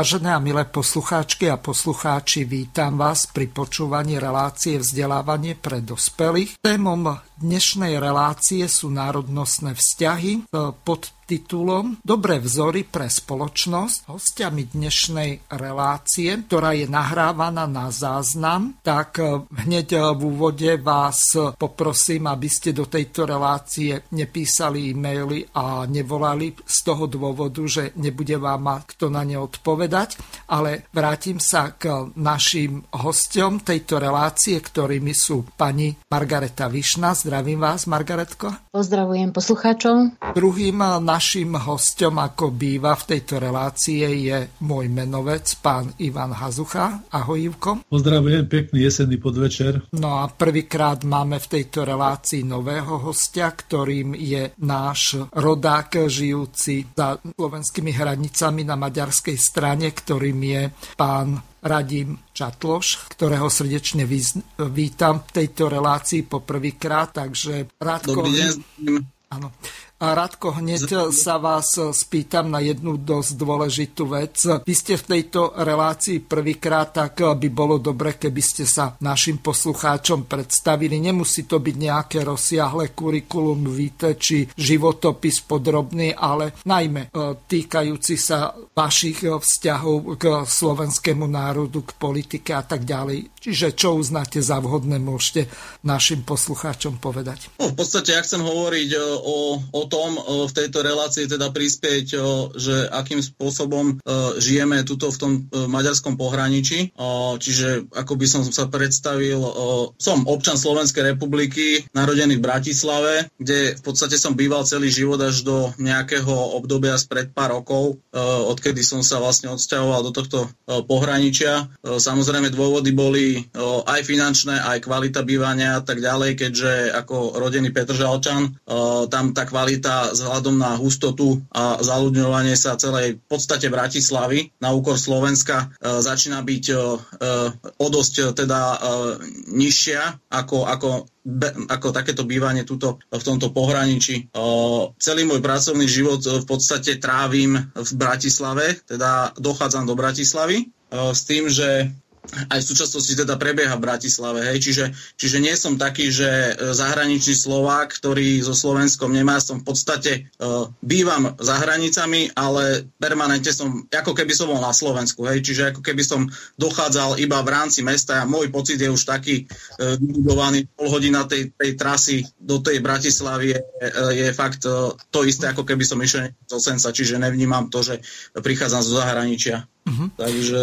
Vážené a milé poslucháčky a poslucháči, vítam vás pri počúvaní relácie vzdelávanie pre dospelých. Témom dnešnej relácie sú národnostné vzťahy pod titulom Dobré vzory pre spoločnosť. Hostiami dnešnej relácie, ktorá je nahrávaná na záznam, tak eh, hneď eh, v úvode vás poprosím, aby ste do tejto relácie nepísali e-maily a nevolali z toho dôvodu, že nebude vám kto na ne odpovedať, ale vrátim sa k našim hostom tejto relácie, ktorými sú pani Margareta Višna. Zdravím vás, Margaretko. Pozdravujem poslucháčov. Druhým eh, Naším hostom, ako býva v tejto relácie, je môj menovec, pán Ivan Hazucha. Ahoj, Ivko. Pozdravujem, pekný jesenný podvečer. No a prvýkrát máme v tejto relácii nového hostia, ktorým je náš rodák žijúci za slovenskými hranicami na maďarskej strane, ktorým je pán Radim Čatloš, ktorého srdečne vítam v tejto relácii poprvýkrát, takže Rádko... Dobrý deň. Áno. A Radko, hneď sa vás spýtam na jednu dosť dôležitú vec. Vy ste v tejto relácii prvýkrát, tak by bolo dobre, keby ste sa našim poslucháčom predstavili. Nemusí to byť nejaké rozsiahle kurikulum vitae či životopis podrobný, ale najmä e, týkajúci sa vašich vzťahov k slovenskému národu, k politike a tak ďalej. Čiže čo uznáte za vhodné, môžete našim poslucháčom povedať. No, v podstate ja chcem hovoriť e, o, o tom v tejto relácii teda prispieť, že akým spôsobom žijeme tuto v tom maďarskom pohraničí. Čiže ako by som sa predstavil, som občan Slovenskej republiky, narodený v Bratislave, kde v podstate som býval celý život až do nejakého obdobia spred pár rokov, odkedy som sa vlastne odsťahoval do tohto pohraničia. Samozrejme dôvody boli aj finančné, aj kvalita bývania a tak ďalej, keďže ako rodený Petržalčan, tam tá kvalita kvalita vzhľadom na hustotu a zaludňovanie sa celej podstate Bratislavy na úkor Slovenska e, začína byť e, e, o dosť teda e, nižšia ako, ako ako takéto bývanie tuto v tomto pohraničí. O, celý môj pracovný život v podstate trávim v Bratislave, teda dochádzam do Bratislavy o, s tým, že aj v súčasnosti teda prebieha v Bratislave. Hej. Čiže, čiže nie som taký, že e, zahraničný Slovák, ktorý so Slovenskom nemá, som v podstate uh, bývam za hranicami, ale permanentne som, ako keby som bol na Slovensku. Hej. Čiže ako keby som dochádzal iba v rámci mesta a môj pocit je už taký uh, vybudovaný pol hodina tej, tej trasy do tej Bratislavy je, uh, je fakt uh, to isté, ako keby som išiel z Osenca, čiže nevnímam to, že prichádzam zo zahraničia. Uh-huh. Takže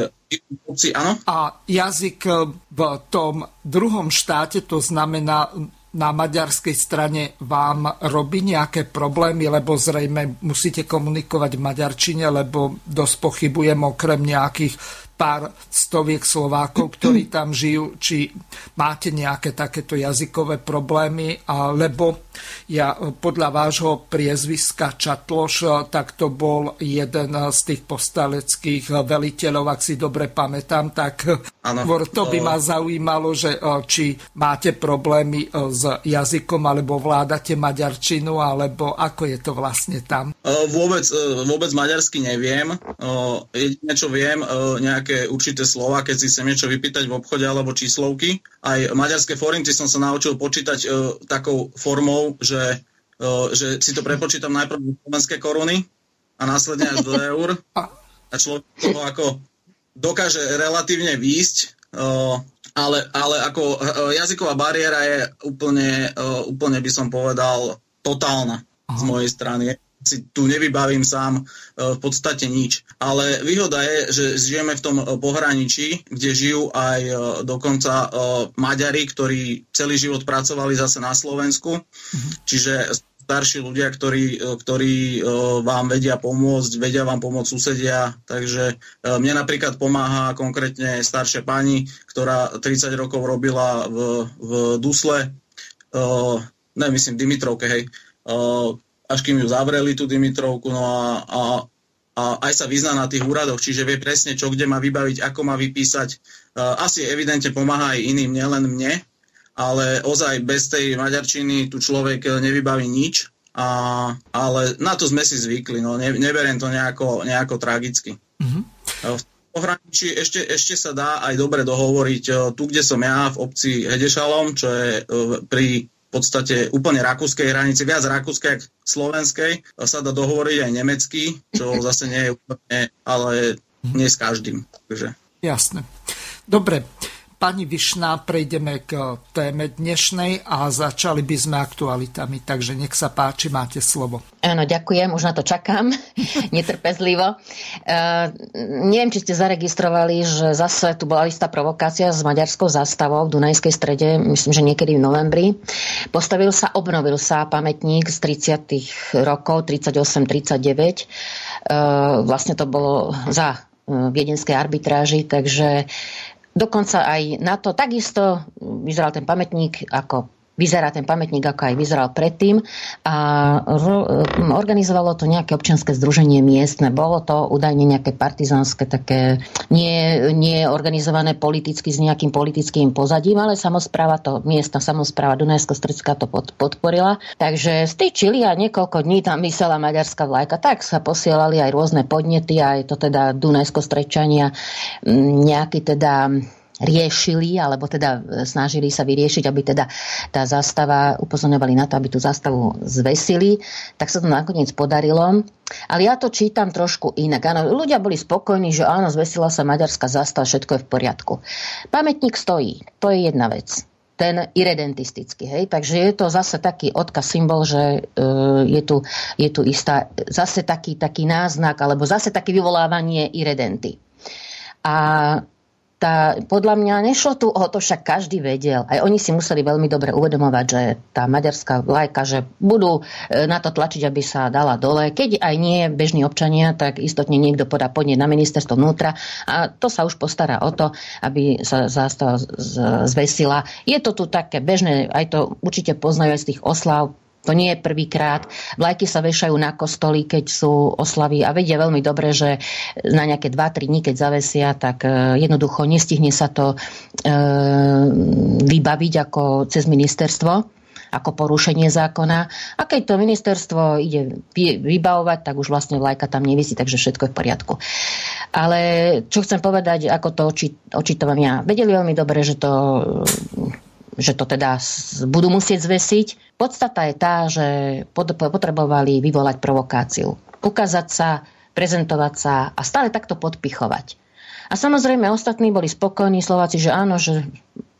áno. A jazyk eh, v tom druhom štáte, to znamená na maďarskej strane vám robí nejaké problémy, lebo zrejme musíte komunikovať v maďarčine, lebo dosť pochybujem okrem nejakých pár stoviek Slovákov, ktorí tam žijú, či máte nejaké takéto jazykové problémy, alebo ja podľa vášho priezviska Čatloš, tak to bol jeden z tých postaleckých veliteľov, ak si dobre pamätám, tak ano. to by ma zaujímalo, že či máte problémy s jazykom, alebo vládate maďarčinu, alebo ako je to vlastne tam? Vôbec, vôbec maďarsky neviem. Jediné, čo viem, nejak nejaké určité slova, keď si chcem niečo vypýtať v obchode alebo číslovky. Aj maďarské forinty som sa naučil počítať e, takou formou, že, e, že si to prepočítam najprv do slovenské koruny a následne až do eur. A človek toho ako dokáže relatívne výjsť, e, ale, ale ako e, jazyková bariéra je úplne, e, úplne by som povedal, totálna Aha. z mojej strany si tu nevybavím sám e, v podstate nič. Ale výhoda je, že žijeme v tom e, pohraničí, kde žijú aj e, dokonca Maďari, ktorí celý život pracovali zase na Slovensku. Mhm. Čiže starší ľudia, ktorí, ktorí vám vedia pomôcť, vedia vám pomôcť susedia, takže mne napríklad pomáha konkrétne staršia pani, ktorá 30 rokov robila v, v Dusle, ne, myslím Dimitrovke, hej, až kým ju zavreli tú Dimitrovku, no a, a a aj sa vyzná na tých úradoch, čiže vie presne, čo kde má vybaviť, ako má vypísať. Asi evidentne pomáha aj iným, nielen mne, ale ozaj bez tej maďarčiny tu človek nevybaví nič, a, ale na to sme si zvykli, no ne, neberiem to nejako, nejako tragicky. Mm-hmm. V pohraničí ešte, ešte sa dá aj dobre dohovoriť tu, kde som ja, v obci Hedešalom, čo je pri podstate úplne rakúskej hranici, viac rakúskej ako slovenskej. Sa dá dohovoriť aj nemecky, čo zase nie je úplne, ale nie s každým. Takže. Jasné. Dobre, Pani Višná, prejdeme k téme dnešnej a začali by sme aktualitami, takže nech sa páči, máte slovo. Áno, ďakujem, už na to čakám, netrpezlivo. Uh, neviem, či ste zaregistrovali, že zase tu bola istá provokácia s maďarskou zástavou v Dunajskej strede, myslím, že niekedy v novembri. Postavil sa, obnovil sa pamätník z 30. rokov, 38-39. Uh, vlastne to bolo za viedenskej arbitráži, takže Dokonca aj na to takisto vyzeral ten pamätník ako vyzerá ten pamätník, ako aj vyzeral predtým. A organizovalo to nejaké občianske združenie miestne. Bolo to údajne nejaké partizánske, také nie, nie organizované politicky s nejakým politickým pozadím, ale samozpráva to, miestna samozpráva dunajsko strecka to pod, podporila. Takže stýčili a niekoľko dní tam vysela maďarská vlajka. Tak sa posielali aj rôzne podnety, aj to teda dunajsko strečania, nejaký teda riešili, alebo teda e, snažili sa vyriešiť, aby teda tá zastava, upozorňovali na to, aby tú zastavu zvesili, tak sa to nakoniec podarilo. Ale ja to čítam trošku inak. Áno, ľudia boli spokojní, že áno, zvesila sa maďarská zastava, všetko je v poriadku. Pamätník stojí, to je jedna vec ten iredentistický. Hej? Takže je to zase taký odkaz, symbol, že e, je, tu, je tu istá, zase taký, taký náznak, alebo zase také vyvolávanie iredenty. A tá, podľa mňa nešlo tu o to, však každý vedel. Aj oni si museli veľmi dobre uvedomovať, že tá maďarská vlajka, že budú e, na to tlačiť, aby sa dala dole. Keď aj nie bežní občania, tak istotne niekto podá podnieť na ministerstvo vnútra a to sa už postará o to, aby sa zástava zvesila. Je to tu také bežné, aj to určite poznajú aj z tých oslav to nie je prvýkrát. Vlajky sa vešajú na kostoly, keď sú oslavy a vedia veľmi dobre, že na nejaké 2-3 dní, keď zavesia, tak e, jednoducho nestihne sa to e, vybaviť ako cez ministerstvo ako porušenie zákona. A keď to ministerstvo ide vybavovať, tak už vlastne vlajka tam nevisí, takže všetko je v poriadku. Ale čo chcem povedať, ako to očítavam ja. Vedeli veľmi dobre, že to že to teda budú musieť zvesiť. Podstata je tá, že potrebovali vyvolať provokáciu. Ukázať sa, prezentovať sa a stále takto podpichovať. A samozrejme ostatní boli spokojní Slováci, že áno, že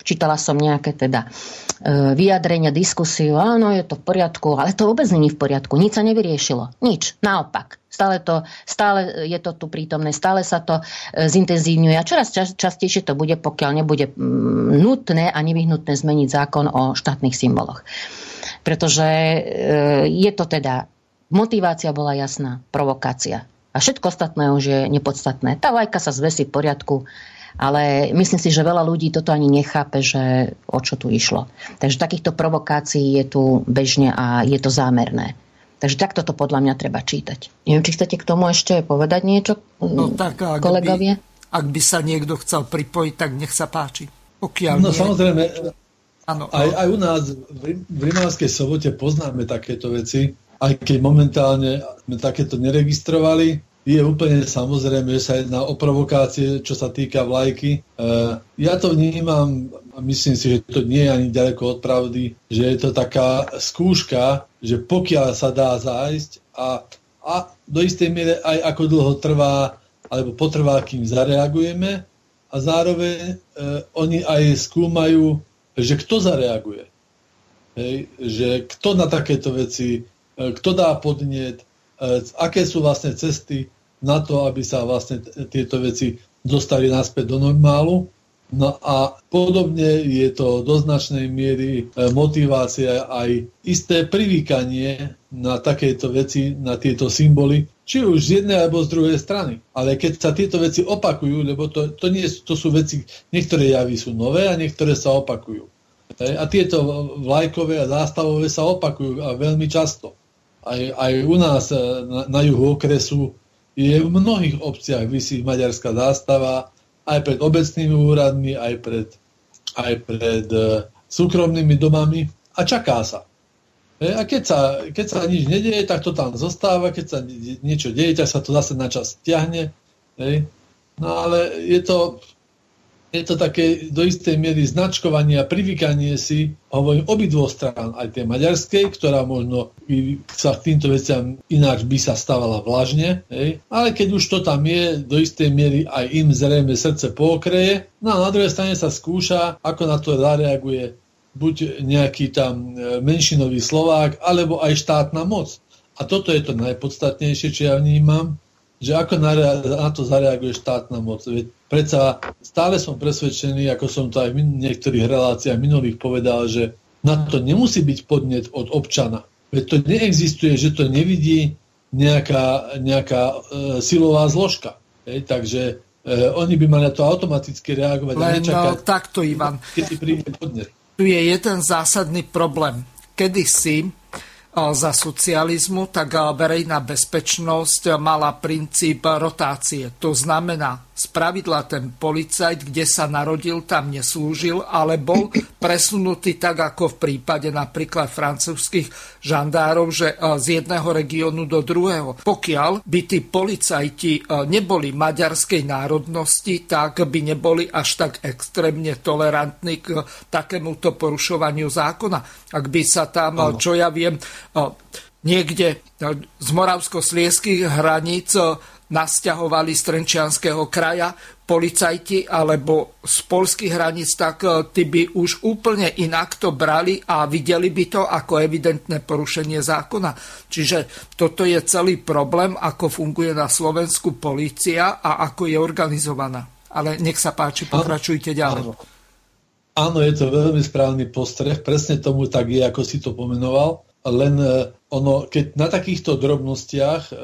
čítala som nejaké teda e, vyjadrenia, diskusiu, áno, je to v poriadku, ale to vôbec není v poriadku, nič sa nevyriešilo, nič, naopak. Stále, to, stále je to tu prítomné, stále sa to e, zintenzívňuje a čoraz čas, častejšie to bude, pokiaľ nebude nutné a nevyhnutné zmeniť zákon o štátnych symboloch. Pretože e, je to teda, motivácia bola jasná, provokácia. A všetko ostatné už je nepodstatné. Tá lajka sa zvesí v poriadku, ale myslím si, že veľa ľudí toto ani nechápe, že o čo tu išlo. Takže takýchto provokácií je tu bežne a je to zámerné. Takže takto to podľa mňa treba čítať. Neviem, či chcete k tomu ešte povedať niečo, no, tak, ak kolegovia? By, ak by sa niekto chcel pripojiť, tak nech sa páči. Pokiaľ no nie... samozrejme, ano, aj, aj u nás v, v Rimavskej sobote poznáme takéto veci, aj keď momentálne sme takéto neregistrovali, je úplne samozrejme, že sa jedná o provokácie, čo sa týka vlajky. E, ja to vnímam, a myslím si, že to nie je ani ďaleko od pravdy, že je to taká skúška, že pokiaľ sa dá zájsť a, a do istej miere aj ako dlho trvá, alebo potrvá, kým zareagujeme a zároveň e, oni aj skúmajú, že kto zareaguje. Hej, že kto na takéto veci, e, kto dá podnet, e, aké sú vlastne cesty na to, aby sa vlastne tieto veci dostali naspäť do normálu. No a podobne je to do značnej miery e, motivácia aj isté privykanie na takéto veci, na tieto symboly, či už z jednej alebo z druhej strany. Ale keď sa tieto veci opakujú, lebo to, to, nie, to sú veci, niektoré javy sú nové a niektoré sa opakujú. A tieto vlajkové a zástavové sa opakujú a veľmi často. Aj, aj u nás e, na, na juhu okresu je v mnohých obciach vysí maďarská zástava, aj pred obecnými úradmi, aj pred, aj pred uh, súkromnými domami a čaká sa. E, a keď sa, keď sa nič nedieje, tak to tam zostáva, keď sa niečo deje, tak sa to zase na čas stiahne. E, no ale je to, je to také do istej miery značkovanie a privykanie si, hovorím, obidvoch strán, aj tej maďarskej, ktorá možno sa k týmto veciam ináč by sa stávala vlažne, hej. ale keď už to tam je, do istej miery aj im zrejme srdce pokreje, no a na druhej strane sa skúša, ako na to zareaguje buď nejaký tam e, menšinový Slovák, alebo aj štátna moc. A toto je to najpodstatnejšie, čo ja vnímam, že ako na to zareaguje štátna moc. Veď predsa stále som presvedčený, ako som to aj v niektorých reláciách minulých povedal, že na to nemusí byť podnet od občana. Veď to neexistuje, že to nevidí nejaká, nejaká e, silová zložka. Hej, takže e, oni by mali na to automaticky reagovať. Len nečakať, no, takto, Ivan. Keď príde podnet. Tu je jeden zásadný problém. Kedy si za socializmu, tak verejná bezpečnosť mala princíp rotácie. To znamená, Spravidla ten policajt, kde sa narodil, tam neslúžil, ale bol presunutý tak, ako v prípade napríklad francúzských žandárov, že e, z jedného regiónu do druhého. Pokiaľ by tí policajti e, neboli maďarskej národnosti, tak by neboli až tak extrémne tolerantní k takémuto porušovaniu zákona. Ak by sa tam, ano. čo ja viem, e, niekde z moravsko-slieských hraníc nasťahovali z Trenčianského kraja policajti alebo z polských hraníc, tak tí by už úplne inak to brali a videli by to ako evidentné porušenie zákona. Čiže toto je celý problém, ako funguje na Slovensku polícia a ako je organizovaná. Ale nech sa páči, pokračujte ďalej. Áno. Áno, je to veľmi správny postreh. Presne tomu tak je, ako si to pomenoval len e, ono, keď na takýchto drobnostiach e, e,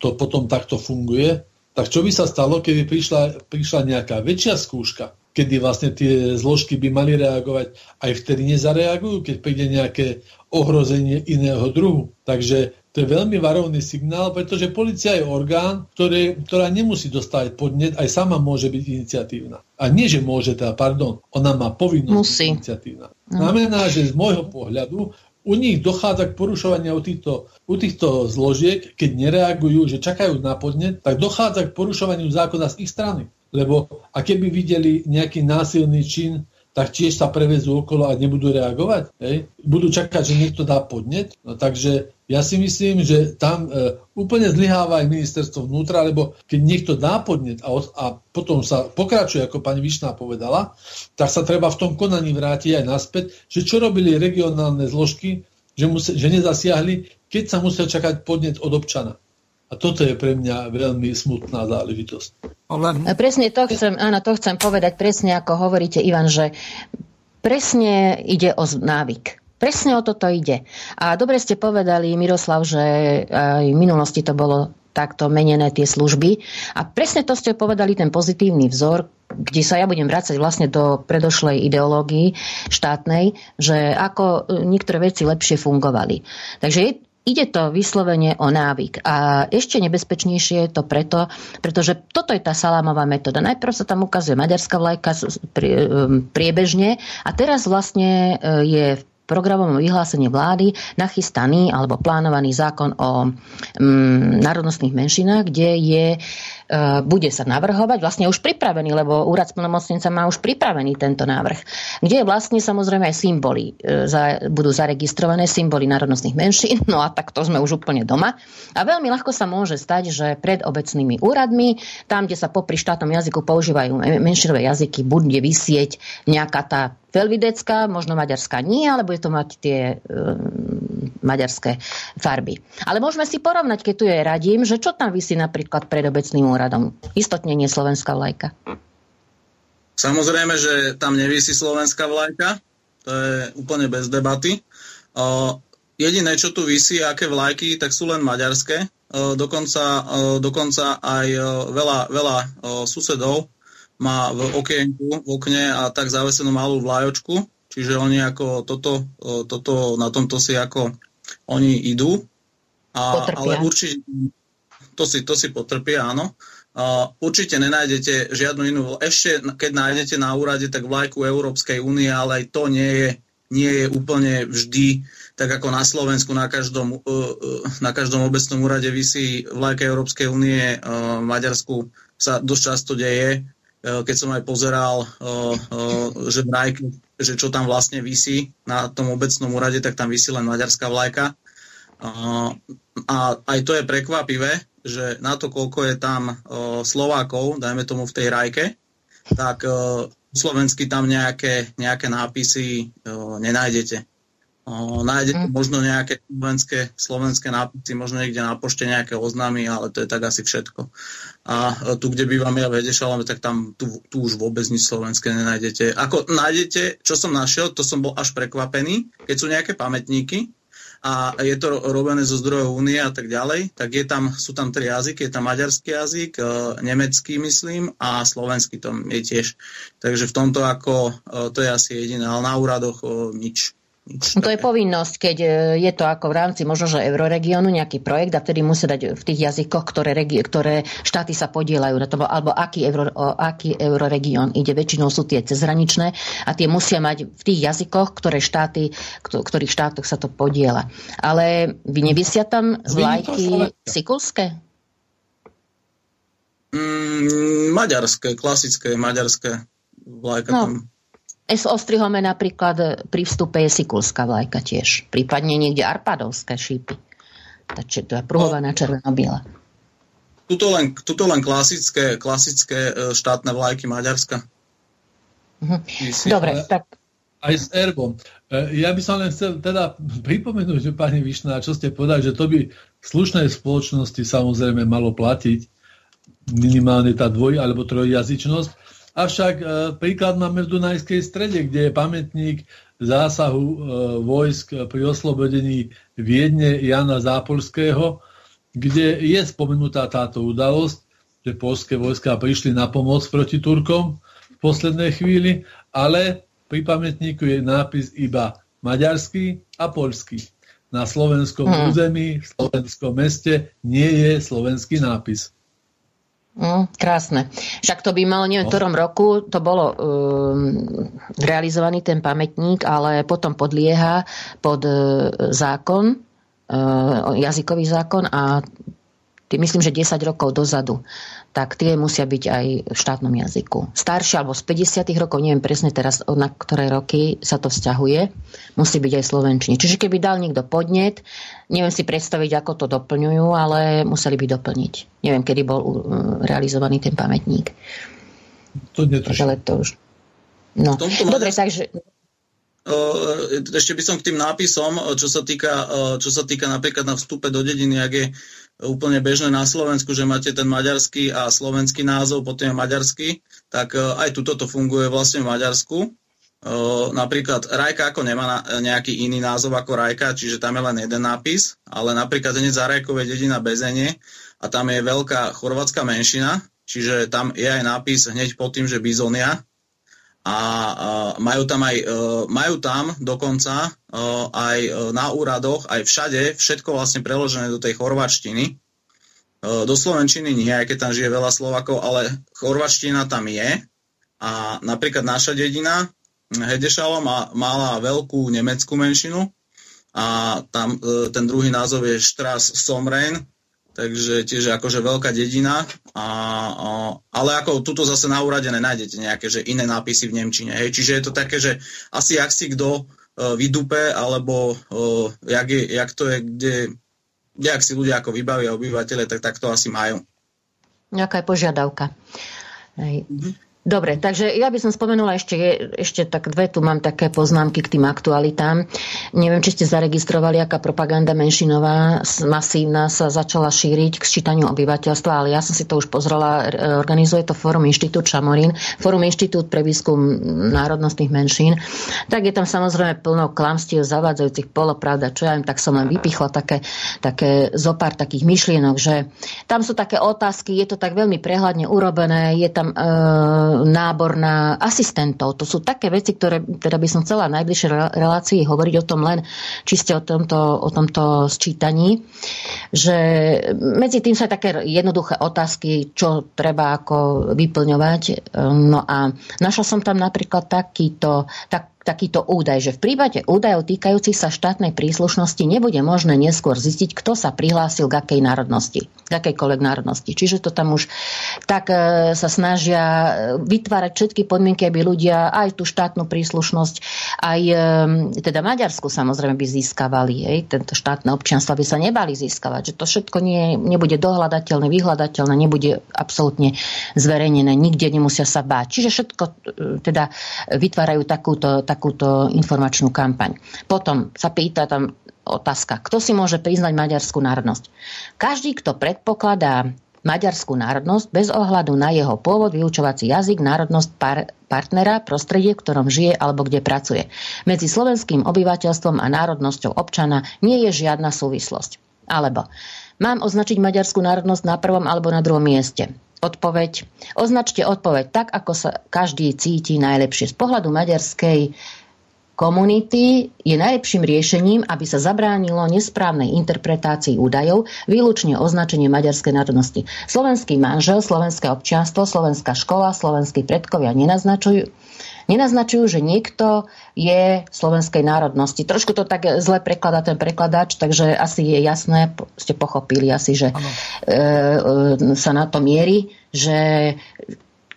to potom takto funguje, tak čo by sa stalo, keby prišla, prišla nejaká väčšia skúška, kedy vlastne tie zložky by mali reagovať, aj vtedy nezareagujú, keď príde nejaké ohrozenie iného druhu. Takže to je veľmi varovný signál, pretože policia je orgán, ktoré, ktorá nemusí dostať podnet, aj sama môže byť iniciatívna. A nie, že môže, teda, pardon, ona má povinnosť Musí. byť iniciatívna. Znamená, že z môjho pohľadu u nich dochádza k porušovaniu u týchto, u týchto zložiek, keď nereagujú, že čakajú na podnet, tak dochádza k porušovaniu zákona z ich strany. Lebo a keby videli nejaký násilný čin, tak tiež sa prevezú okolo a nebudú reagovať. Hej? Budú čakať, že niekto dá podnet. No, takže ja si myslím, že tam e, úplne zlyháva aj ministerstvo vnútra, lebo keď niekto dá podnet a, a potom sa pokračuje, ako pani Višná povedala, tak sa treba v tom konaní vrátiť aj naspäť, že čo robili regionálne zložky, že, musel, že nezasiahli, keď sa musel čakať podnet od občana. A toto je pre mňa veľmi smutná záležitosť. Len... Presne to chcem, áno, to chcem povedať, presne ako hovoríte, Ivan, že presne ide o návyk. Presne o toto ide. A dobre ste povedali, Miroslav, že aj v minulosti to bolo takto menené tie služby. A presne to ste povedali, ten pozitívny vzor, kde sa ja budem vrácať vlastne do predošlej ideológii štátnej, že ako niektoré veci lepšie fungovali. Takže je, Ide to vyslovene o návyk. A ešte nebezpečnejšie je to preto, pretože toto je tá salámová metóda. Najprv sa tam ukazuje maďarská vlajka um, priebežne a teraz vlastne uh, je v programovom vyhlásení vlády nachystaný alebo plánovaný zákon o mm, národnostných menšinách, kde je E, bude sa navrhovať, vlastne už pripravený, lebo úrad splnomocnenca má už pripravený tento návrh, kde je vlastne samozrejme aj symboly, e, za, budú zaregistrované symboly národnostných menšín, no a tak to sme už úplne doma. A veľmi ľahko sa môže stať, že pred obecnými úradmi, tam, kde sa popri štátnom jazyku používajú menšinové jazyky, bude vysieť nejaká tá veľvidecká, možno maďarská nie, ale bude to mať tie e, maďarské farby. Ale môžeme si porovnať, keď tu je radím, že čo tam vysí napríklad pred obecným úradom. Istotne nie slovenská vlajka. Samozrejme, že tam nevisí slovenská vlajka, to je úplne bez debaty. Jediné, čo tu vysí, aké vlajky, tak sú len maďarské. Dokonca, dokonca aj veľa, veľa susedov má v okienku, v okne a tak zavesenú malú vlajočku, čiže oni ako toto, toto na tomto si ako oni idú. A, ale určite to si, to si potrpia, áno. Uh, určite nenájdete žiadnu inú, ešte keď nájdete na úrade, tak vlajku Európskej únie, ale aj to nie je, nie je úplne vždy, tak ako na Slovensku, na každom, uh, na každom obecnom úrade vysí vlajka Európskej únie, uh, v Maďarsku sa dosť často deje, keď som aj pozeral, že, vlajky, že čo tam vlastne vysí na tom obecnom úrade, tak tam vysí len maďarská vlajka. A aj to je prekvapivé, že na to, koľko je tam Slovákov, dajme tomu v tej rajke, tak slovensky tam nejaké, nejaké nápisy nenájdete. O, nájdete mm. možno nejaké slovenské, slovenské nápisy, možno niekde na pošte nejaké oznámy, ale to je tak asi všetko. A o, tu, kde bývam ja v Hedešalame, tak tam tu, tu už vôbec nič slovenské nenájdete. Ako nájdete, čo som našiel, to som bol až prekvapený, keď sú nejaké pamätníky, a je to robené zo zdrojov únie a tak ďalej, tak je tam, sú tam tri jazyky, je tam maďarský jazyk, e, nemecký myslím a slovenský tom je tiež. Takže v tomto ako, e, to je asi jediné, ale na úradoch nič. Nič to je povinnosť, keď e, je to ako v rámci možno, že euroregiónu nejaký projekt a vtedy musí dať v tých jazykoch, ktoré, regi- ktoré štáty sa podielajú na tom, alebo aký, euro, aký euroregión ide. Väčšinou sú tie cezhraničné a tie musia mať v tých jazykoch, ktoré štáty, ktorých štátoch sa to podiela. Ale vy nevysia tam vlajky sikulské? Mm, maďarské, klasické maďarské vlajka no. tam S Ostrihome napríklad pri vstupe je sikulská vlajka tiež. Prípadne niekde arpadovské šípy. Takže to je pruhovaná no. červeno-biela. Tuto len, tuto len klasické, klasické e, štátne vlajky Maďarska. Mhm. Dobre, tak... Aj s erbom. E, ja by som len chcel teda pripomenúť, že pani Višná, čo ste povedali, že to by v slušnej spoločnosti samozrejme malo platiť minimálne tá dvoj- alebo trojjazyčnosť, Avšak e, príklad máme v Dunajskej strede, kde je pamätník zásahu e, vojsk pri oslobodení Viedne Jana Zápolského, kde je spomenutá táto udalosť, že polské vojska prišli na pomoc proti Turkom v poslednej chvíli, ale pri pamätníku je nápis iba maďarský a polský. Na slovenskom hmm. území, v slovenskom meste nie je slovenský nápis. Mm, krásne. Však to by malo, neviem, v no. ktorom roku to bolo um, realizovaný ten pamätník, ale potom podlieha pod uh, zákon, uh, jazykový zákon a ty myslím, že 10 rokov dozadu tak tie musia byť aj v štátnom jazyku. Staršie alebo z 50. rokov, neviem presne teraz, na ktoré roky sa to vzťahuje, musí byť aj slovenčine. Čiže keby dal niekto podnet, neviem si predstaviť, ako to doplňujú, ale museli by doplniť. Neviem, kedy bol uh, realizovaný ten pamätník. To netuším. Ale to už... No. Dobre, takže... Ešte by som k tým nápisom, čo sa týka, čo sa týka napríklad na vstupe do dediny, ak je úplne bežné na Slovensku, že máte ten maďarský a slovenský názov, potom je maďarský, tak aj tuto to funguje vlastne v Maďarsku. Napríklad Rajka ako nemá nejaký iný názov ako Rajka, čiže tam je len jeden nápis, ale napríklad hneď za Rajkové dedina Bezenie a tam je veľká chorvátska menšina, čiže tam je aj nápis hneď pod tým, že Bizonia, a majú tam aj, e, majú tam dokonca e, aj e, na úradoch, aj všade, všetko vlastne preložené do tej chorvačtiny. Do slovenčiny nie, aj keď tam žije veľa Slovakov, ale chorvačtina tam je. A napríklad naša dedina, Hedešalo, má, mala veľkú nemeckú menšinu a tam ten druhý názov je Štras Somrein, takže tiež akože veľká dedina, a, a, ale ako tuto zase na úrade nenájdete nejaké že iné nápisy v Nemčine. Hej. Čiže je to také, že asi ak si kto uh, vydupe, alebo uh, jak, je, jak to je, kde, kde ak si ľudia ako vybavia obyvateľe, tak, tak to asi majú. Nejaká je požiadavka. Hej. Mm-hmm. Dobre, takže ja by som spomenula ešte, ešte tak dve, tu mám také poznámky k tým aktualitám. Neviem, či ste zaregistrovali, aká propaganda menšinová masívna sa začala šíriť k sčítaniu obyvateľstva, ale ja som si to už pozrela, organizuje to Fórum Inštitút Šamorín, Fórum Inštitút pre výskum národnostných menšín. Tak je tam samozrejme plno klamstiev, zavádzajúcich polopravda, čo ja im tak som len vypichla také, také zopár takých myšlienok, že tam sú také otázky, je to tak veľmi prehľadne urobené, je tam e, nábor na asistentov. To sú také veci, ktoré teda by som chcela v najbližšej relácii hovoriť o tom len čiste o tomto, o tomto sčítaní, že medzi tým sa také jednoduché otázky, čo treba ako vyplňovať. No a našla som tam napríklad takýto, tak, takýto údaj, že v prípade údajov týkajúcich sa štátnej príslušnosti nebude možné neskôr zistiť, kto sa prihlásil k akej národnosti, k akejkoľvek národnosti. Čiže to tam už tak e, sa snažia vytvárať všetky podmienky, aby ľudia aj tú štátnu príslušnosť, aj e, teda Maďarsku samozrejme by získavali. Hej, tento štátne občianstvo by sa nebali získavať. Že to všetko nie, nebude dohľadateľné, vyhľadateľné, nebude absolútne zverejnené, nikde nemusia sa báť. Čiže všetko e, teda vytvárajú takúto takúto informačnú kampaň. Potom sa pýta tam otázka, kto si môže priznať maďarskú národnosť. Každý, kto predpokladá maďarskú národnosť bez ohľadu na jeho pôvod, vyučovací jazyk, národnosť par- partnera, prostredie, v ktorom žije alebo kde pracuje. Medzi slovenským obyvateľstvom a národnosťou občana nie je žiadna súvislosť. Alebo mám označiť maďarskú národnosť na prvom alebo na druhom mieste odpoveď. Označte odpoveď tak, ako sa každý cíti najlepšie. Z pohľadu maďarskej komunity je najlepším riešením, aby sa zabránilo nesprávnej interpretácii údajov, výlučne označenie maďarskej národnosti. Slovenský manžel, slovenské občianstvo, slovenská škola, slovenskí predkovia nenaznačujú, nenaznačujú, že niekto je slovenskej národnosti. Trošku to tak zle prekladá ten prekladač, takže asi je jasné, ste pochopili asi, že e, e, sa na to mierí, že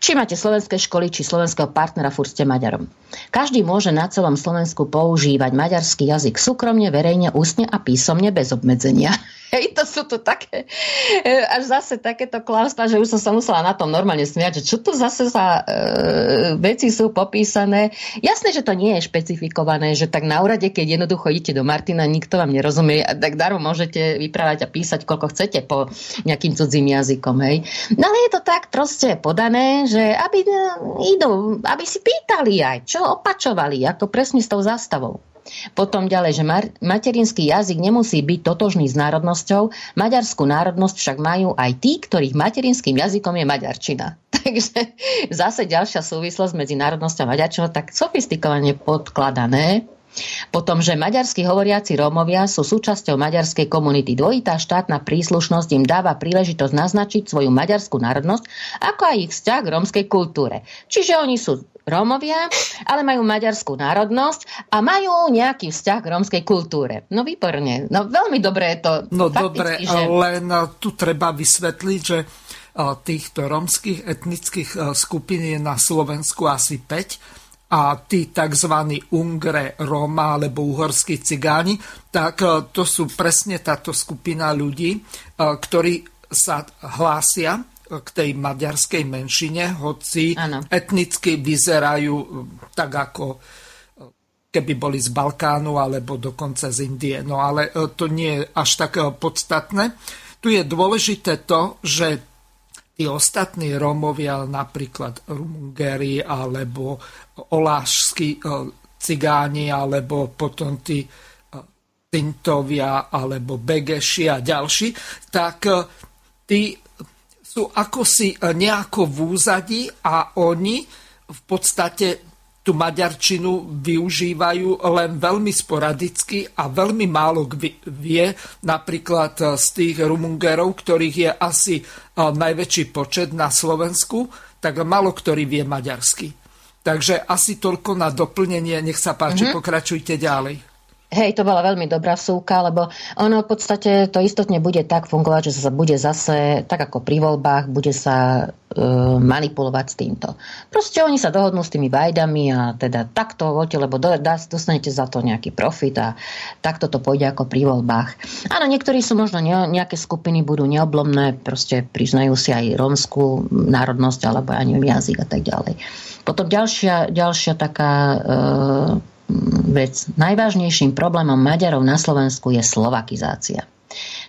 či máte slovenské školy, či slovenského partnera, furt ste Maďarom. Každý môže na celom Slovensku používať maďarský jazyk súkromne, verejne, ústne a písomne bez obmedzenia. Hej, to sú to také, e, až zase takéto klamstvá, že už som sa musela na tom normálne smiať, že čo tu zase za e, veci sú popísané. Jasné, že to nie je špecifikované, že tak na úrade, keď jednoducho idete do Martina, nikto vám nerozumie, tak darom môžete vyprávať a písať, koľko chcete po nejakým cudzím jazykom. Hej. No ale je to tak proste podané, že aby, e, idú, aby si pýtali aj, čo opačovali, ako presne s tou zástavou. Potom ďalej, že materinský jazyk nemusí byť totožný s národnosťou, maďarskú národnosť však majú aj tí, ktorých materinským jazykom je maďarčina. Takže zase ďalšia súvislosť medzi národnosťou a maďarčinou tak sofistikovane podkladané, potom, že maďarskí hovoriaci Rómovia sú súčasťou maďarskej komunity. Dvojitá štátna príslušnosť im dáva príležitosť naznačiť svoju maďarskú národnosť, ako aj ich vzťah k rómskej kultúre. Čiže oni sú Rómovia, ale majú maďarskú národnosť a majú nejaký vzťah k rómskej kultúre. No výborne. No veľmi dobré je to. No dobre, že... len tu treba vysvetliť, že týchto rómskych etnických skupín je na Slovensku asi 5 a tí tzv. Ungre, Roma alebo uhorskí cigáni, tak to sú presne táto skupina ľudí, ktorí sa hlásia k tej maďarskej menšine, hoci ano. etnicky vyzerajú e, tak ako keby boli z Balkánu alebo dokonca z Indie. No ale to nie je až tak podstatné. Tu je dôležité to, že tí ostatní Rómovia, napríklad Rumungeri alebo olášskí e, cigáni, alebo potom tí e, Tintovia alebo Begeši a ďalší, tak e, tí sú ako si nejako v úzadí a oni v podstate tú maďarčinu využívajú len veľmi sporadicky a veľmi málo vie, napríklad z tých Rumungerov, ktorých je asi najväčší počet na Slovensku, tak málo ktorý vie maďarsky. Takže asi toľko na doplnenie. Nech sa páči, mm-hmm. pokračujte ďalej. Hej, to bola veľmi dobrá súka, lebo ono v podstate to istotne bude tak fungovať, že sa bude zase, tak ako pri voľbách, bude sa e, manipulovať s týmto. Proste oni sa dohodnú s tými vajdami a teda takto voľte, lebo do, dá, dostanete za to nejaký profit a takto to pôjde ako pri voľbách. Áno, niektorí sú možno ne, nejaké skupiny budú neoblomné, proste priznajú si aj rómskú národnosť alebo ja jazyk a tak ďalej. Potom ďalšia, ďalšia taká e, vec. Najvážnejším problémom Maďarov na Slovensku je slovakizácia.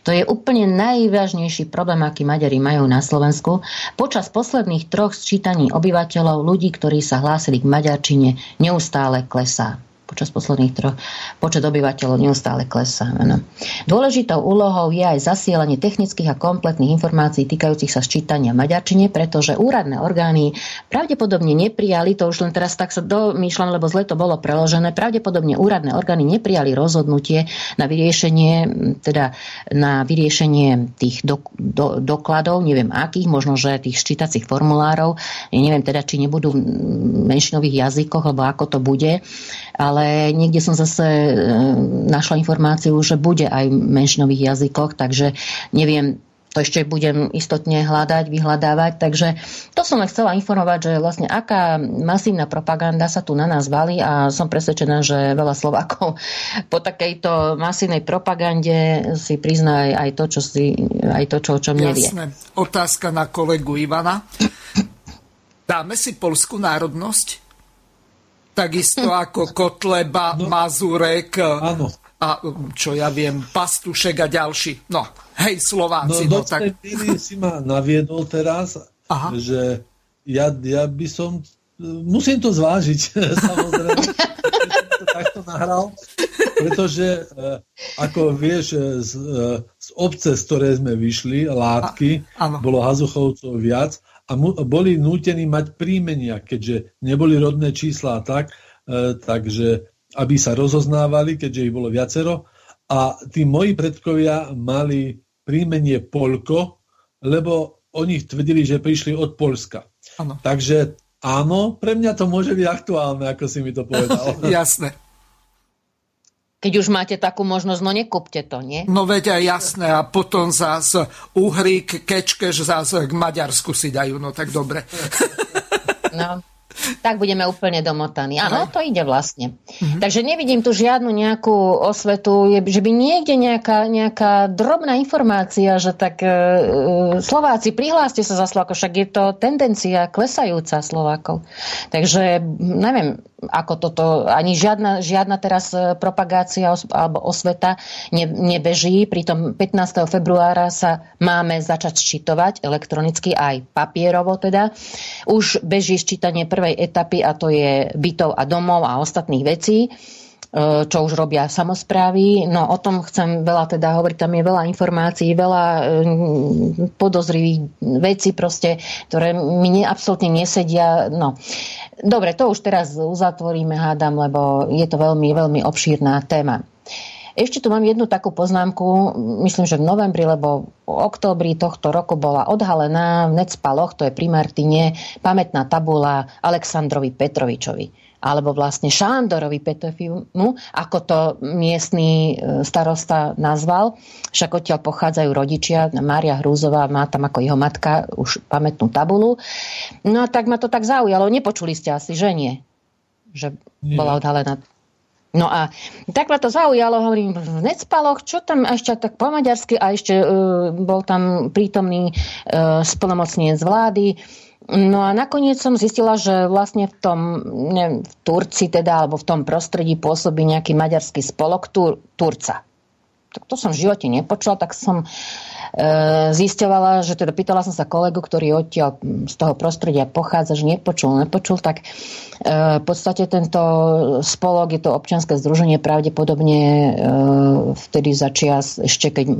To je úplne najvážnejší problém, aký Maďari majú na Slovensku. Počas posledných troch sčítaní obyvateľov, ľudí, ktorí sa hlásili k maďarčine, neustále klesá počas posledných troch počet obyvateľov neustále klesá. Ano. Dôležitou úlohou je aj zasielanie technických a kompletných informácií týkajúcich sa sčítania maďarčine, pretože úradné orgány pravdepodobne neprijali, to už len teraz tak sa domýšľam, lebo zle to bolo preložené, pravdepodobne úradné orgány neprijali rozhodnutie na vyriešenie, teda na vyriešenie tých do, do, dokladov, neviem akých, možno, že tých ščítacích formulárov, neviem teda, či nebudú v menšinových jazykoch, alebo ako to bude, ale niekde som zase e, našla informáciu, že bude aj v menšinových jazykoch, takže neviem, to ešte budem istotne hľadať, vyhľadávať. Takže to som len chcela informovať, že vlastne aká masívna propaganda sa tu na nás valí a som presvedčená, že veľa Slovákov po takejto masívnej propagande si prizná aj to, čo, si, aj to, čo o čom nevie. Otázka na kolegu Ivana. Dáme si polskú národnosť? Takisto ako Kotleba, no, Mazurek áno. a čo ja viem, Pastušek a ďalší. No, hej, Slováci. No, no tak... si ma naviedol teraz, Aha. že ja, ja by som musím to zvážiť, samozrejme, to takto nahral, pretože e, ako vieš, e, z, e, z obce, z ktorej sme vyšli, látky, a, bolo Hazuchovcov viac a mu, boli nútení mať príjmenia, keďže neboli rodné čísla a tak, e, takže aby sa rozoznávali, keďže ich bolo viacero. A tí moji predkovia mali príjmenie Polko, lebo oni tvrdili, že prišli od Polska. Ano. Takže áno, pre mňa to môže byť aktuálne, ako si mi to povedal. Jasné. Keď už máte takú možnosť, no nekúpte to, nie? No veď jasné. A potom zás Uhrík, Kečkeš zás k Maďarsku si dajú. No tak dobre. No, tak budeme úplne domotaní. Áno, to ide vlastne. Mm-hmm. Takže nevidím tu žiadnu nejakú osvetu, že by niekde nejaká, nejaká drobná informácia, že tak e, e Slováci, prihláste sa za Slovákov, však je to tendencia klesajúca Slovákov. Takže neviem, ako toto, ani žiadna, žiadna teraz e, propagácia alebo osveta ne, nebeží. Pritom 15. februára sa máme začať ščitovať elektronicky aj papierovo teda. Už beží ščítanie prvej etapy a to je bytov a domov a ostatných vecí. E, čo už robia samozprávy. No o tom chcem veľa teda hovoriť, tam je veľa informácií, veľa e, podozrivých vecí proste, ktoré mi absolútne nesedia. No. Dobre, to už teraz uzatvoríme, hádam, lebo je to veľmi, veľmi obšírna téma. Ešte tu mám jednu takú poznámku, myslím, že v novembri, lebo v októbri tohto roku bola odhalená v Necpaloch, to je pri Martine, pamätná tabula Aleksandrovi Petrovičovi alebo vlastne Šándorovi Petrofimu, ako to miestný e, starosta nazval. Však odtiaľ pochádzajú rodičia, Mária Hrúzová má tam ako jeho matka už pamätnú tabulu. No tak ma to tak zaujalo. Nepočuli ste asi, že nie? Že nie. bola odhalená No a tak ma to zaujalo, hovorím, v Necpaloch, čo tam ešte tak po maďarsky a ešte uh, bol tam prítomný uh, splnomocnenie z vlády. No a nakoniec som zistila, že vlastne v tom, neviem, v Turci teda, alebo v tom prostredí pôsobí nejaký maďarský spolok Tur- Turca. Tak to som v živote nepočula, tak som E, zisťovala, že teda pýtala som sa kolegu, ktorý odtiaľ z toho prostredia pochádza, že nepočul, nepočul, tak e, v podstate tento spolok, je to občianske združenie, pravdepodobne e, vtedy začias, ešte keď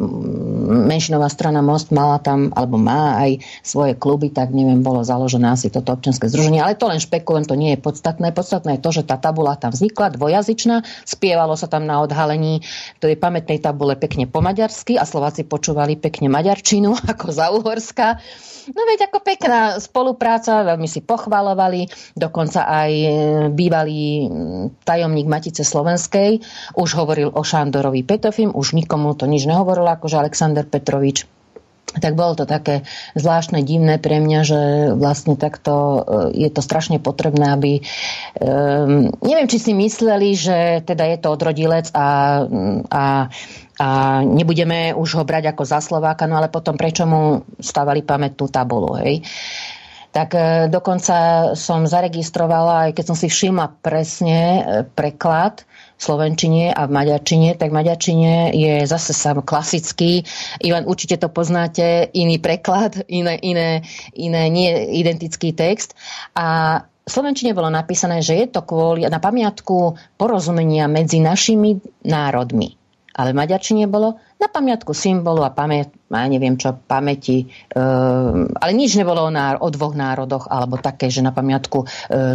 menšinová strana Most mala tam, alebo má aj svoje kluby, tak neviem, bolo založené asi toto občianske združenie, ale to len špekulujem, to nie je podstatné. Podstatné je to, že tá tabula tam vznikla, dvojazyčná, spievalo sa tam na odhalení tej pamätnej tabule pekne po maďarsky a Slováci počúvali pekne maďarčinu ako za Uhorska. No veď ako pekná spolupráca, veľmi si pochvalovali, dokonca aj e, bývalý tajomník Matice Slovenskej už hovoril o Šandorovi Petofim, už nikomu to nič nehovoril, akože Alexander Petrovič tak bolo to také zvláštne, divné pre mňa, že vlastne takto e, je to strašne potrebné, aby um, neviem, či si mysleli, že teda je to odrodilec a, a, a nebudeme už ho brať ako za Slováka, no ale potom prečo mu stavali pamätnú tabulu, hej? Tak e, dokonca som zaregistrovala, aj keď som si všimla presne preklad, slovenčine a v maďarčine, tak v maďarčine je zase sám klasický, Ivan, určite to poznáte, iný preklad, iné, iné, iné nie identický text. A v Slovenčine bolo napísané, že je to kvôli na pamiatku porozumenia medzi našimi národmi. Ale v Maďarčine bolo na pamiatku symbolu a pamäť, ja neviem čo, pamäti, e, ale nič nebolo o, náro, o dvoch národoch, alebo také, že na pamiatku e,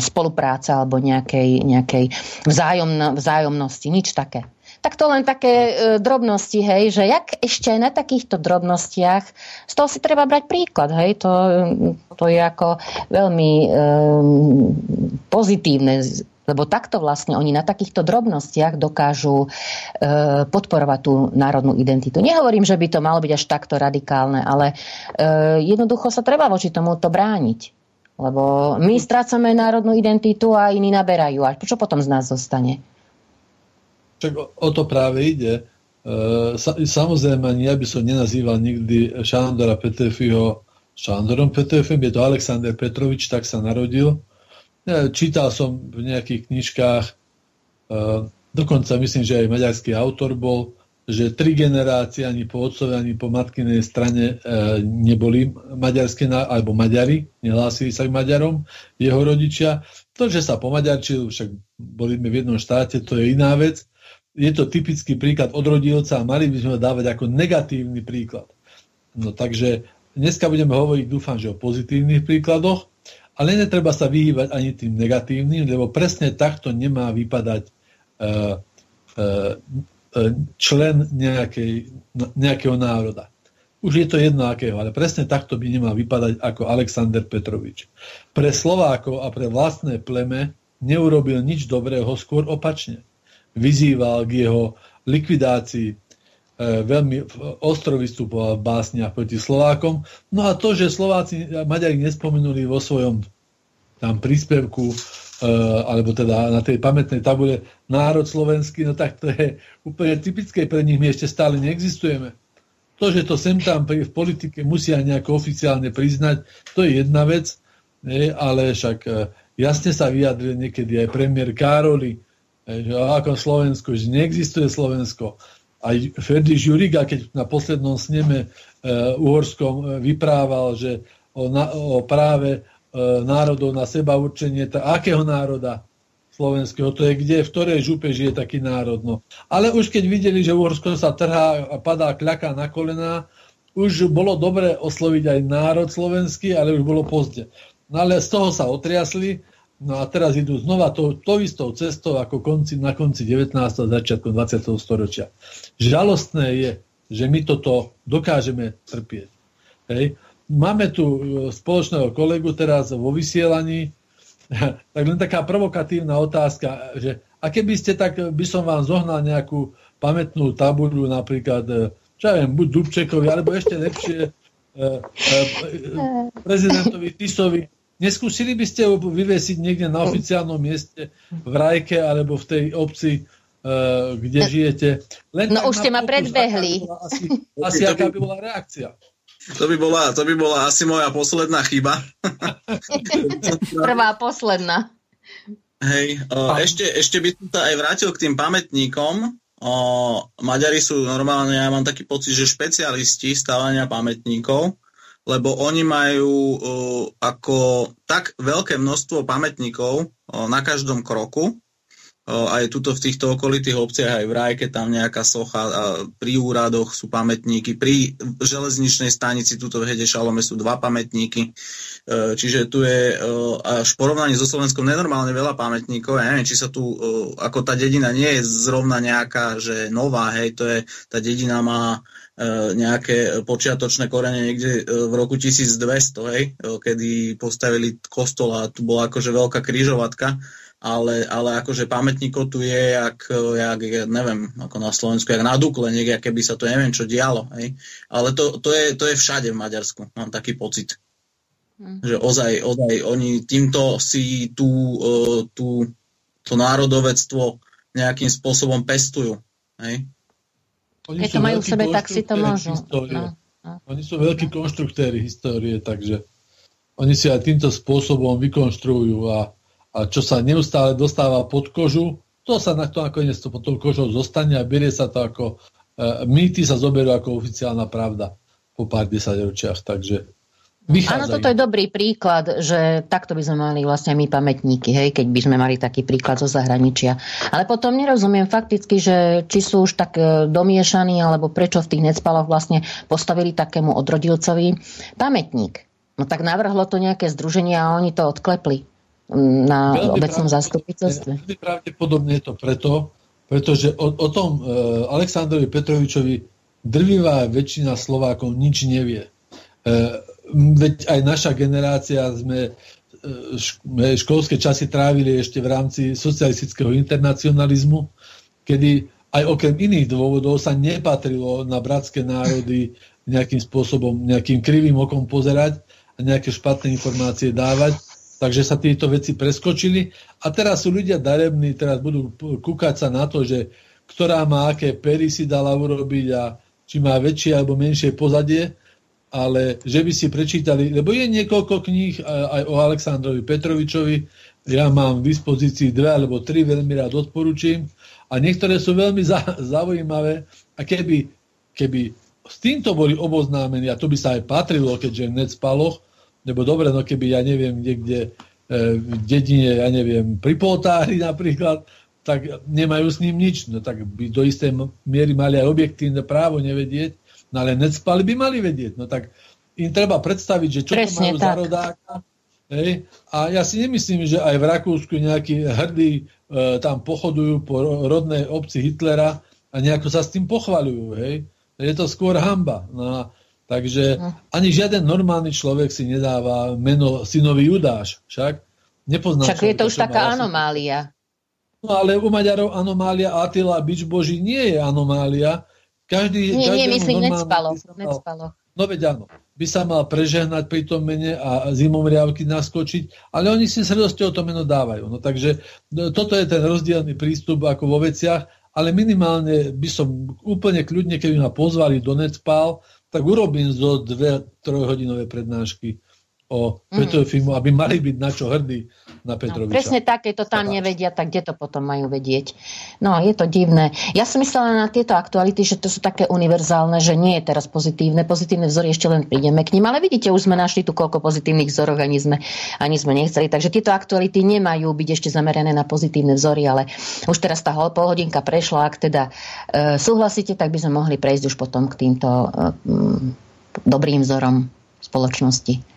spolupráca alebo nejakej, nejakej vzájomno, vzájomnosti, nič také. Tak to len také e, drobnosti, hej, že jak ešte aj na takýchto drobnostiach, z toho si treba brať príklad, hej, to, to je ako veľmi e, pozitívne lebo takto vlastne oni na takýchto drobnostiach dokážu e, podporovať tú národnú identitu. Nehovorím, že by to malo byť až takto radikálne, ale e, jednoducho sa treba voči tomuto brániť. Lebo my strácame národnú identitu a iní naberajú. A čo potom z nás zostane? Čak o, to práve ide. E, sa, samozrejme, ja by som nenazýval nikdy Šandora Petefiho Šandorom Petefim, je to Alexander Petrovič, tak sa narodil Čítal som v nejakých knižkách, e, dokonca myslím, že aj maďarský autor bol, že tri generácie ani po otcovi, ani po matkinej strane e, neboli maďarské, alebo Maďari, nehlásili sa k Maďarom, jeho rodičia. To, že sa pomaďarčil, však boli sme v jednom štáte, to je iná vec. Je to typický príklad odrodilca a mali by sme ho dávať ako negatívny príklad. No takže dneska budeme hovoriť, dúfam, že o pozitívnych príkladoch ale netreba sa vyhýbať ani tým negatívnym, lebo presne takto nemá vypadať uh, uh, člen nejakej, nejakého národa. Už je to jedno akého, ale presne takto by nemal vypadať ako Alexander Petrovič. Pre Slovákov a pre vlastné pleme neurobil nič dobrého, skôr opačne. Vyzýval k jeho likvidácii, veľmi ostro vystupoval v básniach proti Slovákom. No a to, že Slováci Maďari nespomenuli vo svojom tam príspevku, e, alebo teda na tej pamätnej tabule národ slovenský, no tak to je úplne typické pre nich, my ešte stále neexistujeme. To, že to sem tam v politike musia nejako oficiálne priznať, to je jedna vec, nie? ale však e, jasne sa vyjadril niekedy aj premiér Károli, e, že ako Slovensko, že neexistuje Slovensko aj Ferdi Žuriga, keď na poslednom sneme uh, uhorskom uh, vyprával, že o, na, o práve uh, národov na seba určenie, tá, akého národa slovenského, to je kde, v ktorej župe žije taký národ. No. Ale už keď videli, že Uhorsko sa trhá a padá kľaká na kolená, už bolo dobre osloviť aj národ slovenský, ale už bolo pozde. No ale z toho sa otriasli, No a teraz idú znova to, to istou cestou ako konci, na konci 19. a začiatku 20. storočia. Žalostné je, že my toto dokážeme trpieť. Hej. Máme tu e, spoločného kolegu teraz vo vysielaní, tak len taká provokatívna otázka, že a keby ste tak, by som vám zohnal nejakú pamätnú tabuľu napríklad, e, čo ja viem, buď Dubčekovi, alebo ešte lepšie e, prezidentovi Tisovi, Neskúsili by ste ho vyvesiť niekde na oficiálnom mieste v Rajke alebo v tej obci, uh, kde žijete? Len no už ste ma predbehli. Asi, asi aká by bola reakcia? To by, bola, to by bola asi moja posledná chyba. Prvá, posledná. Hej, uh, ešte, ešte by som sa aj vrátil k tým pamätníkom. Uh, Maďari sú normálne, ja mám taký pocit, že špecialisti stávania pamätníkov lebo oni majú uh, ako tak veľké množstvo pamätníkov uh, na každom kroku, aj tuto v týchto okolitých obciach, aj v Rajke, tam nejaká socha, a pri úradoch sú pamätníky, pri železničnej stanici, tuto v Hede Šalome sú dva pamätníky, e, čiže tu je e, až v porovnaní so Slovenskom nenormálne veľa pamätníkov, ja neviem, či sa tu, e, ako tá dedina nie je zrovna nejaká, že nová, hej, to je, tá dedina má nejaké počiatočné korene niekde v roku 1200, hej, kedy postavili kostol a tu bola akože veľká kryžovatka ale, ale akože pamätníkov tu je, jak, jak, neviem, ako na Slovensku, jak na Dukle, niekde, keby sa to neviem čo dialo. Hej. Ale to, to, je, to je všade v Maďarsku, mám taký pocit. Hmm. Že ozaj, ozaj oni týmto si tú, tú, to národovectvo nejakým spôsobom pestujú. Hej. Oni Keď to majú v sebe, tak si to môžu. No, no. Oni sú veľkí konštruktéry histórie, takže oni si aj týmto spôsobom vykonštruujú a a čo sa neustále dostáva pod kožu, to sa na to nakoniec to pod tou kožou zostane a berie sa to ako e, mýty sa zoberú ako oficiálna pravda po pár desaťročiach, takže vychádzajú. Áno, toto je dobrý príklad, že takto by sme mali vlastne my pamätníky, hej, keď by sme mali taký príklad zo zahraničia. Ale potom nerozumiem fakticky, že či sú už tak e, domiešaní, alebo prečo v tých necpaloch vlastne postavili takému odrodilcovi pamätník. No tak navrhlo to nejaké združenie a oni to odklepli na veľmi obecnom zastupiteľstve? Veľmi pravdepodobne je to preto, pretože o, o tom e, Aleksandrovi Petrovičovi drvivá väčšina Slovákov nič nevie. E, veď aj naša generácia sme e, školské časy trávili ešte v rámci socialistického internacionalizmu, kedy aj okrem iných dôvodov sa nepatrilo na bratské národy nejakým spôsobom, nejakým krivým okom pozerať a nejaké špatné informácie dávať. Takže sa tieto veci preskočili. A teraz sú ľudia darební, teraz budú kúkať sa na to, že ktorá má aké pery si dala urobiť a či má väčšie alebo menšie pozadie, ale že by si prečítali, lebo je niekoľko kníh aj o Aleksandrovi Petrovičovi, ja mám v dispozícii dve alebo tri, veľmi rád odporúčim. A niektoré sú veľmi zaujímavé. A keby, keby s týmto boli oboznámení, a to by sa aj patrilo, keďže v Necpaloch, lebo dobre, no keby, ja neviem, niekde e, v dedine, ja neviem, pri poltári napríklad, tak nemajú s ním nič. No tak by do istej miery mali aj objektívne právo nevedieť, no ale necpali by mali vedieť. No tak im treba predstaviť, že čo Presne to majú tak. za rodáka. Hej? A ja si nemyslím, že aj v Rakúsku nejakí hrdí e, tam pochodujú po rodnej obci Hitlera a nejako sa s tým pochvaľujú. Hej? Je to skôr hamba. No Takže hm. ani žiaden normálny človek si nedáva meno synovi Judáš. Však nepozná Však je to už taká anomália. No ale u Maďarov anomália Atila Bič Boží nie je anomália. Každý, nie, nie, myslím, necpalo. necpalo. No veď áno, by sa mal prežehnať pri tom mene a zimom riavky naskočiť, ale oni si s radosťou to meno dávajú. No takže no, toto je ten rozdielný prístup ako vo veciach, ale minimálne by som úplne kľudne, keby ma pozvali do Necpal, tak urobím zo dve trojhodinové prednášky o mm. Petrofimu, aby mali byť na čo hrdí na no, Petroviča. No, presne tak, keď to tam nevedia, tak kde to potom majú vedieť? No, je to divné. Ja som myslela na tieto aktuality, že to sú také univerzálne, že nie je teraz pozitívne. Pozitívne vzory ešte len prídeme k ním, ale vidíte, už sme našli tu koľko pozitívnych vzorov, ani sme, ani sme nechceli. Takže tieto aktuality nemajú byť ešte zamerané na pozitívne vzory, ale už teraz tá polhodinka prešla. Ak teda e, súhlasíte, tak by sme mohli prejsť už potom k týmto e, dobrým vzorom spoločnosti.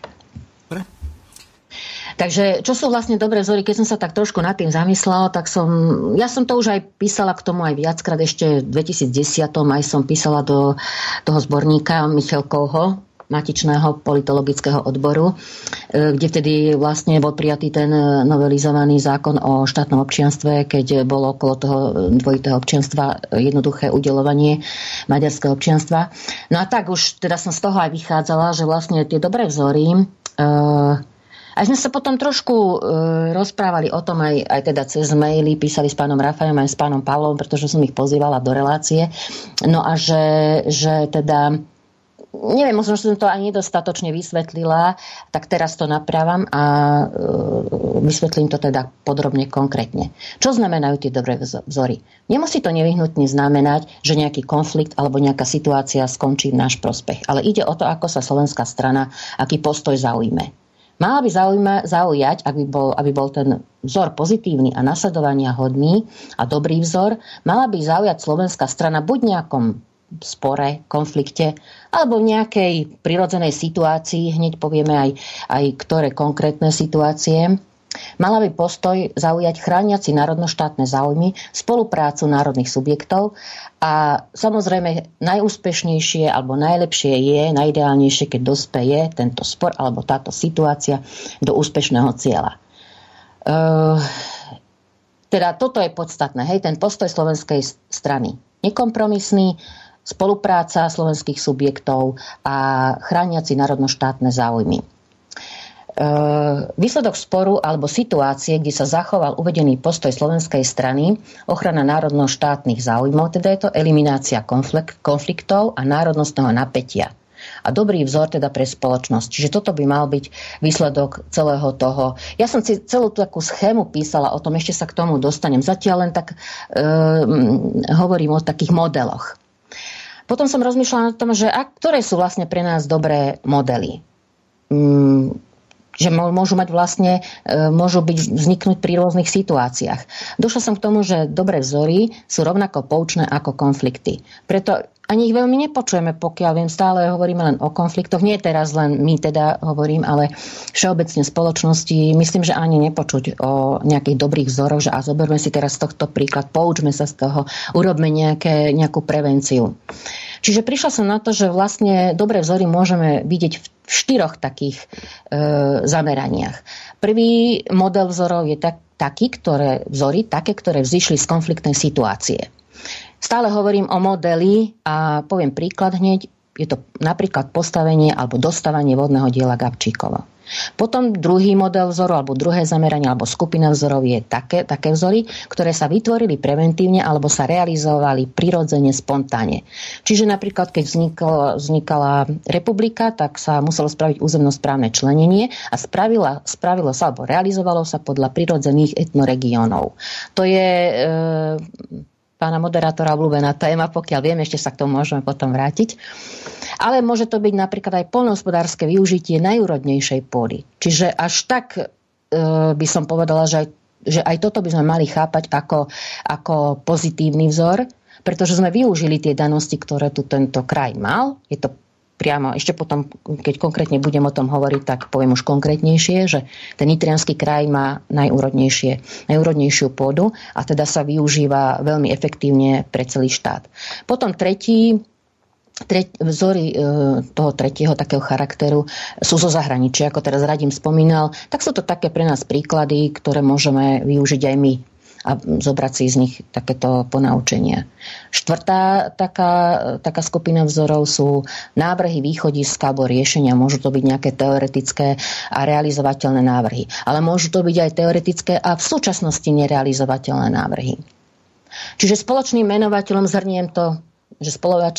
Takže čo sú vlastne dobré vzory, keď som sa tak trošku nad tým zamyslela, tak som, ja som to už aj písala k tomu aj viackrát, ešte v 2010 aj som písala do toho zborníka Michalkovho, matičného politologického odboru, e, kde vtedy vlastne bol prijatý ten novelizovaný zákon o štátnom občianstve, keď bolo okolo toho dvojitého občianstva jednoduché udelovanie maďarského občianstva. No a tak už teda som z toho aj vychádzala, že vlastne tie dobré vzory e, a sme sa potom trošku e, rozprávali o tom aj, aj teda cez maily, písali s pánom Rafajom aj s pánom Pavlom, pretože som ich pozývala do relácie. No a že, že teda neviem, možno som to ani nedostatočne vysvetlila, tak teraz to napravám a e, vysvetlím to teda podrobne konkrétne. Čo znamenajú tie dobré vzory? Nemusí to nevyhnutne znamenať, že nejaký konflikt alebo nejaká situácia skončí v náš prospech, ale ide o to, ako sa slovenská strana, aký postoj zaujme. Mala by zaujíma, zaujať, aby bol, aby bol ten vzor pozitívny a nasledovania hodný a dobrý vzor, mala by zaujať slovenská strana buď nejakom spore, konflikte, alebo v nejakej prirodzenej situácii, hneď povieme aj, aj ktoré konkrétne situácie, Mala by postoj zaujať chrániaci národnoštátne záujmy, spoluprácu národných subjektov a samozrejme najúspešnejšie alebo najlepšie je, najideálnejšie, keď dospeje tento spor alebo táto situácia do úspešného cieľa. Uh, teda toto je podstatné, hej, ten postoj slovenskej strany nekompromisný, spolupráca slovenských subjektov a chrániaci národnoštátne záujmy. E, výsledok sporu alebo situácie, kde sa zachoval uvedený postoj slovenskej strany, ochrana národno-štátnych záujmov, teda je to eliminácia konfliktov a národnostného napätia a dobrý vzor teda pre spoločnosť. Čiže toto by mal byť výsledok celého toho. Ja som si celú tú takú schému písala o tom, ešte sa k tomu dostanem. Zatiaľ len tak e, hovorím o takých modeloch. Potom som rozmýšľala o tom, že a ktoré sú vlastne pre nás dobré modely. Že môžu mať vlastne, e, môžu byť, vzniknúť pri rôznych situáciách. Došla som k tomu, že dobré vzory sú rovnako poučné ako konflikty. Preto ani ich veľmi nepočujeme, pokiaľ viem, stále hovoríme len o konfliktoch. Nie teraz len my teda hovorím, ale všeobecne spoločnosti. Myslím, že ani nepočuť o nejakých dobrých vzoroch, že a zoberme si teraz z tohto príklad, poučme sa z toho, urobme nejaké, nejakú prevenciu. Čiže prišla som na to, že vlastne dobré vzory môžeme vidieť v štyroch takých e, zameraniach. Prvý model vzorov je tak, taký, ktoré, vzory, také, ktoré vzýšli z konfliktnej situácie. Stále hovorím o modeli a poviem príklad hneď. Je to napríklad postavenie alebo dostávanie vodného diela Gabčíkova. Potom druhý model vzoru alebo druhé zameranie alebo skupina vzorov je také, také vzory, ktoré sa vytvorili preventívne alebo sa realizovali prirodzene, spontánne. Čiže napríklad, keď vzniklo, vznikala republika, tak sa muselo spraviť územnosprávne členenie a spravila, spravilo sa alebo realizovalo sa podľa prirodzených etnoregiónov. To je e, pána moderátora obľúbená téma, pokiaľ viem, ešte sa k tomu môžeme potom vrátiť. Ale môže to byť napríklad aj polnohospodárske využitie najúrodnejšej pôdy. Čiže až tak e, by som povedala, že aj, že aj toto by sme mali chápať ako, ako pozitívny vzor, pretože sme využili tie danosti, ktoré tu tento kraj mal. Je to priamo, ešte potom, keď konkrétne budem o tom hovoriť, tak poviem už konkrétnejšie, že ten nitrianský kraj má najúrodnejšie, najúrodnejšiu pôdu a teda sa využíva veľmi efektívne pre celý štát. Potom tretí, Tre, vzory e, toho tretieho takého charakteru sú zo zahraničia, ako teraz Radim spomínal, tak sú to také pre nás príklady, ktoré môžeme využiť aj my a zobrať si z nich takéto ponaučenia. Štvrtá taká, taká skupina vzorov sú návrhy východiska alebo riešenia. Môžu to byť nejaké teoretické a realizovateľné návrhy. Ale môžu to byť aj teoretické a v súčasnosti nerealizovateľné návrhy. Čiže spoločným menovateľom zhrniem to že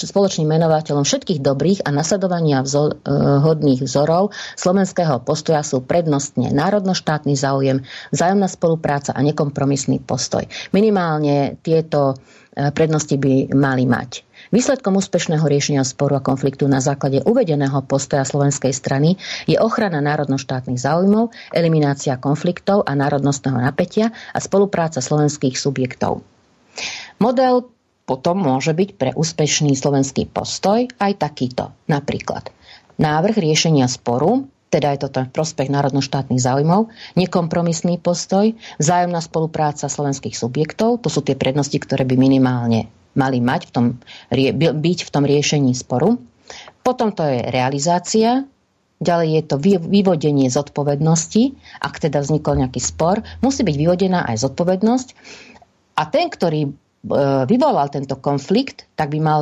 spoločným menovateľom všetkých dobrých a nasledovania vzor, eh, hodných vzorov slovenského postoja sú prednostne národnoštátny záujem, vzájomná spolupráca a nekompromisný postoj. Minimálne tieto eh, prednosti by mali mať. Výsledkom úspešného riešenia sporu a konfliktu na základe uvedeného postoja slovenskej strany je ochrana národnoštátnych záujmov, eliminácia konfliktov a národnostného napätia a spolupráca slovenských subjektov. Model potom môže byť pre úspešný slovenský postoj aj takýto. Napríklad návrh riešenia sporu, teda je to v prospech národnoštátnych záujmov, nekompromisný postoj, vzájomná spolupráca slovenských subjektov, to sú tie prednosti, ktoré by minimálne mali mať v tom, byť v tom riešení sporu. Potom to je realizácia, Ďalej je to vyvodenie zodpovednosti, ak teda vznikol nejaký spor, musí byť vyvodená aj zodpovednosť. A ten, ktorý vyvolal tento konflikt, tak by mal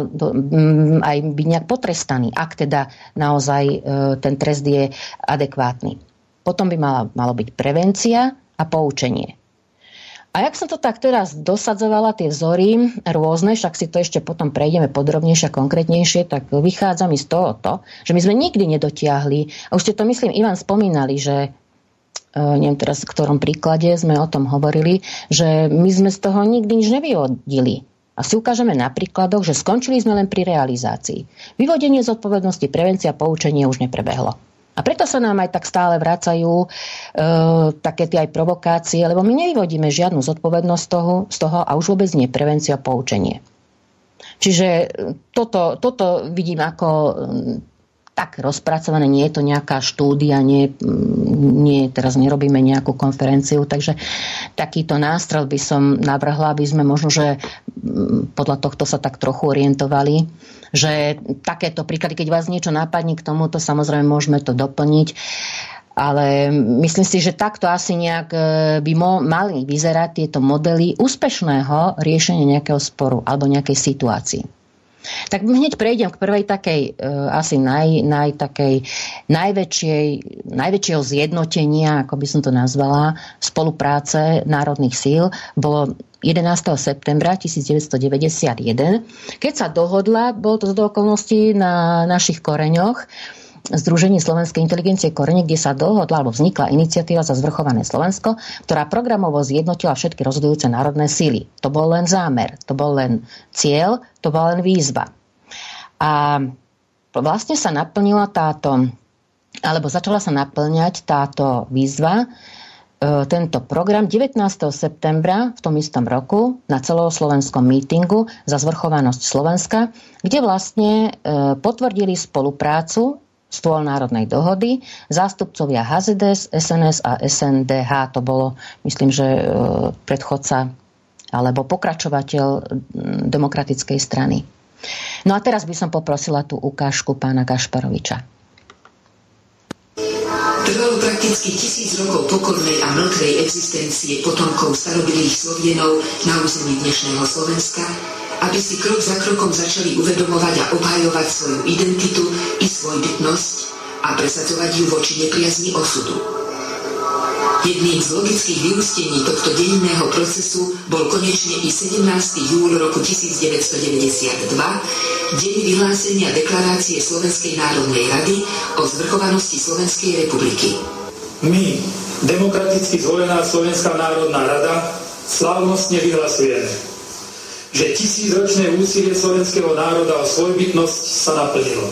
aj byť nejak potrestaný, ak teda naozaj e, ten trest je adekvátny. Potom by mala, malo byť prevencia a poučenie. A jak som to tak teraz dosadzovala, tie vzory rôzne, však si to ešte potom prejdeme podrobnejšie a konkrétnejšie, tak vychádza mi z toho to, že my sme nikdy nedotiahli, a už ste to myslím Ivan spomínali, že E, neviem teraz v ktorom príklade sme o tom hovorili, že my sme z toho nikdy nič nevyvodili. A si ukážeme na príkladoch, že skončili sme len pri realizácii. Vyvodenie zodpovednosti, prevencia poučenie už neprebehlo. A preto sa nám aj tak stále vracajú e, také tie aj provokácie, lebo my nevyvodíme žiadnu zodpovednosť z toho, z toho a už vôbec nie prevencia poučenie. Čiže toto, toto vidím ako tak rozpracované, nie je to nejaká štúdia, nie, nie teraz nerobíme nejakú konferenciu, takže takýto nástroj by som navrhla, aby sme možno, že mm, podľa tohto sa tak trochu orientovali, že takéto príklady, keď vás niečo napadne k tomuto, samozrejme môžeme to doplniť, ale myslím si, že takto asi nejak e, by mali vyzerať tieto modely úspešného riešenia nejakého sporu alebo nejakej situácii. Tak hneď prejdem k prvej takej, e, asi naj, naj, takej, najväčšej, najväčšieho zjednotenia, ako by som to nazvala, spolupráce národných síl. Bolo 11. septembra 1991, keď sa dohodla, bolo to z okolností na našich koreňoch, Združenie slovenskej inteligencie Korene, kde sa dohodla alebo vznikla iniciatíva za zvrchované Slovensko, ktorá programovo zjednotila všetky rozhodujúce národné síly. To bol len zámer, to bol len cieľ, to bola len výzva. A vlastne sa naplnila táto, alebo začala sa naplňať táto výzva, e, tento program 19. septembra v tom istom roku na celoslovenskom mítingu za zvrchovanosť Slovenska, kde vlastne e, potvrdili spoluprácu stôl národnej dohody, zástupcovia HZDS, SNS a SNDH. To bolo, myslím, že e, predchodca alebo pokračovateľ demokratickej strany. No a teraz by som poprosila tú ukážku pána Gašparoviča. Trvalo prakticky tisíc rokov pokornej a mŕtvej existencie potomkov starobilých Slovienov na území dnešného Slovenska, aby si krok za krokom začali uvedomovať a obhajovať svoju identitu i svoju bytnosť a presadzovať ju voči nepriazni osudu. Jedným z logických vyústení tohto dejinného procesu bol konečne i 17. júl roku 1992, deň vyhlásenia deklarácie Slovenskej národnej rady o zvrchovanosti Slovenskej republiky. My, demokraticky zvolená Slovenská národná rada, slávnostne vyhlasujeme, že tisícročné úsilie slovenského národa o svojbytnosť sa naplnilo.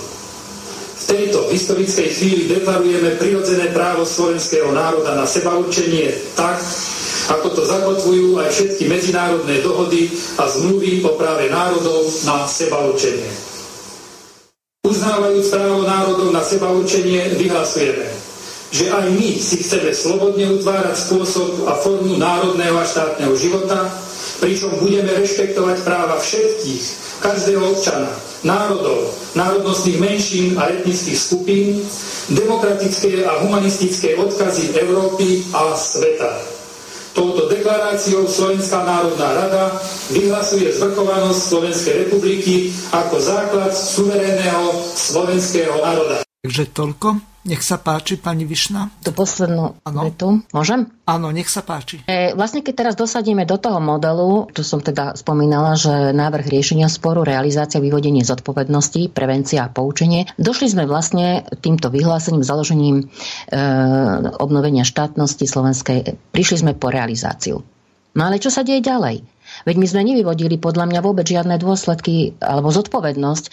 V tejto historickej chvíli deklarujeme prirodzené právo slovenského národa na sebaurčenie tak, ako to zakotvujú aj všetky medzinárodné dohody a zmluvy o práve národov na sebaurčenie. Uznávajúc právo národov na sebaurčenie, vyhlasujeme, že aj my si chceme slobodne utvárať spôsob a formu národného a štátneho života, pričom budeme rešpektovať práva všetkých, každého občana, národov, národnostných menšín a etnických skupín, demokratické a humanistické odkazy Európy a sveta. Touto deklaráciou Slovenská národná rada vyhlasuje zvrchovanosť Slovenskej republiky ako základ suverénneho slovenského národa. Takže toľko nech sa páči, pani Višna. To poslednú ano. vetu. Môžem? Áno, nech sa páči. E, vlastne, keď teraz dosadíme do toho modelu, čo som teda spomínala, že návrh riešenia sporu, realizácia, vyvodenie zodpovednosti, prevencia a poučenie, došli sme vlastne týmto vyhlásením, založením e, obnovenia štátnosti slovenskej, prišli sme po realizáciu. No ale čo sa deje ďalej? Veď my sme nevyvodili podľa mňa vôbec žiadne dôsledky alebo zodpovednosť.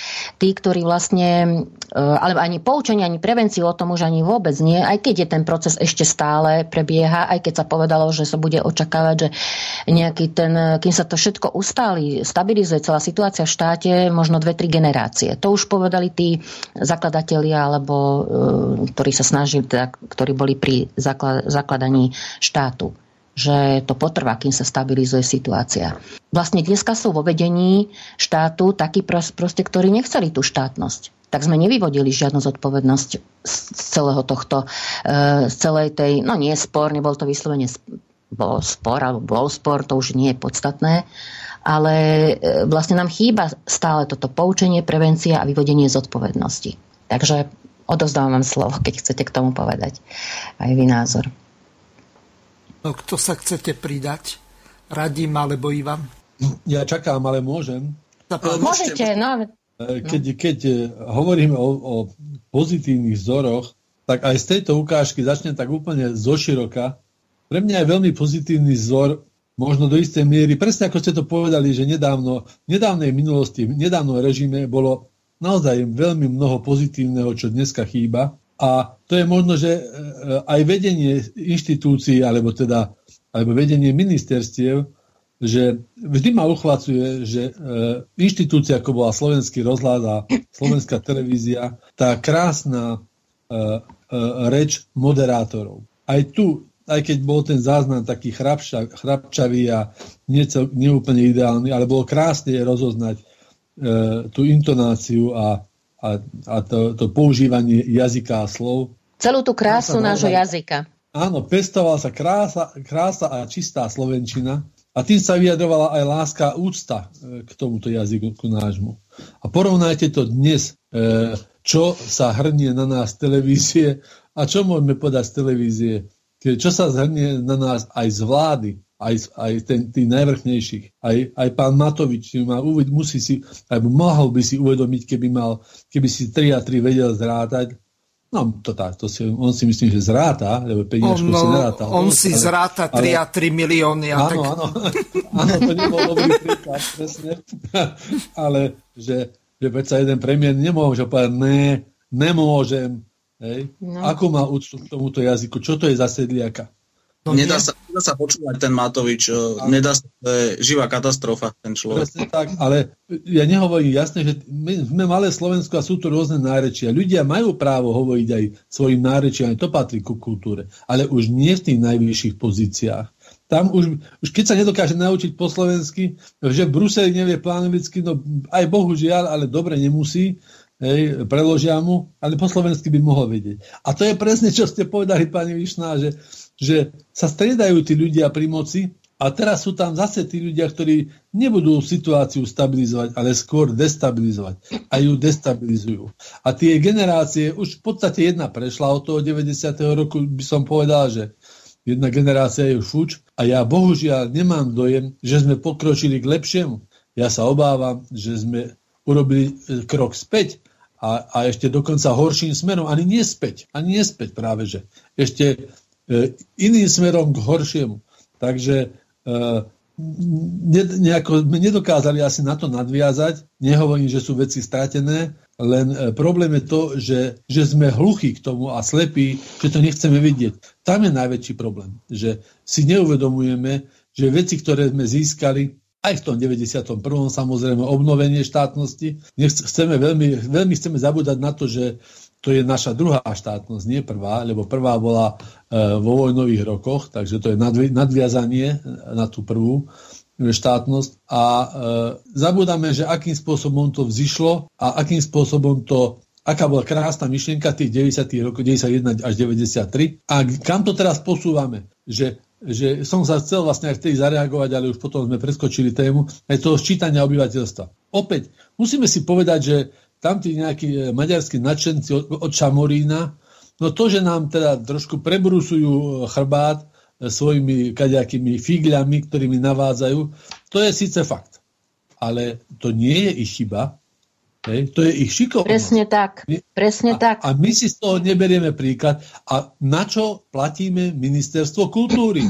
Tí, ktorí vlastne, e, ale ani poučenie, ani prevenciu o tom už ani vôbec nie, aj keď je ten proces ešte stále prebieha, aj keď sa povedalo, že sa bude očakávať, že nejaký ten, kým sa to všetko ustáli, stabilizuje celá situácia v štáte, možno dve, tri generácie. To už povedali tí zakladatelia, alebo e, ktorí sa snažili, teda, ktorí boli pri zakladaní štátu že to potrvá, kým sa stabilizuje situácia. Vlastne dneska sú vo vedení štátu takí proste, ktorí nechceli tú štátnosť. Tak sme nevyvodili žiadnu zodpovednosť z celého tohto, e, z celej tej, no nie spor, nebol to vyslovene bol spor, alebo bol spor, to už nie je podstatné, ale e, vlastne nám chýba stále toto poučenie, prevencia a vyvodenie zodpovednosti. Takže odozdávam vám slovo, keď chcete k tomu povedať aj vy názor. No, kto sa chcete pridať? Radím alebo Ivan? Ja čakám, ale môžem. Môžete, no. E, keď, keď e, hovoríme o, o pozitívnych vzoroch, tak aj z tejto ukážky začnem tak úplne zoširoka. Pre mňa je veľmi pozitívny vzor, možno do istej miery, presne ako ste to povedali, že nedávno, v nedávnej minulosti, v nedávnom režime bolo naozaj veľmi mnoho pozitívneho, čo dneska chýba. A to je možno, že aj vedenie inštitúcií, alebo teda alebo vedenie ministerstiev, že vždy ma uchvacuje, že e, inštitúcia, ako bola Slovenský rozhľad a Slovenská televízia, tá krásna e, e, reč moderátorov. Aj tu, aj keď bol ten záznam taký chrapčavý a niecel, neúplne ideálny, ale bolo krásne rozoznať e, tú intonáciu a, a, a to, to používanie jazyka a slov. Celú tú krásu nášho jazyka. Áno, pestovala sa krása, krása a čistá slovenčina a tým sa vyjadrovala aj láska a úcta e, k tomuto jazyku nášmu. A porovnajte to dnes, e, čo sa hrnie na nás televízie a čo môžeme povedať z televízie, čo sa zhrnie na nás aj z vlády, aj, aj ten, tých najvrchnejších. Aj, aj pán Matovič má, musí si, alebo mohol by si uvedomiť, keby, mal, keby si 3 a 3 vedel zrátať, No, to tak, to si, on si myslím, že zráta, lebo peniažko no, si neráta. On si ale, zráta 3 ale, a 3 milióny. A áno, tak... áno, áno, to nebol dobrý príklad, presne. ale, že, že sa jeden premiér nemôže povedať, ne, nemôžem. Hej. No. Ako má úctu k tomuto jazyku? Čo to je za sedliaka? No nedá, sa, nedá sa počúvať ten Matovič, a... nedá sa, to je živá katastrofa ten človek. Presne tak, ale ja nehovorím jasne, že my sme malé Slovensko a sú tu rôzne nárečia. Ľudia majú právo hovoriť aj svojim nárečiam, to patrí ku kultúre, ale už nie v tých najvyšších pozíciách. Tam už, už keď sa nedokáže naučiť po slovensky, že v Bruseli nevie po anglicky, no aj bohužiaľ, ale dobre nemusí, hej, preložia mu, ale po slovensky by mohol vedieť. A to je presne, čo ste povedali, pani Višná, že že sa striedajú tí ľudia pri moci a teraz sú tam zase tí ľudia, ktorí nebudú situáciu stabilizovať, ale skôr destabilizovať. A ju destabilizujú. A tie generácie, už v podstate jedna prešla od toho 90. roku, by som povedal, že jedna generácia je fuč a ja bohužiaľ nemám dojem, že sme pokročili k lepšiemu. Ja sa obávam, že sme urobili e, krok späť a, a ešte dokonca horším smerom. Ani nie späť, ani nie späť práve, že ešte iným smerom k horšiemu. Takže e, ne, nejako nedokázali asi na to nadviazať. Nehovorím, že sú veci stratené, len e, problém je to, že, že sme hluchí k tomu a slepí, že to nechceme vidieť. Tam je najväčší problém, že si neuvedomujeme, že veci, ktoré sme získali, aj v tom 91. samozrejme obnovenie štátnosti. Chceme veľmi, veľmi chceme zabúdať na to, že to je naša druhá štátnosť, nie prvá, lebo prvá bola e, vo vojnových rokoch, takže to je nadviazanie na tú prvú štátnosť a e, zabúdame, že akým spôsobom to vzýšlo a akým spôsobom to aká bola krásna myšlienka tých 90. rokov, 91 až 93 a kam to teraz posúvame, že že som sa chcel vlastne aj vtedy zareagovať, ale už potom sme preskočili tému, aj toho sčítania obyvateľstva. Opäť, musíme si povedať, že tam tí nejakí e, maďarskí nadšenci od, od Šamorína, no to, že nám teda trošku prebrúsujú e, chrbát e, svojimi kaďakými figľami, ktorými navádzajú, to je síce fakt. Ale to nie je ich chyba, Hej, to je ich šikovnosť. Presne tak. Presne a, tak. A my si z toho neberieme príklad. A na čo platíme ministerstvo kultúry?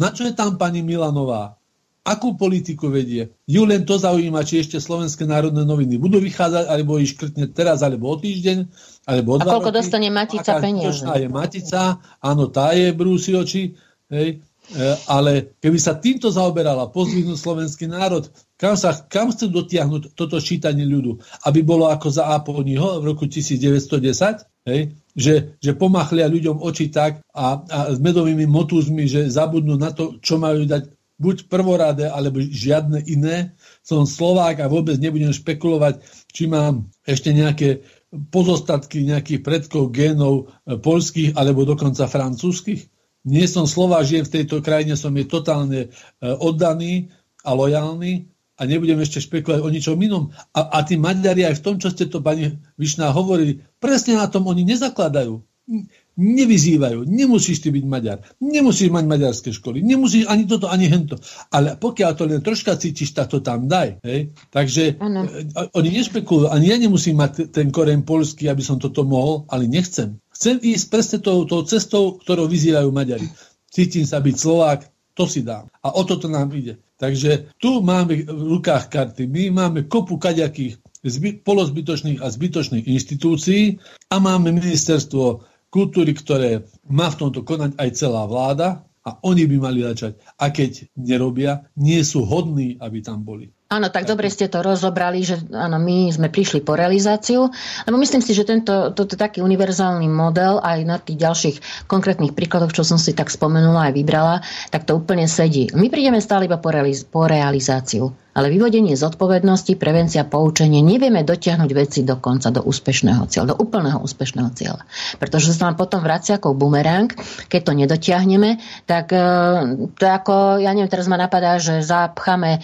Na čo je tam pani Milanová? Akú politiku vedie. Ju len to zaujíma, či ešte Slovenské národné noviny budú vychádzať, alebo ich škrtne teraz, alebo o týždeň, alebo o dva A koľko roky. dostane Matica peniaze. je Matica, áno, tá je brúsi oči, hej, e, ale keby sa týmto zaoberala pozdvihnúť slovenský národ, kam, sa, kam chcú dotiahnuť toto čítanie ľudu? Aby bolo ako za Apolniho v roku 1910, hej, že, že pomachlia ľuďom oči tak a, a s medovými motúzmi, že zabudnú na to, čo majú dať buď prvoradé, alebo žiadne iné. Som Slovák a vôbec nebudem špekulovať, či mám ešte nejaké pozostatky nejakých predkov génov e, polských alebo dokonca francúzskych. Nie som Slovák, žijem v tejto krajine, som je totálne e, oddaný a lojálny a nebudem ešte špekulovať o ničom inom. A, a tí Maďari aj v tom, čo ste to, pani Vyšná, hovorili, presne na tom oni nezakladajú nevyzývajú. Nemusíš ty byť Maďar. Nemusíš mať maďarské školy. Nemusíš ani toto, ani hento. Ale pokiaľ to len troška cítiš, tak to tam daj. Hej? Takže ano. E, oni nešpekulujú. Ani ja nemusím mať ten koreň polský, aby som toto mohol, ale nechcem. Chcem ísť presne tou, tou cestou, ktorou vyzývajú Maďari. Cítim sa byť Slovák, to si dám. A o toto nám ide. Takže tu máme v rukách karty. My máme kopu kaďakých zby, polozbytočných a zbytočných inštitúcií a máme ministerstvo kultúry, ktoré má v tomto konať aj celá vláda a oni by mali začať. A keď nerobia, nie sú hodní, aby tam boli. Áno, tak dobre ste to rozobrali, že áno, my sme prišli po realizáciu, lebo myslím si, že tento, toto taký univerzálny model aj na tých ďalších konkrétnych príkladoch, čo som si tak spomenula aj vybrala, tak to úplne sedí. My prídeme stále iba po realizáciu ale vyvodenie zodpovednosti, prevencia, poučenie, nevieme dotiahnuť veci do konca, do úspešného cieľa, do úplného úspešného cieľa. Pretože sa nám potom vracia ako bumerang, keď to nedotiahneme, tak e, to ako, ja neviem, teraz ma napadá, že zapcháme e,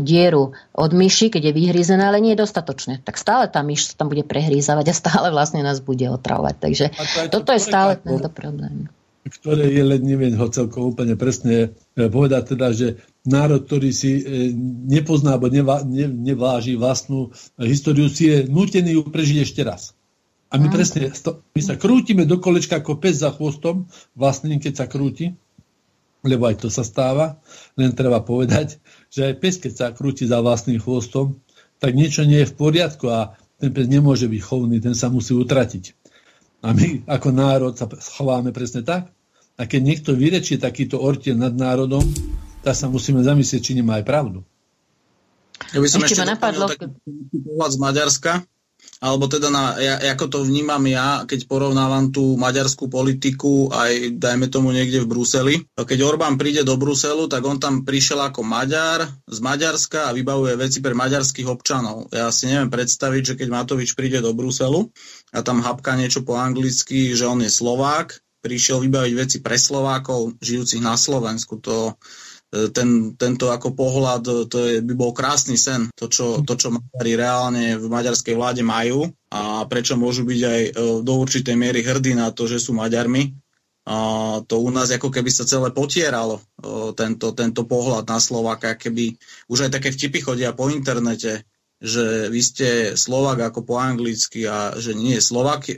dieru od myši, keď je vyhrízená, ale nie je dostatočné. Tak stále tá myš sa tam bude prehrízavať a stále vlastne nás bude otravovať. Takže toto je stále tento problém ktoré je len neviem ho celkom úplne presne e, povedať, teda, že národ, ktorý si e, nepozná alebo nevá, ne, neváži vlastnú históriu, si je nutený ju prežiť ešte raz. A my presne, my sa krútime do kolečka ako pes za chvostom, vlastne keď sa krúti, lebo aj to sa stáva, len treba povedať, že aj pes, keď sa krúti za vlastným chvostom, tak niečo nie je v poriadku a ten pes nemôže byť chovný, ten sa musí utratiť. A my ako národ sa chováme presne tak, a keď niekto vyrečie takýto ortiel nad národom, tak sa musíme zamyslieť, či nemá aj pravdu. Ja by som ešte, ešte napadlo... taký pohľad z Maďarska, alebo teda na, ja, ako to vnímam ja, keď porovnávam tú maďarskú politiku aj, dajme tomu, niekde v Bruseli. Keď Orbán príde do Bruselu, tak on tam prišiel ako Maďar z Maďarska a vybavuje veci pre maďarských občanov. Ja si neviem predstaviť, že keď Matovič príde do Bruselu a tam hapka niečo po anglicky, že on je Slovák, prišiel vybaviť veci pre Slovákov, žijúcich na Slovensku. To, ten, tento ako pohľad, e, to je, by bol krásny sen, to čo, to, čo Maďari reálne v maďarskej vláde majú a prečo môžu byť aj e, do určitej miery hrdí na to, že sú Maďarmi. A to u nás ako keby sa celé potieralo, tento, tento pohľad na Slováka, keby už aj také vtipy chodia po internete, že vy ste Slovak ako po anglicky a že nie je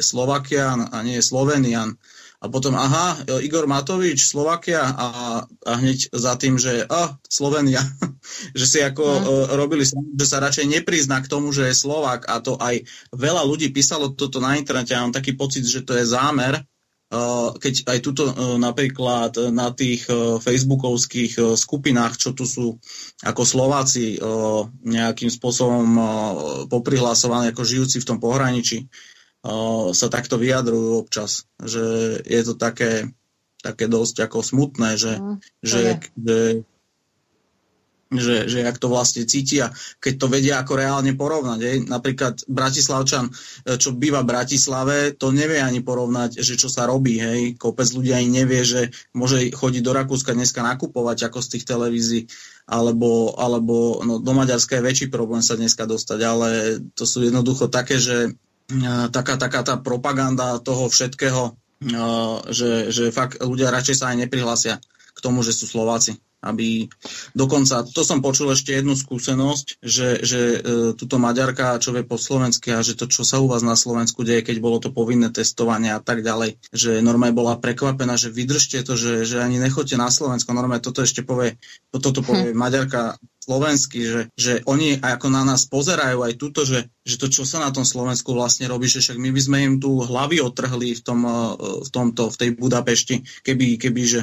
Slovakian a nie je Slovenian a potom, aha, Igor Matovič, Slovakia. A, a hneď za tým, že a, Slovenia, že si ako uh, robili, že sa radšej neprizná k tomu, že je Slovak. A to aj veľa ľudí písalo toto na internete. A mám taký pocit, že to je zámer, uh, keď aj tuto uh, napríklad na tých uh, facebookovských uh, skupinách, čo tu sú ako Slováci uh, nejakým spôsobom uh, poprihlasovaní ako žijúci v tom pohraničí, sa takto vyjadrujú občas, že je to také, také dosť ako smutné, že, mm, že, že, že, že jak to vlastne cítia, keď to vedia ako reálne porovnať. Hej. Napríklad Bratislavčan, e, čo býva v Bratislave, to nevie ani porovnať, že čo sa robí. Hej. Kopec ľudí ani nevie, že môže chodiť do Rakúska dneska nakupovať ako z tých televízií alebo, alebo no, do Maďarska je väčší problém sa dneska dostať, ale to sú jednoducho také, že taká, taká tá propaganda toho všetkého, že, že fakt ľudia radšej sa aj neprihlásia k tomu, že sú Slováci. Aby dokonca, to som počul ešte jednu skúsenosť, že, že e, túto Maďarka, čo vie po slovensky a že to, čo sa u vás na Slovensku deje, keď bolo to povinné testovanie a tak ďalej, že normálne bola prekvapená, že vydržte to, že, že ani nechoďte na Slovensko. Normálne toto ešte povie, toto povie hm. Maďarka slovensky, že, že oni ako na nás pozerajú aj túto, že, že to, čo sa na tom Slovensku vlastne robí, že však my by sme im tu hlavy otrhli v, tom, eh, v tomto, v tej Budapešti, keby, keby že.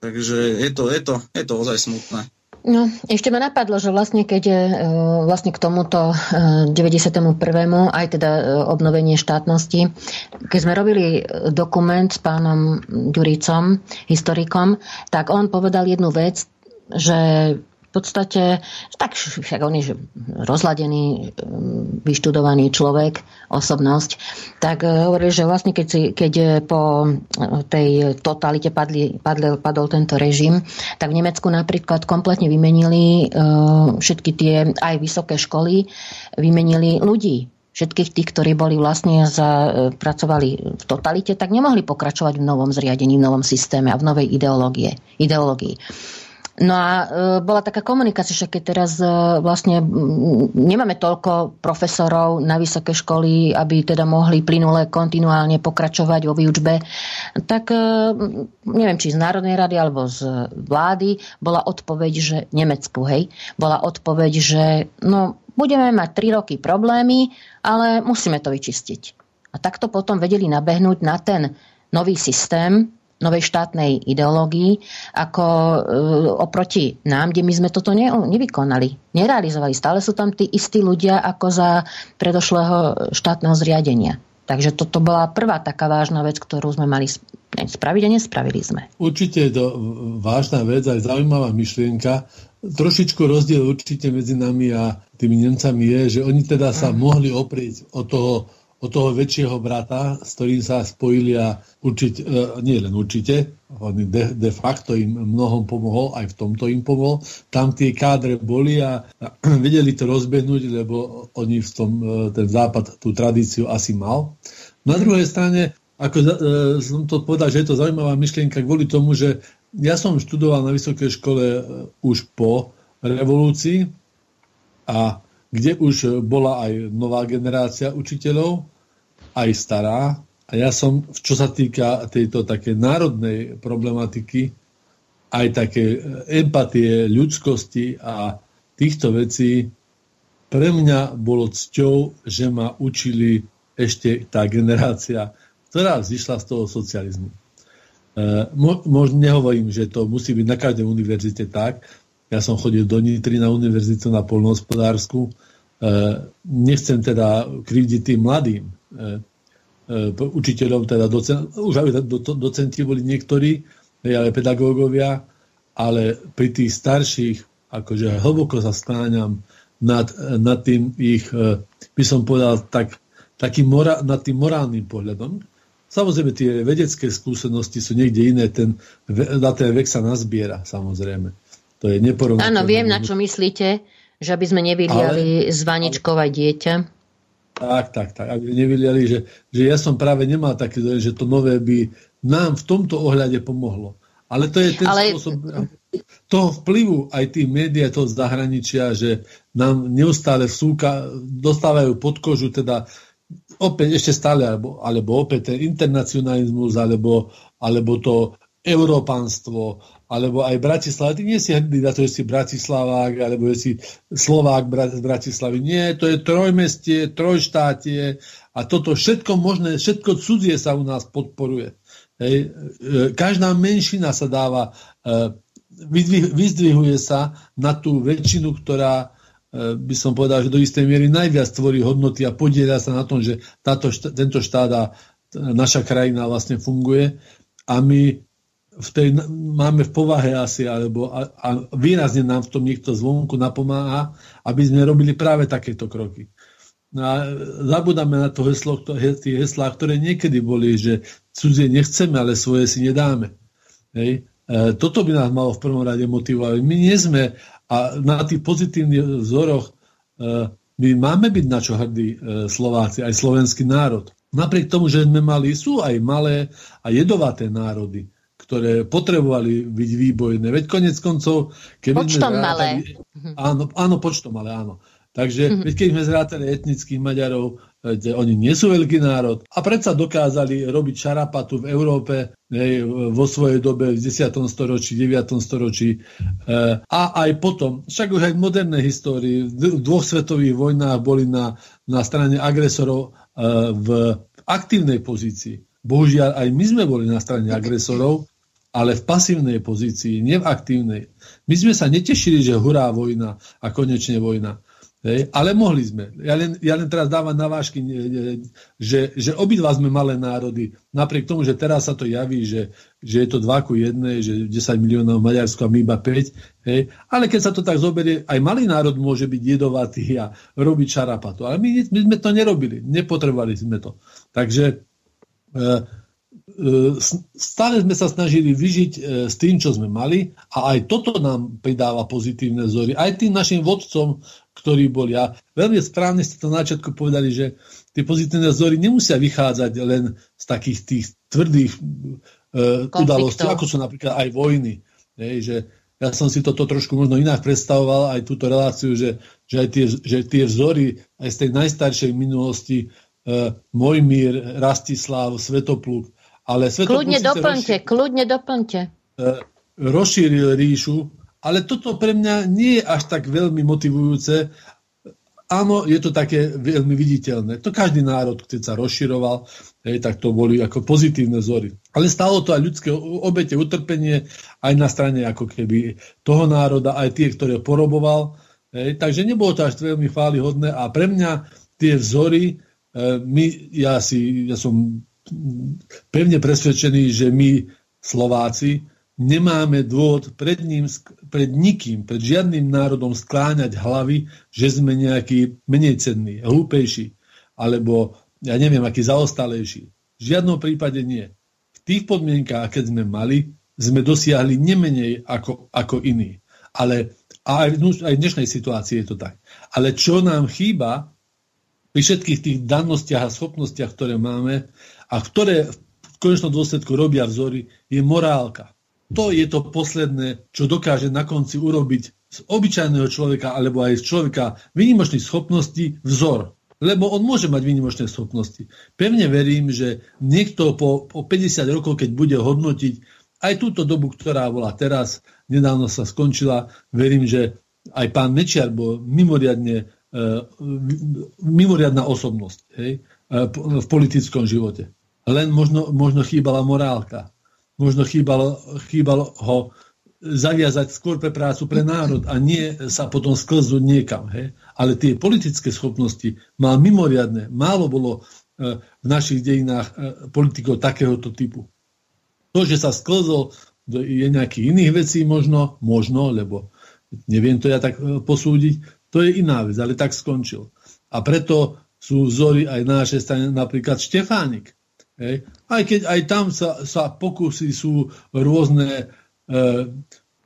Takže je to, je to, je to ozaj smutné. No, ešte ma napadlo, že vlastne keď je vlastne k tomuto 91. Eh, aj teda eh, obnovenie štátnosti, keď sme robili dokument s pánom Ďuricom, historikom, tak on povedal jednu vec, že v podstate, tak však on je rozladený, vyštudovaný človek, osobnosť, tak e, hovorili, že vlastne keď, si, keď e, po e, tej totalite padli, padli, padol tento režim, tak v Nemecku napríklad kompletne vymenili všetky tie aj vysoké školy, vymenili ľudí, všetkých tých, ktorí boli vlastne za, pracovali v totalite, tak nemohli pokračovať v novom zriadení, v novom systéme a v novej ideológie, ideológii. No a e, bola taká komunikácia, že keď teraz e, vlastne nemáme toľko profesorov na vysoké školy, aby teda mohli plynule kontinuálne pokračovať vo výučbe, tak e, neviem, či z Národnej rady alebo z vlády bola odpoveď, že Nemecku, hej, bola odpoveď, že no Budeme mať 3 roky problémy, ale musíme to vyčistiť. A takto potom vedeli nabehnúť na ten nový systém, novej štátnej ideológii, ako e, oproti nám, kde my sme toto ne, nevykonali, nerealizovali. Stále sú tam tí istí ľudia ako za predošlého štátneho zriadenia. Takže toto bola prvá taká vážna vec, ktorú sme mali spraviť a nespravili sme. Určite je to vážna vec, aj zaujímavá myšlienka. Trošičku rozdiel určite medzi nami a tými Nemcami je, že oni teda sa mohli oprieť od toho od toho väčšieho brata, s ktorým sa spojili a určite, nie len určite, on de, de facto im mnohom pomohol, aj v tomto im pomohol. Tam tie kádre boli a, a vedeli to rozbehnúť, lebo oni v tom, e, ten západ tú tradíciu asi mal. Na druhej strane, ako e, som to povedal, že je to zaujímavá myšlienka kvôli tomu, že ja som študoval na vysokej škole e, už po revolúcii a kde už bola aj nová generácia učiteľov, aj stará. A ja som, čo sa týka tejto také národnej problematiky, aj také empatie, ľudskosti a týchto vecí, pre mňa bolo cťou, že ma učili ešte tá generácia, ktorá vzýšla z toho socializmu. E, možno nehovorím, že to musí byť na každej univerzite tak. Ja som chodil do Nitry na univerzitu na polnohospodársku, E, nechcem teda krivdiť tým mladým e, e, učiteľom, teda docen, už aj docenti boli niektorí, ale pedagógovia, ale pri tých starších, akože hlboko sa skláňam nad, nad tým ich, by som povedal, tak, takým mora, nad tým morálnym pohľadom. Samozrejme, tie vedecké skúsenosti sú niekde iné, ten, na ten vek sa nazbiera, samozrejme. To je neporovnateľné. Áno, viem, na čo myslíte že aby sme nevyliali ale, z vaničkova dieťa. Tak, tak, tak. Aby nevyliali, že, že ja som práve nemal taký dojem, že to nové by nám v tomto ohľade pomohlo. Ale to je ten ale... spôsob toho vplyvu aj tých médií, toho zahraničia, že nám neustále vsúka, dostávajú pod kožu, teda opäť ešte stále, alebo, alebo opäť ten internacionalizmus, alebo, alebo to európanstvo, alebo aj Bratislava. Ty nie si hrdý na to, že si Bratislavák, alebo že si Slovák z Bratislavy. Nie, to je trojmestie, trojštátie a toto všetko možné, všetko cudzie sa u nás podporuje. Hej. E, každá menšina sa dáva, e, vyzdvihuje sa na tú väčšinu, ktorá e, by som povedal, že do istej miery najviac tvorí hodnoty a podiela sa na tom, že táto, tento štát a naša krajina vlastne funguje a my v tej, máme v povahe asi, alebo a, a výrazne nám v tom niekto zvonku napomáha, aby sme robili práve takéto kroky. No a zabudáme na to heslo, to, tie heslá, ktoré niekedy boli, že cudzie nechceme, ale svoje si nedáme. Hej. E, toto by nás malo v prvom rade motivovať. My nie sme a na tých pozitívnych vzoroch e, my máme byť na čo hrdí e, Slováci, aj slovenský národ. Napriek tomu, že sme mali, sú aj malé a jedovaté národy ktoré potrebovali byť výbojné. Veď konec koncov... Keby počtom sme malé. Áno, áno, počtom malé, áno. Takže mm-hmm. veď keď sme zrátali etnických Maďarov, veď oni nie sú veľký národ a predsa dokázali robiť šarapatu v Európe hej, vo svojej dobe v 10. storočí, 9. storočí e, a aj potom, však už aj v modernej histórii, v dvoch svetových vojnách boli na, na strane agresorov e, v aktívnej pozícii. Bohužiaľ, aj my sme boli na strane agresorov ale v pasívnej pozícii, nie v aktívnej. My sme sa netešili, že hurá vojna a konečne vojna. Hej? Ale mohli sme. Ja len, ja len teraz dávam na vážky, že, že obidva sme malé národy. Napriek tomu, že teraz sa to javí, že, že je to 2 ku 1, že 10 miliónov Maďarsko a my iba 5. Hej? Ale keď sa to tak zoberie, aj malý národ môže byť jedovatý a robiť šarapatu. Ale my, my sme to nerobili. Nepotrebovali sme to. Takže e, E, stále sme sa snažili vyžiť e, s tým, čo sme mali a aj toto nám pridáva pozitívne vzory. Aj tým našim vodcom, ktorí boli. A veľmi správne ste to na začiatku povedali, že tie pozitívne vzory nemusia vychádzať len z takých tých tvrdých uh, udalostí, ako sú napríklad aj vojny. Hej, že ja som si toto trošku možno inak predstavoval, aj túto reláciu, že, že aj tie, že tie vzory aj z tej najstaršej minulosti uh, Mojmír, Rastislav, Svetopluk, ale kľudne doplňte, rozšíril, kľudne doplňte. Rozšíril ríšu, ale toto pre mňa nie je až tak veľmi motivujúce, áno, je to také veľmi viditeľné. To každý národ, keď sa rozširoval, hej, tak to boli ako pozitívne vzory. Ale stalo to aj ľudské obete, utrpenie aj na strane ako keby toho národa, aj tie, ktoré poroboval. Hej, takže nebolo to až veľmi chválihodné a pre mňa tie vzory, e, my, ja, si, ja som pevne presvedčený, že my Slováci nemáme dôvod pred, ním, pred nikým, pred žiadnym národom skláňať hlavy, že sme nejaký menej cenný, hlúpejší, alebo ja neviem, aký zaostalejší. V žiadnom prípade nie. V tých podmienkách, keď sme mali, sme dosiahli nemenej ako, ako iní. Ale aj, aj v dnešnej situácii je to tak. Ale čo nám chýba pri všetkých tých dannostiach a schopnostiach, ktoré máme a ktoré v konečnom dôsledku robia vzory, je morálka to je to posledné, čo dokáže na konci urobiť z obyčajného človeka alebo aj z človeka výnimočných schopností vzor. Lebo on môže mať výnimočné schopnosti. Pevne verím, že niekto po, po 50 rokov, keď bude hodnotiť aj túto dobu, ktorá bola teraz, nedávno sa skončila, verím, že aj pán Mečiar bol mimoriadne, mimoriadná osobnosť hej, uh, v politickom živote. Len možno, možno chýbala morálka možno chýbalo, chýbalo ho zaviazať skôr pre prácu pre národ a nie sa potom sklznúť niekam. He? Ale tie politické schopnosti mal mimoriadne. Málo bolo e, v našich dejinách e, politikov takéhoto typu. To, že sa sklzol je nejakých iných vecí možno, možno, lebo neviem to ja tak e, posúdiť, to je iná vec, ale tak skončil. A preto sú vzory aj na našej strane napríklad Štefánik, Hej. Aj keď aj tam sa, sa pokusy sú rôzne e,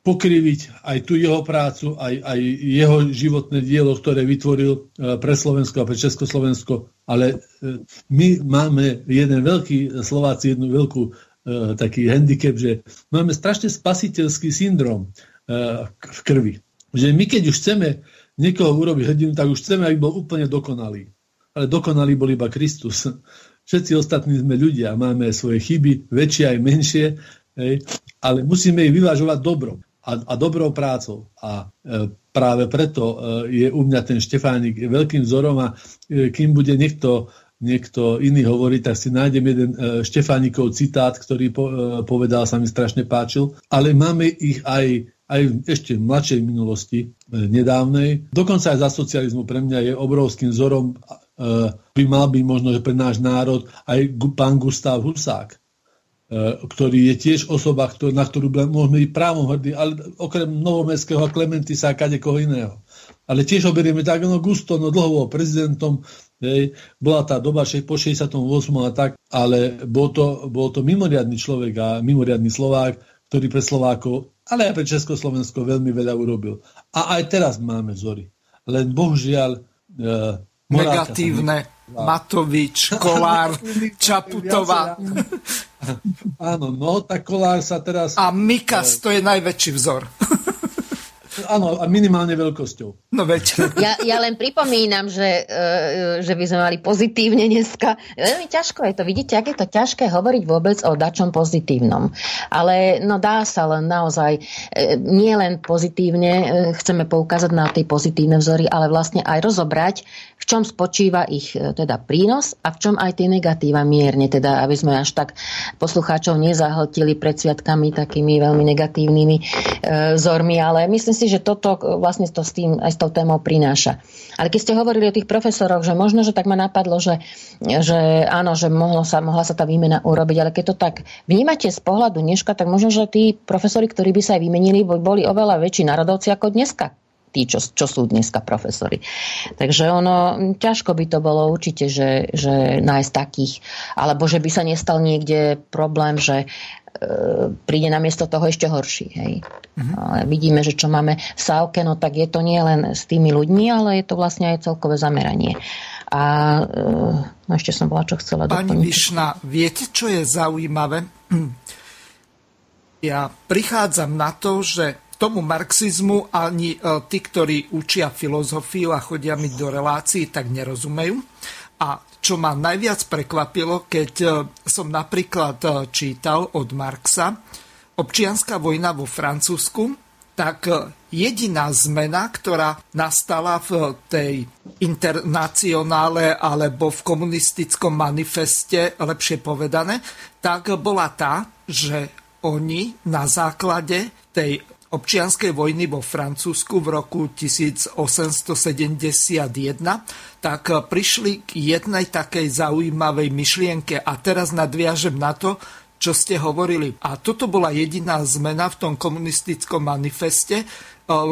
pokriviť aj tú jeho prácu, aj, aj jeho životné dielo, ktoré vytvoril e, pre Slovensko a pre Československo. Ale e, my máme jeden veľký, Slováci jednu veľkú e, taký handicap, že máme strašne spasiteľský syndrom e, v krvi. Že my keď už chceme niekoho urobiť hrdinu, tak už chceme, aby bol úplne dokonalý. Ale dokonalý bol iba Kristus. Všetci ostatní sme ľudia, máme svoje chyby, väčšie aj menšie, hej, ale musíme ich vyvážovať dobrom a, a dobrou prácou. A e, práve preto e, je u mňa ten Štefánik veľkým vzorom a e, kým bude niekto, niekto iný hovoriť, tak si nájdem jeden e, Štefánikov citát, ktorý po, e, povedal, sa mi strašne páčil, ale máme ich aj aj ešte v mladšej minulosti, e, nedávnej. Dokonca aj za socializmu pre mňa je obrovským vzorom E, by mal byť možno že pre náš národ aj pán Gustav Husák, e, ktorý je tiež osoba, na ktorú môžeme byť právom hrdí, ale okrem Novomestského a Klementisa a kadekoho iného. Ale tiež ho berieme tak, no Gusto, no dlho bol prezidentom, hej, bola tá doba po 68. a tak, ale bol to, bol to mimoriadný človek a mimoriadný Slovák, ktorý pre Slovákov, ale aj pre Československo veľmi veľa urobil. A aj teraz máme vzory. Len bohužiaľ e, negatívne. Matovič, Kolár, Čaputová. Áno, no, tak Kolár sa teraz... A Mikas, to je najväčší vzor. Áno, a minimálne veľkosťou. No veď. Ja, ja len pripomínam, že, e, že by sme mali pozitívne dneska. Veľmi ťažko je to. Vidíte, aké je to ťažké hovoriť vôbec o dačom pozitívnom. Ale no dá sa len naozaj, e, nie len pozitívne e, chceme poukázať na tie pozitívne vzory, ale vlastne aj rozobrať, v čom spočíva ich teda prínos a v čom aj tie negatíva mierne, teda aby sme až tak poslucháčov nezahltili pred sviatkami takými veľmi negatívnymi vzormi, ale myslím si, si, že toto vlastne to s tým, aj s tou témou prináša. Ale keď ste hovorili o tých profesoroch, že možno, že tak ma napadlo, že, že áno, že mohlo sa, mohla sa tá výmena urobiť, ale keď to tak vnímate z pohľadu dneška, tak možno, že tí profesori, ktorí by sa aj vymenili, boli oveľa väčší národovci ako dneska tí, čo, čo sú dneska profesori. Takže ono, ťažko by to bolo určite, že, že nájsť takých, alebo že by sa nestal niekde problém, že E, príde na miesto toho ešte horší. Hej. Uh-huh. Ale vidíme, že čo máme v Sávke, no tak je to nie len s tými ľuďmi, ale je to vlastne aj celkové zameranie. A e, no ešte som bola, čo chcela Pani doplniť. Višna, viete, čo je zaujímavé? Ja prichádzam na to, že tomu marxizmu ani e, tí, ktorí učia filozofiu a chodia mi do relácií, tak nerozumejú. A čo ma najviac prekvapilo, keď e, som napríklad e, čítal od Marxa občianská vojna vo Francúzsku, tak jediná zmena, ktorá nastala v tej internacionále alebo v komunistickom manifeste, lepšie povedané, tak bola tá, že oni na základe tej občianskej vojny vo Francúzsku v roku 1871, tak prišli k jednej takej zaujímavej myšlienke a teraz nadviažem na to, čo ste hovorili. A toto bola jediná zmena v tom komunistickom manifeste, e,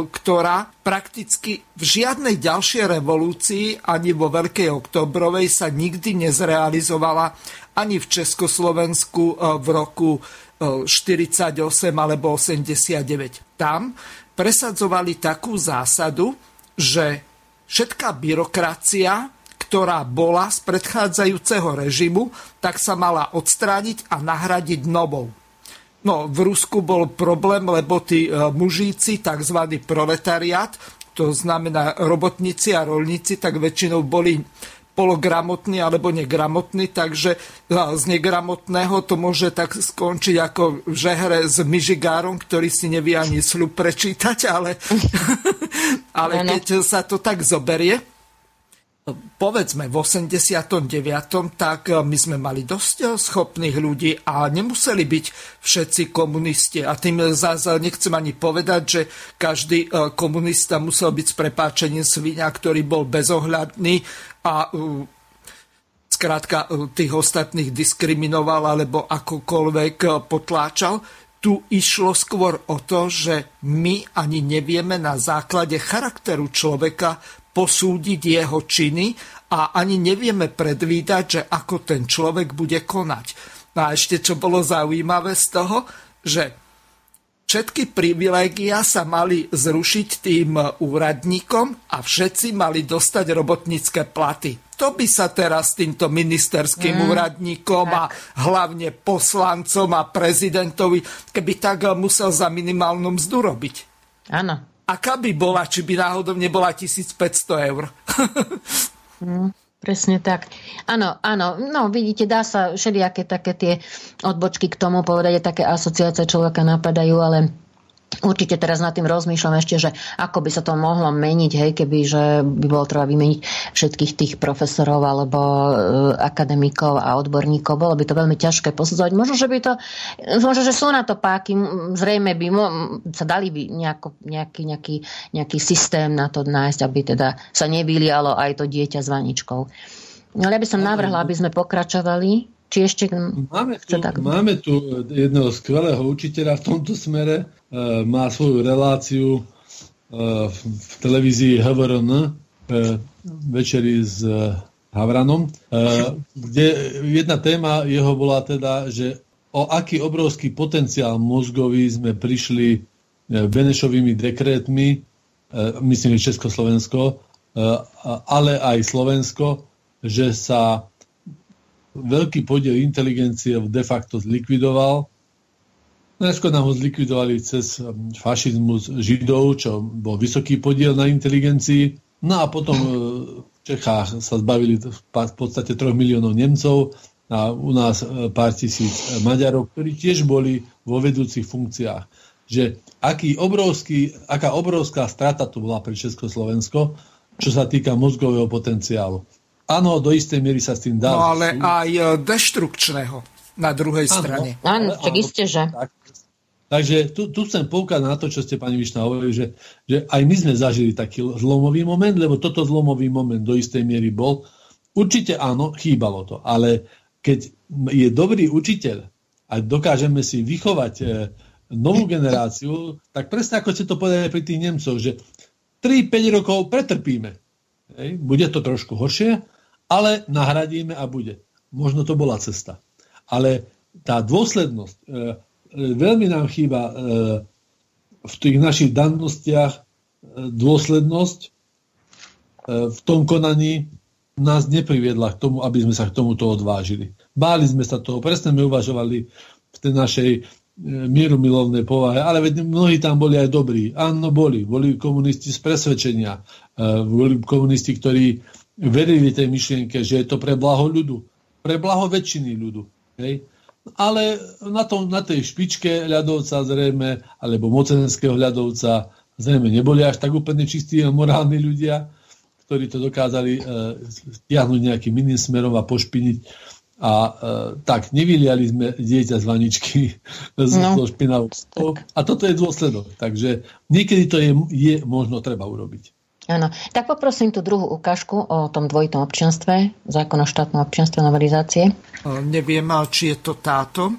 ktorá prakticky v žiadnej ďalšej revolúcii ani vo Veľkej oktobrovej sa nikdy nezrealizovala ani v Československu e, v roku 48 e, alebo 89. Tam presadzovali takú zásadu, že všetká byrokracia ktorá bola z predchádzajúceho režimu, tak sa mala odstrániť a nahradiť novou. No, v Rusku bol problém, lebo tí e, mužíci, tzv. proletariat, to znamená robotníci a rolníci, tak väčšinou boli pologramotní alebo negramotní, takže e, z negramotného to môže tak skončiť ako v žehre s myžigárom, ktorý si nevie ani sľub prečítať, ale, ale keď sa to tak zoberie, povedzme v 89. tak eh, my sme mali dosť eh, schopných ľudí a nemuseli byť všetci komunisti. A tým zase nechcem ani povedať, že každý komunista musel byť s prepáčením svinia, ktorý bol bezohľadný a skrátka tých ostatných diskriminoval alebo akokoľvek potláčal. Tu išlo skôr o to, že my ani nevieme na základe charakteru človeka posúdiť jeho činy a ani nevieme predvídať, že ako ten človek bude konať. No a ešte čo bolo zaujímavé z toho, že všetky privilégia sa mali zrušiť tým úradníkom a všetci mali dostať robotnícke platy. To by sa teraz týmto ministerským mm, úradníkom tak. a hlavne poslancom a prezidentovi, keby tak musel za minimálnu mzdu robiť. Áno, aká by bola, či by náhodou nebola 1500 eur. mm, presne tak. Áno, áno, no vidíte, dá sa všelijaké také tie odbočky k tomu povedať, také asociácie človeka napadajú, ale Určite teraz nad tým rozmýšľam ešte, že ako by sa to mohlo meniť, hej, keby že by bolo treba vymeniť všetkých tých profesorov alebo e, akademikov a odborníkov. Bolo by to veľmi ťažké posudzovať. Možno, že by to, možno, že sú na to páky, zrejme by mo, sa dali by nejako, nejaký, nejaký, nejaký systém na to nájsť, aby teda sa nevylialo aj to dieťa s vaničkou. Ale ja by som navrhla, aby sme pokračovali či ešte máme tu, tak... máme tu jedného skvelého učiteľa v tomto smere, e, má svoju reláciu e, v televízii HVRN, e, večeri s e, Havranom, e, kde jedna téma jeho bola teda, že o aký obrovský potenciál mozgový sme prišli Benešovými dekrétmi, myslím, že Československo, ale aj Slovensko, že sa veľký podiel inteligencie de facto zlikvidoval. Najskôr nám ho zlikvidovali cez um, fašizmus Židov, čo bol vysoký podiel na inteligencii. No a potom uh, v Čechách sa zbavili v podstate 3 miliónov Nemcov a u nás uh, pár tisíc Maďarov, ktorí tiež boli vo vedúcich funkciách. Že aký obrovský, aká obrovská strata tu bola pre Československo, čo sa týka mozgového potenciálu. Áno, do istej miery sa s tým dá. No ale aj e, deštrukčného na druhej ano, strane. Áno, tak isté, že. Tak, takže tu, tu chcem poukázať na to, čo ste pani Višna hovorili, že, že aj my sme zažili taký zlomový moment, lebo toto zlomový moment do istej miery bol. Určite áno, chýbalo to, ale keď je dobrý učiteľ a dokážeme si vychovať e, novú generáciu, tak presne ako ste to povedali pri tých Nemcoch, že 3-5 rokov pretrpíme. Hej, bude to trošku horšie, ale nahradíme a bude. Možno to bola cesta. Ale tá dôslednosť, e, e, veľmi nám chýba e, v tých našich dannostiach e, dôslednosť e, v tom konaní nás nepriviedla k tomu, aby sme sa k tomuto odvážili. Báli sme sa toho, presne sme uvažovali v tej našej e, mieru milovnej povahe, ale veď mnohí tam boli aj dobrí. Áno, boli. Boli komunisti z presvedčenia. E, boli komunisti, ktorí verili tej myšlienke, že je to pre blaho ľudu. Pre blaho väčšiny ľudu. Hej? ale na, tom, na tej špičke ľadovca zrejme, alebo mocenského ľadovca zrejme neboli až tak úplne čistí a morálni ľudia, ktorí to dokázali e, stiahnuť nejakým iným smerom a pošpiniť. A e, tak, nevyliali sme dieťa z vaničky z no, špinavou. A toto je dôsledok. Takže niekedy to je, je možno treba urobiť. Áno. Tak poprosím tú druhú ukážku o tom dvojitom občianstve, zákon o štátnom občianstve novelizácie. Neviem, či je to táto.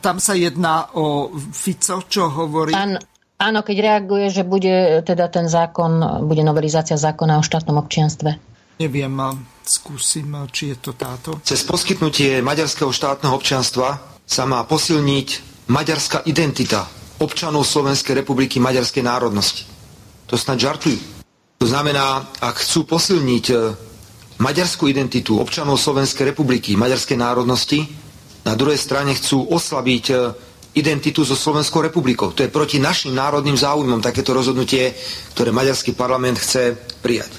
Tam sa jedná o Fico, čo hovorí. Áno, áno, keď reaguje, že bude teda ten zákon, bude novelizácia zákona o štátnom občianstve. Neviem, skúsim, či je to táto. Cez poskytnutie maďarského štátneho občianstva sa má posilniť maďarská identita občanov Slovenskej republiky maďarskej národnosti. To snad žartujú. To znamená, ak chcú posilniť e, maďarskú identitu občanov Slovenskej republiky, maďarskej národnosti, na druhej strane chcú oslabiť e, identitu so Slovenskou republikou. To je proti našim národným záujmom takéto rozhodnutie, ktoré maďarský parlament chce prijať.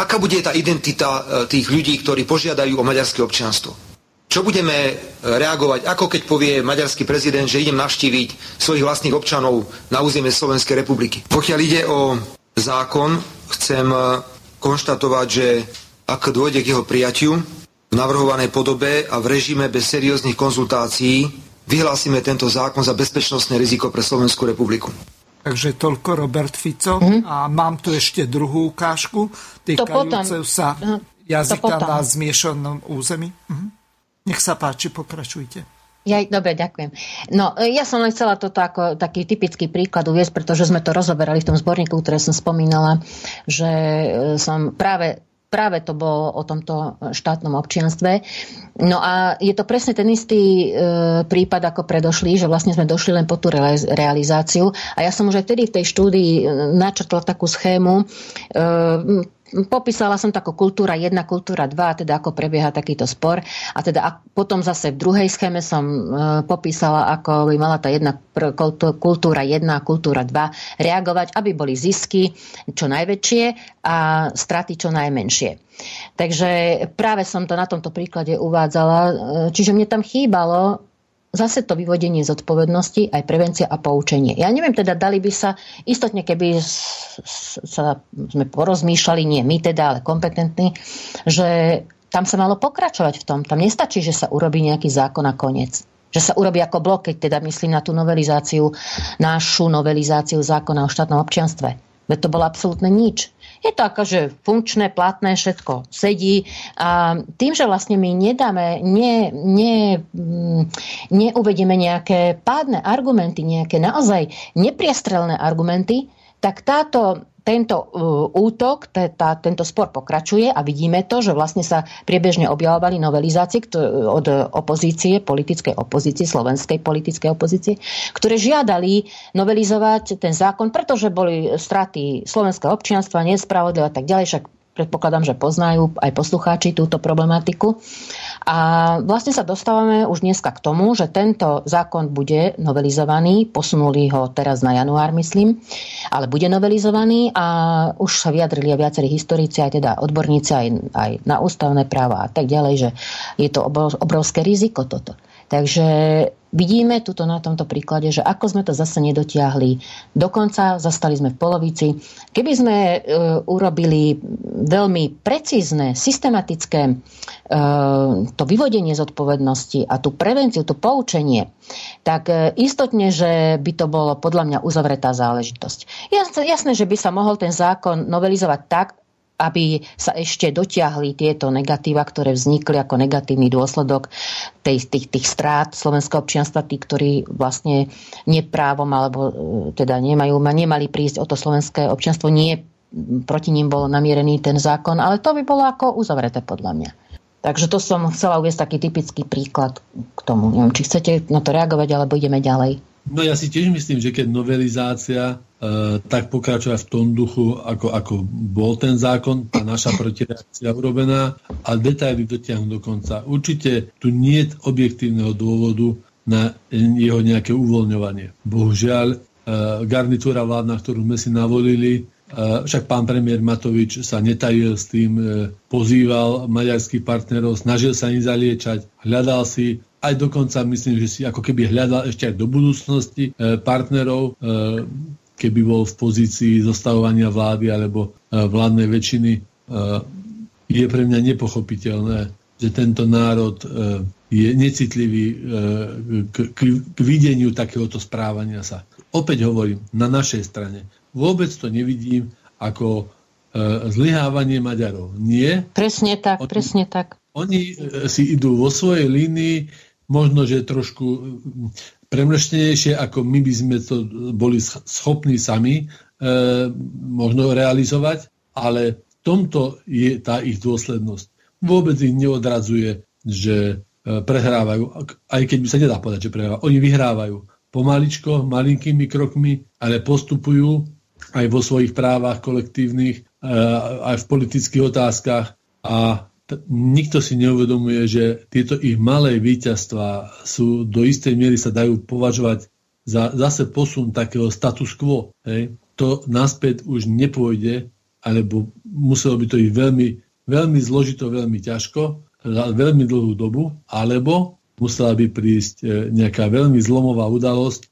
Aká bude tá identita e, tých ľudí, ktorí požiadajú o maďarské občianstvo? Čo budeme reagovať, ako keď povie maďarský prezident, že idem navštíviť svojich vlastných občanov na územie Slovenskej republiky? Pokiaľ ide o zákon, chcem e, konštatovať, že ak dôjde k jeho prijatiu v navrhovanej podobe a v režime bez serióznych konzultácií, vyhlásime tento zákon za bezpečnostné riziko pre Slovenskú republiku. Takže toľko Robert Fico. Mm. A mám tu ešte druhú ukážku týkajúcu sa jazyka na zmiešanom území. Mm. Nech sa páči, pokračujte. Ja, dobre, ďakujem. No, e, ja som len chcela toto ako taký typický príklad uviesť, pretože sme to rozoberali v tom zborníku, ktoré som spomínala, že e, som práve práve to bolo o tomto štátnom občianstve. No a je to presne ten istý e, prípad ako predošlý, že vlastne sme došli len po tú realizáciu. A ja som už aj vtedy v tej štúdii e, načrtla takú schému. E, popísala som tako kultúra 1, kultúra 2, teda ako prebieha takýto spor. A teda a potom zase v druhej schéme som e, popísala, ako by mala tá jedna kultúra 1 a kultúra 2 reagovať, aby boli zisky čo najväčšie a straty čo najmenšie. Takže práve som to na tomto príklade uvádzala. E, čiže mne tam chýbalo zase to vyvodenie zodpovednosti, aj prevencia a poučenie. Ja neviem, teda dali by sa, istotne keby sa sme porozmýšľali, nie my teda, ale kompetentní, že tam sa malo pokračovať v tom. Tam nestačí, že sa urobí nejaký zákon a koniec. Že sa urobí ako blok, keď teda myslím na tú novelizáciu, našu novelizáciu zákona o štátnom občianstve. Veď to bolo absolútne nič. Je to akože funkčné, platné, všetko sedí. A tým, že vlastne my nedáme, ne, ne, mm, neuvedieme nejaké pádne argumenty, nejaké naozaj nepriestrelné argumenty, tak táto tento uh, útok, tento spor pokračuje a vidíme to, že vlastne sa priebežne objavovali novelizácie od opozície, politickej opozície, slovenskej politickej opozície, ktoré žiadali novelizovať ten zákon, pretože boli straty slovenského občianstva, nespravodlivé a tak ďalej, však predpokladám, že poznajú aj poslucháči túto problematiku. A vlastne sa dostávame už dneska k tomu, že tento zákon bude novelizovaný, posunuli ho teraz na január, myslím, ale bude novelizovaný a už sa vyjadrili aj viacerí historici, aj teda odborníci, aj, aj na ústavné práva a tak ďalej, že je to obrovské riziko toto. Takže vidíme tuto na tomto príklade, že ako sme to zase nedotiahli. Dokonca zastali sme v polovici. Keby sme e, urobili veľmi precízne, systematické e, to vyvodenie zodpovednosti a tú prevenciu, to poučenie, tak e, istotne, že by to bolo podľa mňa uzavretá záležitosť. Jasné, že by sa mohol ten zákon novelizovať tak, aby sa ešte dotiahli tieto negatíva, ktoré vznikli ako negatívny dôsledok tej, tých, tých strát slovenského občianstva, tí, ktorí vlastne neprávom alebo e, teda nemajú, nemali prísť o to slovenské občianstvo, nie proti ním bol namierený ten zákon, ale to by bolo ako uzavreté podľa mňa. Takže to som chcela uvieť taký typický príklad k tomu. Neviem, či chcete na to reagovať, alebo ideme ďalej. No ja si tiež myslím, že keď novelizácia e, tak pokračuje v tom duchu, ako, ako bol ten zákon, tá naša protireakcia urobená a detaily dotiahnu do konca. Určite tu nie je objektívneho dôvodu na jeho nejaké uvoľňovanie. Bohužiaľ, e, garnitúra vládna, ktorú sme si navolili, e, však pán premiér Matovič sa netajil s tým, e, pozýval maďarských partnerov, snažil sa im zaliečať, hľadal si aj dokonca myslím, že si ako keby hľadal ešte aj do budúcnosti e, partnerov, e, keby bol v pozícii zostavovania vlády alebo e, vládnej väčšiny. Je pre mňa nepochopiteľné, že tento národ je necitlivý k, k, k videniu takéhoto správania sa. Opäť hovorím, na našej strane. Vôbec to nevidím ako zlyhávanie Maďarov. Nie. Presne tak, oni, presne tak. Oni si idú vo svojej línii, možno, že trošku premrštenejšie, ako my by sme to boli schopní sami e, možno realizovať, ale v tomto je tá ich dôslednosť. Vôbec ich neodradzuje, že e, prehrávajú, aj keď by sa nedá povedať, že prehrávajú. Oni vyhrávajú pomaličko, malinkými krokmi, ale postupujú aj vo svojich právach kolektívnych, e, aj v politických otázkach a nikto si neuvedomuje, že tieto ich malé víťazstva sú do istej miery sa dajú považovať za zase posun takého status quo. Hej. To naspäť už nepôjde, alebo muselo by to ísť veľmi, veľmi zložito, veľmi ťažko, za veľmi dlhú dobu, alebo musela by prísť e, nejaká veľmi zlomová udalosť, e,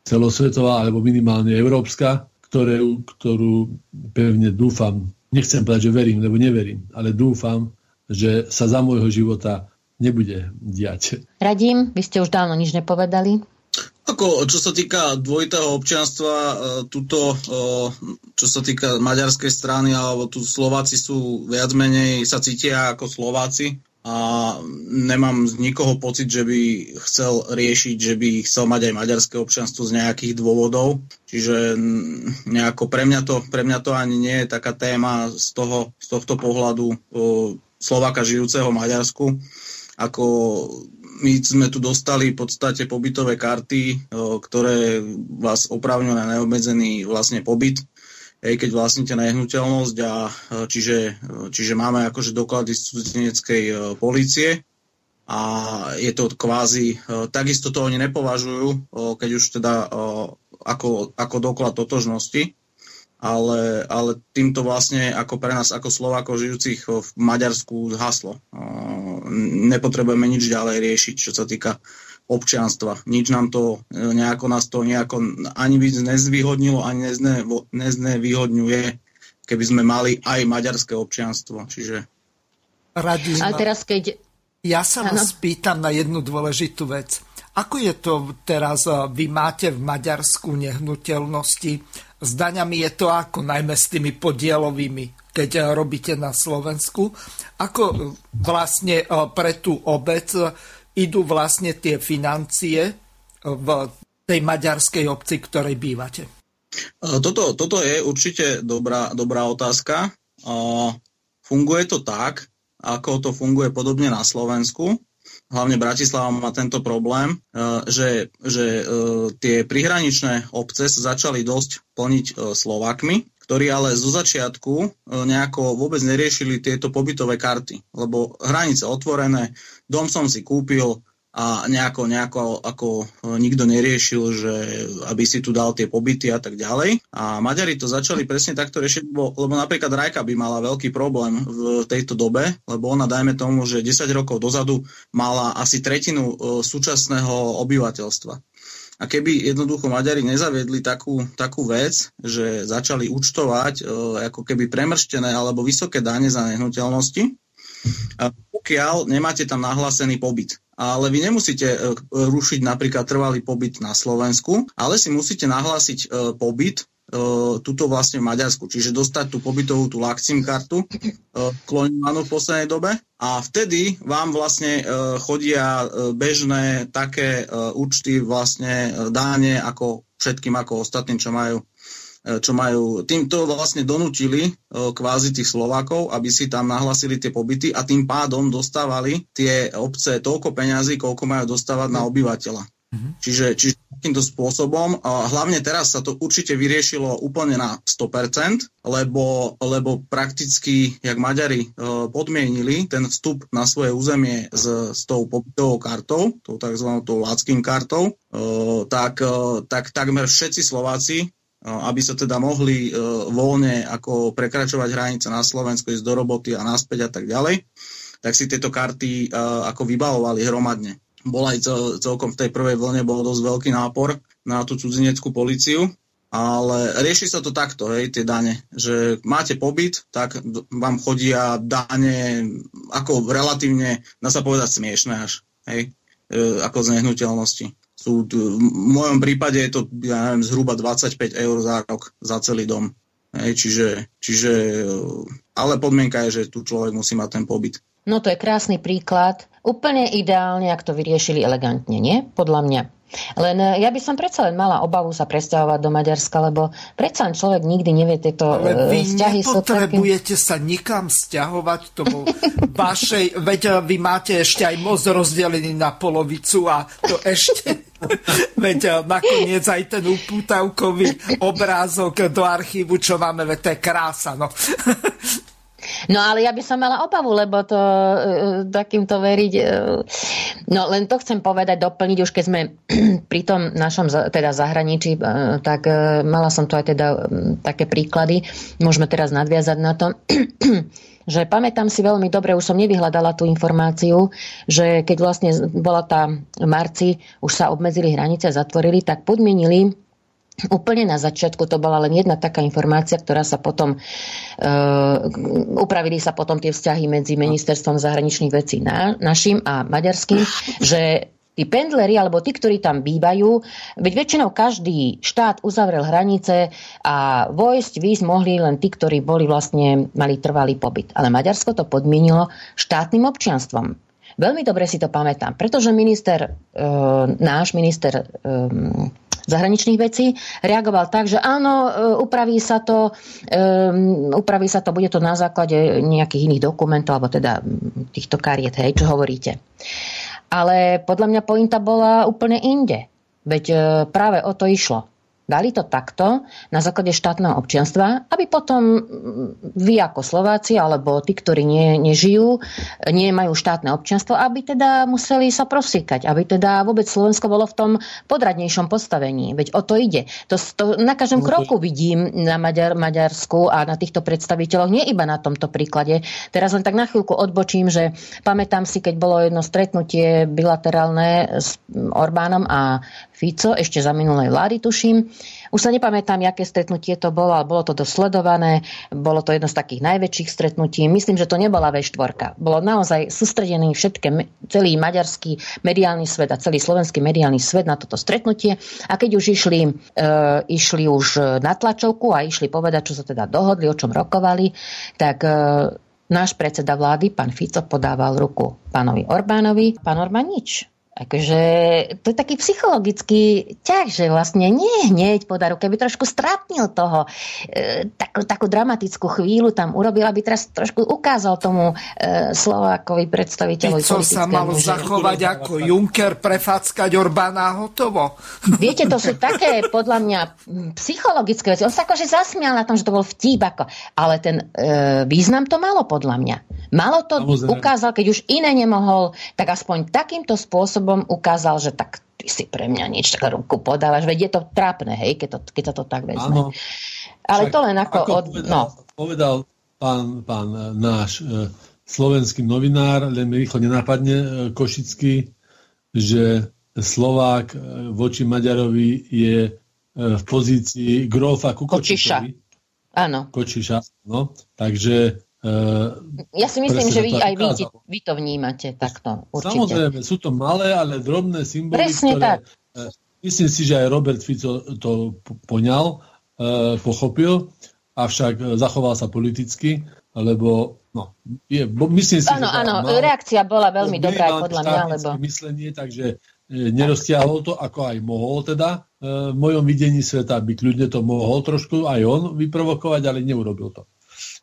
celosvetová alebo minimálne európska, ktoré, ktorú pevne dúfam, nechcem povedať, že verím, lebo neverím, ale dúfam, že sa za môjho života nebude diať. Radím, vy ste už dávno nič nepovedali. Ako, čo sa týka dvojitého občianstva, e, tuto, e, čo sa týka maďarskej strany, alebo tu Slováci sú viac menej, sa cítia ako Slováci a nemám z nikoho pocit, že by chcel riešiť, že by chcel mať aj maďarské občianstvo z nejakých dôvodov. Čiže nejako pre mňa to, pre mňa to ani nie je taká téma z, toho, z tohto pohľadu Slováka žijúceho v Maďarsku. Ako my sme tu dostali v podstate pobytové karty, ktoré vás opravňujú na neobmedzený vlastne pobyt hej, keď vlastníte nehnuteľnosť a e, čiže, e, čiže máme akože doklady z cudzineckej e, policie a je to kvázi, takisto to oni nepovažujú, keď už teda ako, ako doklad totožnosti, ale, ale týmto vlastne ako pre nás, ako Slovákov žijúcich v Maďarsku haslo. Nepotrebujeme nič ďalej riešiť, čo sa týka občianstva. Nič nám to, e, nejako nás to nejako ani by nezvýhodnilo, ani nezne, neznevýhodňuje, keby sme mali aj maďarské občianstvo. Čiže... Radím, Ale teraz keď... Ja sa ano. vás pýtam na jednu dôležitú vec. Ako je to teraz, e, vy máte v Maďarsku nehnuteľnosti, s daňami je to ako, najmä s tými podielovými, keď e, robíte na Slovensku. Ako vlastne pre tú obec idú vlastne tie financie v tej maďarskej obci, ktorej bývate? Toto, toto je určite dobrá, dobrá otázka. Funguje to tak, ako to funguje podobne na Slovensku. Hlavne Bratislava má tento problém, že, že tie prihraničné obce sa začali dosť plniť Slovakmi, ktorí ale zo začiatku e, nejako vôbec neriešili tieto pobytové karty, lebo hranice otvorené, dom som si kúpil a nejako, nejako ako e, nikto neriešil, že aby si tu dal tie pobyty a tak ďalej. A Maďari to začali presne takto riešiť, lebo, lebo napríklad Rajka by mala veľký problém v tejto dobe, lebo ona, dajme tomu, že 10 rokov dozadu mala asi tretinu e, súčasného obyvateľstva. A keby jednoducho Maďari nezaviedli takú, takú vec, že začali účtovať e, ako keby premrštené alebo vysoké dane za nehnuteľnosti, pokiaľ nemáte tam nahlásený pobyt. Ale vy nemusíte e, rušiť napríklad trvalý pobyt na Slovensku, ale si musíte nahlásiť e, pobyt tuto vlastne v Maďarsku. Čiže dostať tú pobytovú, tú Laksim kartu, uh, klonovanú v poslednej dobe a vtedy vám vlastne uh, chodia bežné také účty vlastne dáne ako všetkým ako ostatným, čo majú čo majú, týmto vlastne donútili kvázi tých Slovákov, aby si tam nahlasili tie pobyty a tým pádom dostávali tie obce toľko peňazí, koľko majú dostávať na obyvateľa. Mm-hmm. Čiže, čiže takýmto spôsobom, a hlavne teraz sa to určite vyriešilo úplne na 100%, lebo, lebo prakticky, jak Maďari e, podmienili ten vstup na svoje územie s, s tou pobytovou kartou, tou tzv. tou láckým kartou, e, tak, e, tak takmer všetci Slováci aby sa teda mohli voľne ako prekračovať hranice na Slovensku, ísť do roboty a naspäť a tak ďalej, tak si tieto karty ako vybavovali hromadne. Bol aj celkom v tej prvej vlne bol dosť veľký nápor na tú cudzineckú policiu, ale rieši sa to takto, hej, tie dane, že máte pobyt, tak vám chodia dane ako relatívne, dá sa povedať, smiešné až, hej, e, ako z nehnuteľnosti. Sú, v mojom prípade je to, ja neviem, zhruba 25 eur za rok, za celý dom. Hej, čiže, čiže, ale podmienka je, že tu človek musí mať ten pobyt. No to je krásny príklad. Úplne ideálne, ak to vyriešili elegantne, nie? Podľa mňa. Len e, ja by som predsa len mala obavu sa presťahovať do Maďarska, lebo predsa len človek nikdy nevie tieto Ale vy e, vzťahy nepotrebujete sa nikam stiahovať, to bol vašej, veď e, vy máte ešte aj most rozdelený na polovicu a to ešte Veď nakoniec aj ten upútavkový obrázok do archívu, čo máme, veď to je krása. No. No ale ja by som mala obavu, lebo to uh, takýmto veriť. Uh, no len to chcem povedať, doplniť, už keď sme pri tom našom teda zahraničí, uh, tak uh, mala som tu aj teda um, také príklady. Môžeme teraz nadviazať na to. že pamätám si veľmi dobre, už som nevyhľadala tú informáciu, že keď vlastne bola tá v marci, už sa obmedzili hranice, zatvorili, tak podmienili Úplne na začiatku to bola len jedna taká informácia, ktorá sa potom, uh, upravili sa potom tie vzťahy medzi ministerstvom zahraničných vecí na, našim a maďarským, že tí pendleri alebo tí, ktorí tam bývajú, veď väčšinou každý štát uzavrel hranice a vojsť, výsť mohli len tí, ktorí boli vlastne, mali trvalý pobyt. Ale Maďarsko to podmienilo štátnym občianstvom. Veľmi dobre si to pamätám, pretože minister, e, náš minister e, zahraničných vecí, reagoval tak, že áno, e, upraví sa to, um, upraví sa to, bude to na základe nejakých iných dokumentov, alebo teda týchto kariet, hej, čo hovoríte. Ale podľa mňa pointa bola úplne inde. Veď e, práve o to išlo. Dali to takto na základe štátneho občianstva, aby potom vy ako Slováci alebo tí, ktorí nie, nežijú, nie majú štátne občianstvo, aby teda museli sa prosíkať, aby teda vôbec Slovensko bolo v tom podradnejšom postavení. Veď o to ide. To, to na každom kroku vidím na Maďar, Maďarsku a na týchto predstaviteľoch, nie iba na tomto príklade. Teraz len tak na chvíľku odbočím, že pamätám si, keď bolo jedno stretnutie bilaterálne s Orbánom a Fico, ešte za minulej vlády, tuším. Už sa nepamätám, aké stretnutie to bolo, ale bolo to dosledované. Bolo to jedno z takých najväčších stretnutí. Myslím, že to nebola V4. Bolo naozaj sústredený všetké, celý maďarský mediálny svet a celý slovenský mediálny svet na toto stretnutie. A keď už išli, e, išli už na tlačovku a išli povedať, čo sa teda dohodli, o čom rokovali, tak e, náš predseda vlády, pán Fico, podával ruku pánovi Orbánovi. Pán Orbán nič Akože to je taký psychologický ťah, že vlastne nie hneď podaru, keby trošku stratnil toho, e, takú, takú dramatickú chvíľu tam urobil, aby teraz trošku ukázal tomu e, Slovákovi predstaviteľovi Co sa malo že... zachovať ako Juncker, prefackať Orbána hotovo? Viete, to sú také podľa mňa psychologické veci. On sa akože zasmial na tom, že to bol vtip, ako, ale ten e, význam to malo podľa mňa. Malo to, Samozrejme. ukázal, keď už iné nemohol, tak aspoň takýmto spôsobom spôsobom ukázal, že tak ty si pre mňa nič, tak ruku podávaš. Veď je to trápne, hej, keď, to, keď sa to tak vezme. Áno. Ale Však, to len ako... ako od, povedal, no. povedal pán, pán náš e, slovenský novinár, len mi rýchlo nenápadne, e, Košický, že Slovák e, voči Maďarovi je e, v pozícii grofa Kukočiša. Áno. Kočiša, no. Takže ja si myslím, že vy aj vy, vy to vnímate takto. Určite. Samozrejme, sú to malé, ale drobné symboly, Presne ktoré... Tak. E, myslím si, že aj Robert Fico to poňal, e, pochopil, avšak zachoval sa politicky, lebo no, je, bo myslím si, áno, že áno, mal, reakcia bola veľmi dobrá podľa mňa, lebo... myslenie, takže neroztiahol to, ako aj mohol teda v mojom videní sveta by kľudne to mohol trošku aj on vyprovokovať, ale neurobil to.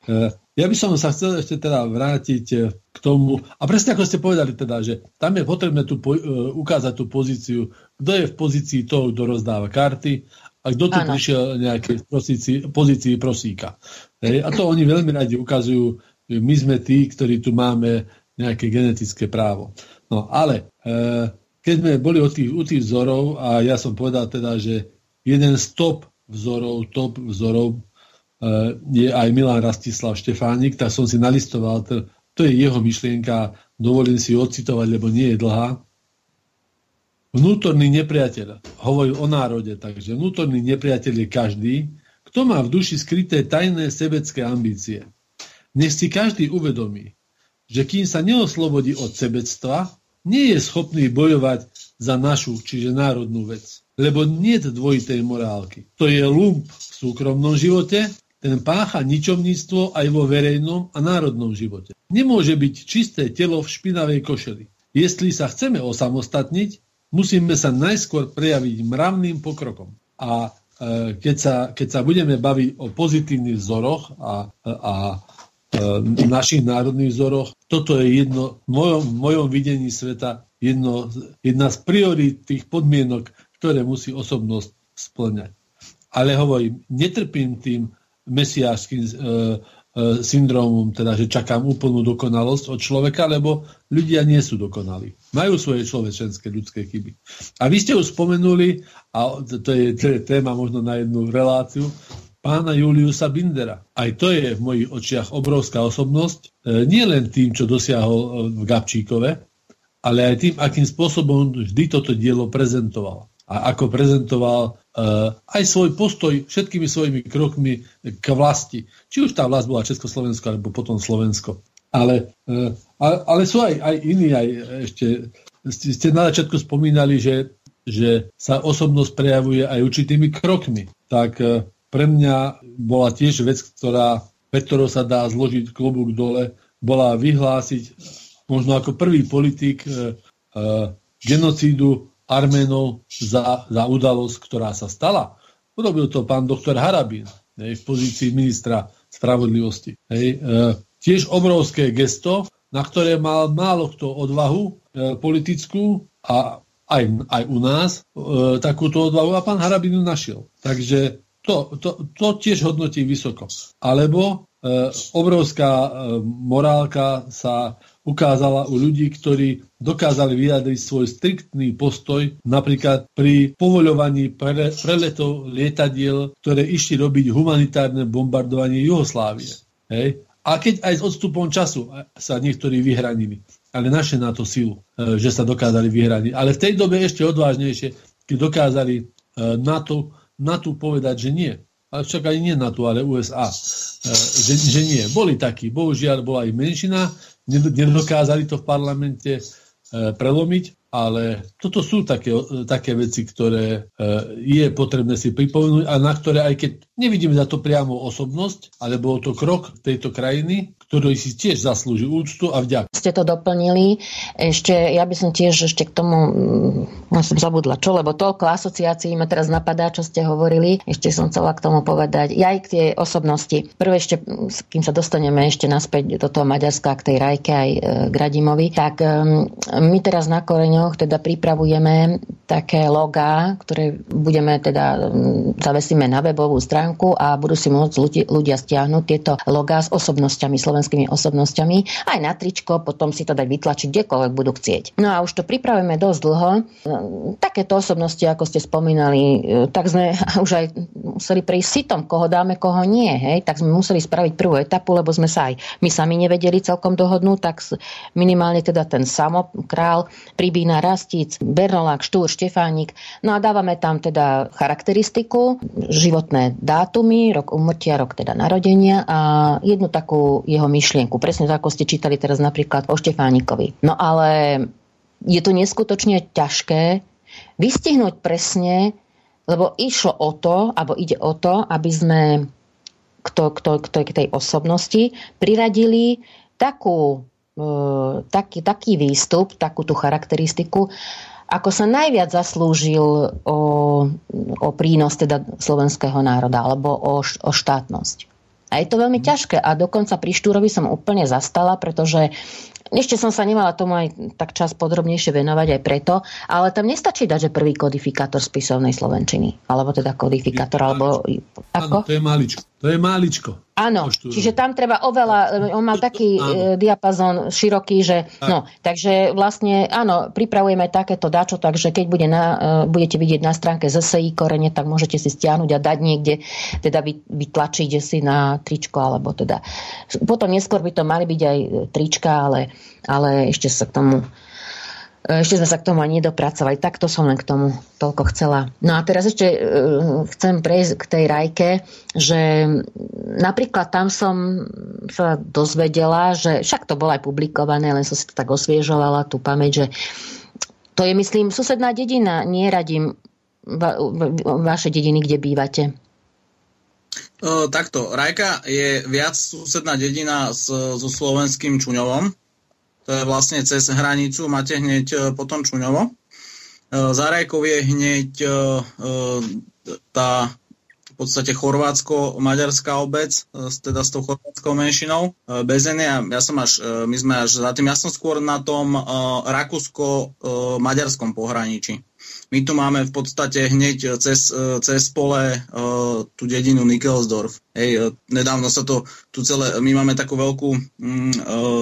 E, ja by som sa chcel ešte teda vrátiť e, k tomu, a presne ako ste povedali teda, že tam je potrebné tu po, uh, ukázať tú pozíciu, kto je v pozícii toho, kto rozdáva karty a kto tu ano. prišiel nejakej pozícii, pozícii prosíka. Hej, a to oni veľmi radi ukazujú, my sme tí, ktorí tu máme nejaké genetické právo. No ale uh, keď sme boli u tých, u tých vzorov a ja som povedal teda, že jeden z top vzorov, top vzorov je aj Milan Rastislav Štefánik, tak som si nalistoval, to, je jeho myšlienka, dovolím si ocitovať, lebo nie je dlhá. vnútorný nepriateľ. Hovorí o národe, takže vnútorný nepriateľ je každý, kto má v duši skryté tajné sebecké ambície. Nech si každý uvedomí, že kým sa neoslobodí od sebectva, nie je schopný bojovať za našu, čiže národnú vec. Lebo nie je dvojitej morálky. To je lump v súkromnom živote, ten pácha ničomníctvo aj vo verejnom a národnom živote. Nemôže byť čisté telo v špinavej košeli. Jestli sa chceme osamostatniť, musíme sa najskôr prejaviť mravným pokrokom. A e, keď, sa, keď sa budeme baviť o pozitívnych vzoroch a, a e, našich národných vzoroch, toto je jedno, v mojom, v mojom videní sveta jedno, jedna z priorít tých podmienok, ktoré musí osobnosť splňať. Ale hovorím, netrpím tým mesiášským e, E, syndromom, teda, že čakám úplnú dokonalosť od človeka, lebo ľudia nie sú dokonalí. Majú svoje človečenské ľudské chyby. A vy ste už spomenuli, a to je, to je téma možno na jednu reláciu, pána Juliusa Bindera. Aj to je v mojich očiach obrovská osobnosť, e, nie len tým, čo dosiahol e, v Gabčíkove, ale aj tým, akým spôsobom vždy toto dielo prezentoval a ako prezentoval aj svoj postoj všetkými svojimi krokmi k vlasti. Či už tá vlast bola Československo, alebo potom Slovensko. Ale, uh, ale sú aj, aj iní, aj ešte ste na začiatku spomínali, že, že sa osobnosť prejavuje aj určitými krokmi. Tak uh, pre mňa bola tiež vec, ktorá, pre ktorou sa dá zložiť klobúk dole, bola vyhlásiť možno ako prvý politik genocídu Arménov za, za udalosť, ktorá sa stala. Urobil to pán doktor Harabín hej, v pozícii ministra spravodlivosti. Hej, e, tiež obrovské gesto, na ktoré mal málo kto odvahu e, politickú a aj, aj u nás e, takúto odvahu a pán Harabín ju našiel. Takže to, to, to tiež hodnotí vysoko. Alebo e, obrovská e, morálka sa ukázala u ľudí, ktorí dokázali vyjadriť svoj striktný postoj napríklad pri povoľovaní pre, preletov lietadiel, ktoré išli robiť humanitárne bombardovanie Jugoslávie. Hej? A keď aj s odstupom času sa niektorí vyhranili, ale naše na to silu, e, že sa dokázali vyhraniť. Ale v tej dobe ešte odvážnejšie, keď dokázali e, NATO, NATO povedať, že nie. Ale však aj nie NATO, ale USA. E, že, že nie. Boli takí. Bohužiaľ bola aj menšina, nedokázali to v parlamente e, prelomiť, ale toto sú také, také veci, ktoré e, je potrebné si pripomenúť a na ktoré, aj keď nevidíme za to priamo osobnosť, ale bol to krok tejto krajiny, ktorý si tiež zaslúži úctu a vďak. Ste to doplnili. Ešte, ja by som tiež ešte k tomu, no som zabudla čo, lebo toľko asociácií ma teraz napadá, čo ste hovorili. Ešte som chcela k tomu povedať. Ja aj k tej osobnosti. Prvé ešte, kým sa dostaneme ešte naspäť do toho Maďarska, k tej Rajke aj e, k Radimovi, tak my teraz na Koreňoch teda pripravujeme také logá, ktoré budeme teda zavesíme na webovú stránku a budú si môcť ľudia, stiahnuť tieto logá s osobnosťami slovenskými osobnosťami, aj na tričko, potom si to dať vytlačiť kdekoľvek budú chcieť. No a už to pripravujeme dosť dlho. Takéto osobnosti, ako ste spomínali, e, tak sme už aj museli prejsť sitom, koho dáme, koho nie. Hej? Tak sme museli spraviť prvú etapu, lebo sme sa aj my sami nevedeli celkom dohodnúť, tak minimálne teda ten samo král, Pribína, Rastic, Bernolák, Štúr, Štefánik. No a dávame tam teda charakteristiku, životné dátumy, rok umrtia, rok teda narodenia a jednu takú jeho jeho myšlienku. Presne tak, ako ste čítali teraz napríklad o Štefánikovi. No ale je to neskutočne ťažké vystihnúť presne, lebo išlo o to, alebo ide o to, aby sme k, to, k, to, k, to, k tej osobnosti priradili takú, e, taký, taký výstup, takú tú charakteristiku, ako sa najviac zaslúžil o, o prínos teda slovenského národa alebo o, o štátnosť. A je to veľmi ťažké. A dokonca pri Štúrovi som úplne zastala, pretože ešte som sa nemala tomu aj tak čas podrobnejšie venovať aj preto, ale tam nestačí dať, že prvý kodifikátor spisovnej slovenčiny. Alebo teda kodifikátor, alebo... Ako? Áno, to je maličko. To je maličko. Áno, čiže tam treba oveľa, on mal taký áno. E, diapazon široký, že no, takže vlastne áno, pripravujeme takéto dačo, takže keď bude na, e, budete vidieť na stránke ZSI korene, tak môžete si stiahnuť a dať niekde, teda vytlačiť si na tričko, alebo teda potom neskôr by to mali byť aj trička, ale, ale ešte sa k tomu ešte sme sa k tomu ani nedopracovali. Takto som len k tomu toľko chcela. No a teraz ešte e, chcem prejsť k tej rajke, že napríklad tam som sa dozvedela, že však to bolo aj publikované, len som si to tak osviežovala, tú pamäť, že to je, myslím, susedná dedina. Nie radím va, vaše dediny, kde bývate. Uh, takto, Rajka je viac susedná dedina s, so slovenským Čuňovom. To je vlastne cez hranicu, máte hneď uh, potom Čuňovo. Uh, za Rajkou je hneď uh, tá v podstate chorvátsko-maďarská obec, teda s tou chorvátskou menšinou. Bezene, ja som až, my sme až za tým, ja som skôr na tom rakúsko-maďarskom pohraničí. My tu máme v podstate hneď cez, cez pole uh, tú dedinu Nickelsdorf. Hej, uh, nedávno sa to tu celé, my máme takú veľkú uh,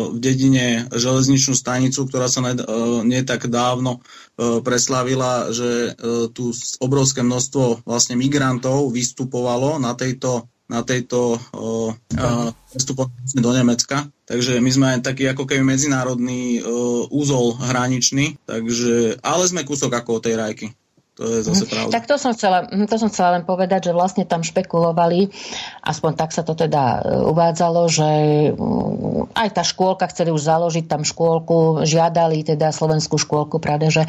v dedine železničnú stanicu, ktorá sa ne, uh, nie tak dávno preslavila, že tu obrovské množstvo vlastne migrantov vystupovalo na tejto na tejto uh, uh, do Nemecka. Takže my sme taký ako keby medzinárodný uh, úzol hraničný, takže, ale sme kúsok ako tej rajky. To je zase mhm. pravda. Tak to som, chcela, hm, to som chcela len povedať, že vlastne tam špekulovali, aspoň tak sa to teda e, uvádzalo, že mm, aj tá škôlka chceli už založiť tam škôlku, žiadali teda slovenskú škôlku Pradeže.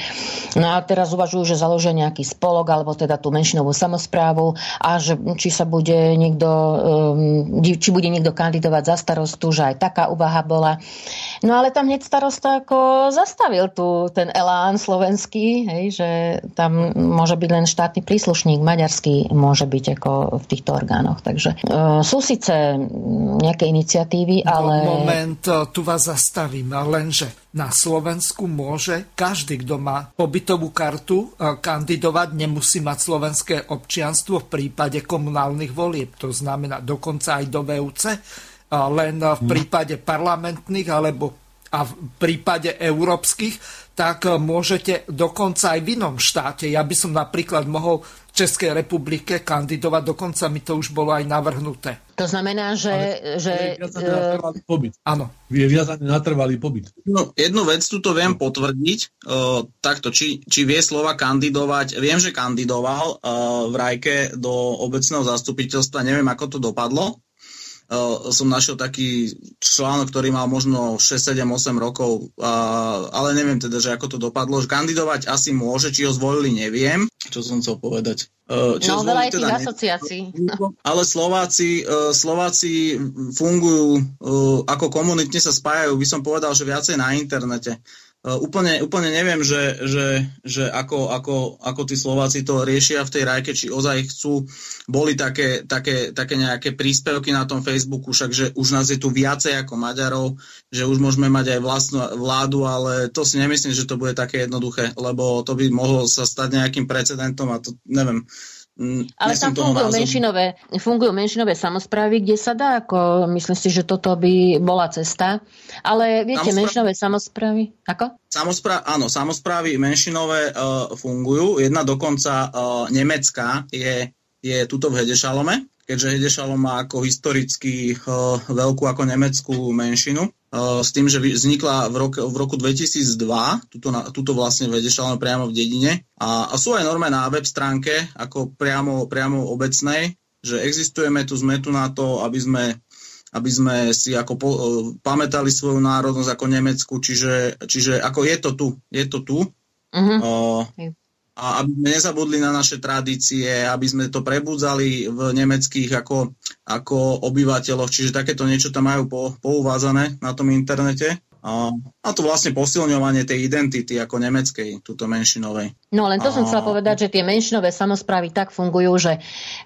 No a teraz uvažujú, že založia nejaký spolok alebo teda tú menšinovú samozprávu a že či sa bude niekto, či bude niekto kandidovať za starostu, že aj taká úvaha bola. No ale tam hneď starosta ako zastavil tu ten elán slovenský, hej, že tam môže byť len štátny príslušník, maďarský môže byť ako v týchto orgánoch. Takže e, sú síce nejaké iniciatívy, no, ale... Moment, e, tu vás zastavím, lenže na Slovensku môže každý, kto má pobytovú kartu, e, kandidovať, nemusí mať slovenské občianstvo v prípade komunálnych volieb. To znamená dokonca aj do VUC, len v mhm. prípade parlamentných alebo a v prípade európskych, tak môžete dokonca aj v inom štáte. Ja by som napríklad mohol v Českej republike kandidovať, dokonca mi to už bolo aj navrhnuté. To znamená, že... Ale že je pobyt. Áno. Je viazaný na trvalý pobyt. No, jednu vec tu to viem potvrdiť. Uh, takto, či, či vie slova kandidovať. Viem, že kandidoval uh, v Rajke do obecného zastupiteľstva. Neviem, ako to dopadlo som našiel taký článok, ktorý mal možno 6, 7, 8 rokov, ale neviem teda, že ako to dopadlo. Kandidovať asi môže, či ho zvolili, neviem. Čo som chcel povedať? Uh, no, veľa je teda tých asociácií. Ale Slováci, uh, Slováci fungujú, ako komunitne sa spájajú, by som povedal, že viacej na internete. E, úplne, úplne neviem, že, že, že ako, ako, ako tí Slováci to riešia v tej rajke, či ozaj chcú. Boli také, také, také nejaké príspevky na tom Facebooku, však že už nás je tu viacej ako Maďarov, že už môžeme mať aj vlastnú vládu, ale to si nemyslím, že to bude také jednoduché, lebo to by mohlo sa stať nejakým precedentom a to neviem Mm, Ale tam fungujú menšinové, fungujú menšinové samozprávy, kde sa dá, ako myslím si, že toto by bola cesta. Ale viete, Samospráv... menšinové samozprávy, ako? Samospráv, áno, samozprávy menšinové uh, fungujú. Jedna dokonca uh, nemecká je, je tuto v Hedešalome, keďže Hedešalom má ako historicky uh, veľkú ako nemeckú menšinu. Eh, s tým, že vznikla v roku, v roku 2002, tuto, na, tuto vlastne vedešalme priamo v dedine. A, a sú aj norme na web stránke, ako priamo, priamo obecnej, že existujeme tu, sme tu na to, aby sme, aby sme si ako po, uh, pamätali svoju národnosť ako Nemecku, čiže, čiže ako je to tu, je to tu. Uh-huh. Uh, a aby sme nezabudli na naše tradície, aby sme to prebudzali v nemeckých ako, ako obyvateľoch, čiže takéto niečo tam majú po, pouvázané na tom internete. A, to vlastne posilňovanie tej identity ako nemeckej, túto menšinovej. No len to a... som chcela povedať, že tie menšinové samozprávy tak fungujú, že,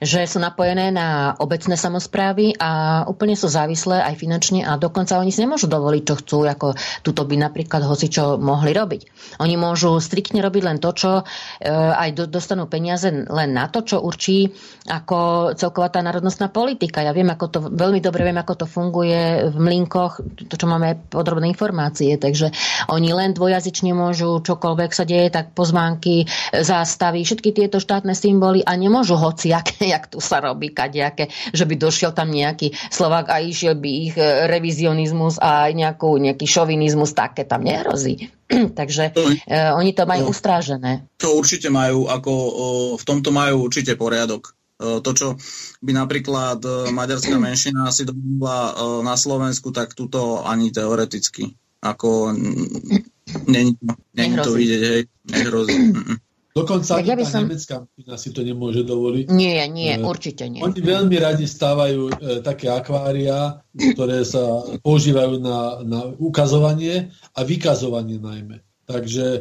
že sú napojené na obecné samozprávy a úplne sú závislé aj finančne a dokonca oni si nemôžu dovoliť, čo chcú, ako tuto by napríklad hoci čo mohli robiť. Oni môžu striktne robiť len to, čo e, aj do, dostanú peniaze len na to, čo určí ako celková tá národnostná politika. Ja viem, ako to, veľmi dobre viem, ako to funguje v Mlinkoch, to, čo máme podrobné informácie informácie, takže oni len dvojazyčne môžu čokoľvek sa deje, tak pozvánky, zástavy, všetky tieto štátne symboly a nemôžu hociaké, jak tu sa robí, kadejaké, že by došiel tam nejaký Slovak a išiel by ich e, revizionizmus a nejakú, nejaký šovinizmus, také tam nehrozí. Takže to, uh, oni to majú to, ustrážené. To určite majú, ako uh, v tomto majú určite poriadok. Uh, to, čo by napríklad uh, maďarská menšina si dovolila uh, na Slovensku, tak tuto ani teoreticky. Ako není, není to vidieť, hej, nehrozí. Dokonca tak ja by som... nemecká si to nemôže dovoliť. Nie, nie, určite nie. Oni veľmi radi stávajú e, také akvária, ktoré sa používajú na, na ukazovanie a vykazovanie najmä. Takže e,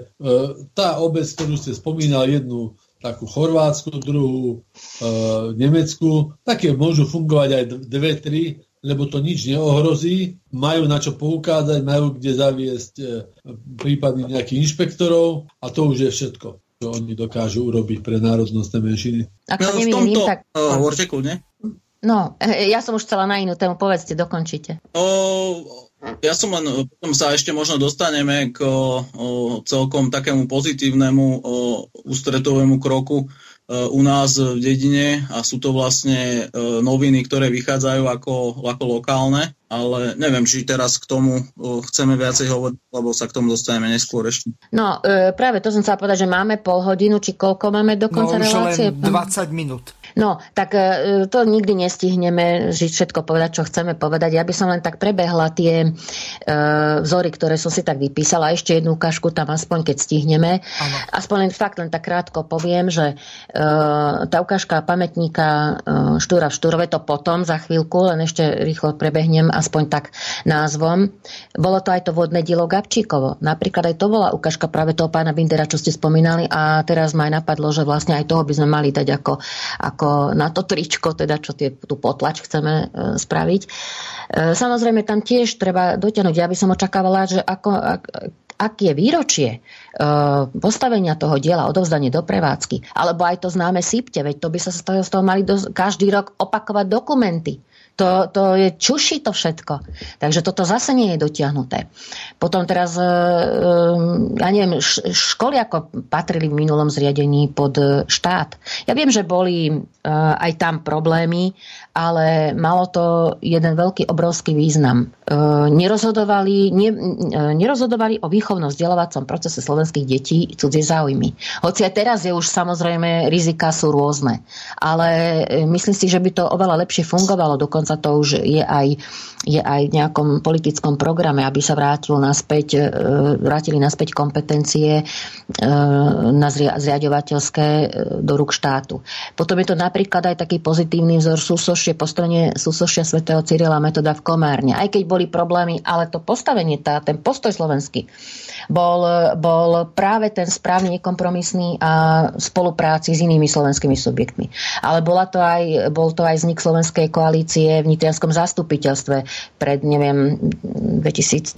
tá obec, ktorú ste spomínali, jednu takú chorvátsku, druhú e, nemeckú, také môžu fungovať aj dve, tri, lebo to nič neohrozí, majú na čo poukázať, majú kde zaviesť e, prípadne nejakých inšpektorov a to už je všetko čo oni dokážu urobiť pre národnostné menšiny. Ak sa no, v tomto, tak... Uh, hovorte kľudne. No, ja som už chcela na inú tému, povedzte, dokončite. O, ja som len, potom sa ešte možno dostaneme k o, celkom takému pozitívnemu o, ústretovému kroku o, u nás v dedine a sú to vlastne o, noviny, ktoré vychádzajú ako, ako lokálne ale neviem, či teraz k tomu chceme viacej hovoriť, lebo sa k tomu dostaneme neskôr ešte. No, e, práve to som chcela povedať, že máme pol hodinu, či koľko máme do konca no, relácie? len 20 minút. No, tak e, to nikdy nestihneme žiť všetko povedať, čo chceme povedať. Ja by som len tak prebehla tie e, vzory, ktoré som si tak vypísala. Ešte jednu ukážku tam aspoň, keď stihneme. Ano. Aspoň len fakt len tak krátko poviem, že e, tá ukážka pamätníka Štúra v Štúrove, to potom za chvíľku, len ešte rýchlo prebehnem aspoň tak názvom. Bolo to aj to vodné dielo Gabčíkovo. Napríklad aj to bola ukážka práve toho pána Bindera, čo ste spomínali a teraz ma aj napadlo, že vlastne aj toho by sme mali dať ako, ako na to tričko, teda čo tie, tú potlač chceme e, spraviť. E, samozrejme, tam tiež treba dotiahnuť. Ja by som očakávala, že ako, ak, ak je výročie postavenia toho diela, odovzdanie do prevádzky, alebo aj to známe sypte, veď to by sa z toho, z toho mali do, každý rok opakovať dokumenty. To, to je čuší to všetko. Takže toto zase nie je dotiahnuté. Potom teraz, e, e, ja neviem, školy ako patrili v minulom zriadení pod štát. Ja viem, že boli e, aj tam problémy, ale malo to jeden veľký, obrovský význam. Nerozhodovali, ne, nerozhodovali o výchovno-vzdelávacom procese slovenských detí cudzie záujmy. Hoci aj teraz je už samozrejme rizika sú rôzne. Ale myslím si, že by to oveľa lepšie fungovalo dokonca dokonca to už je aj, je aj v nejakom politickom programe, aby sa vrátilo naspäť, e, vrátili naspäť kompetencie e, na zriadovateľské e, do rúk štátu. Potom je to napríklad aj taký pozitívny vzor súsošie, postavenie súsošia svätého Cyrila metoda v Komárne. Aj keď boli problémy, ale to postavenie, tá, ten postoj slovenský bol, bol práve ten správny, nekompromisný a spolupráci s inými slovenskými subjektmi. Ale bola to aj, bol to aj vznik slovenskej koalície v Nitrianskom zastupiteľstve pred, neviem, 2013,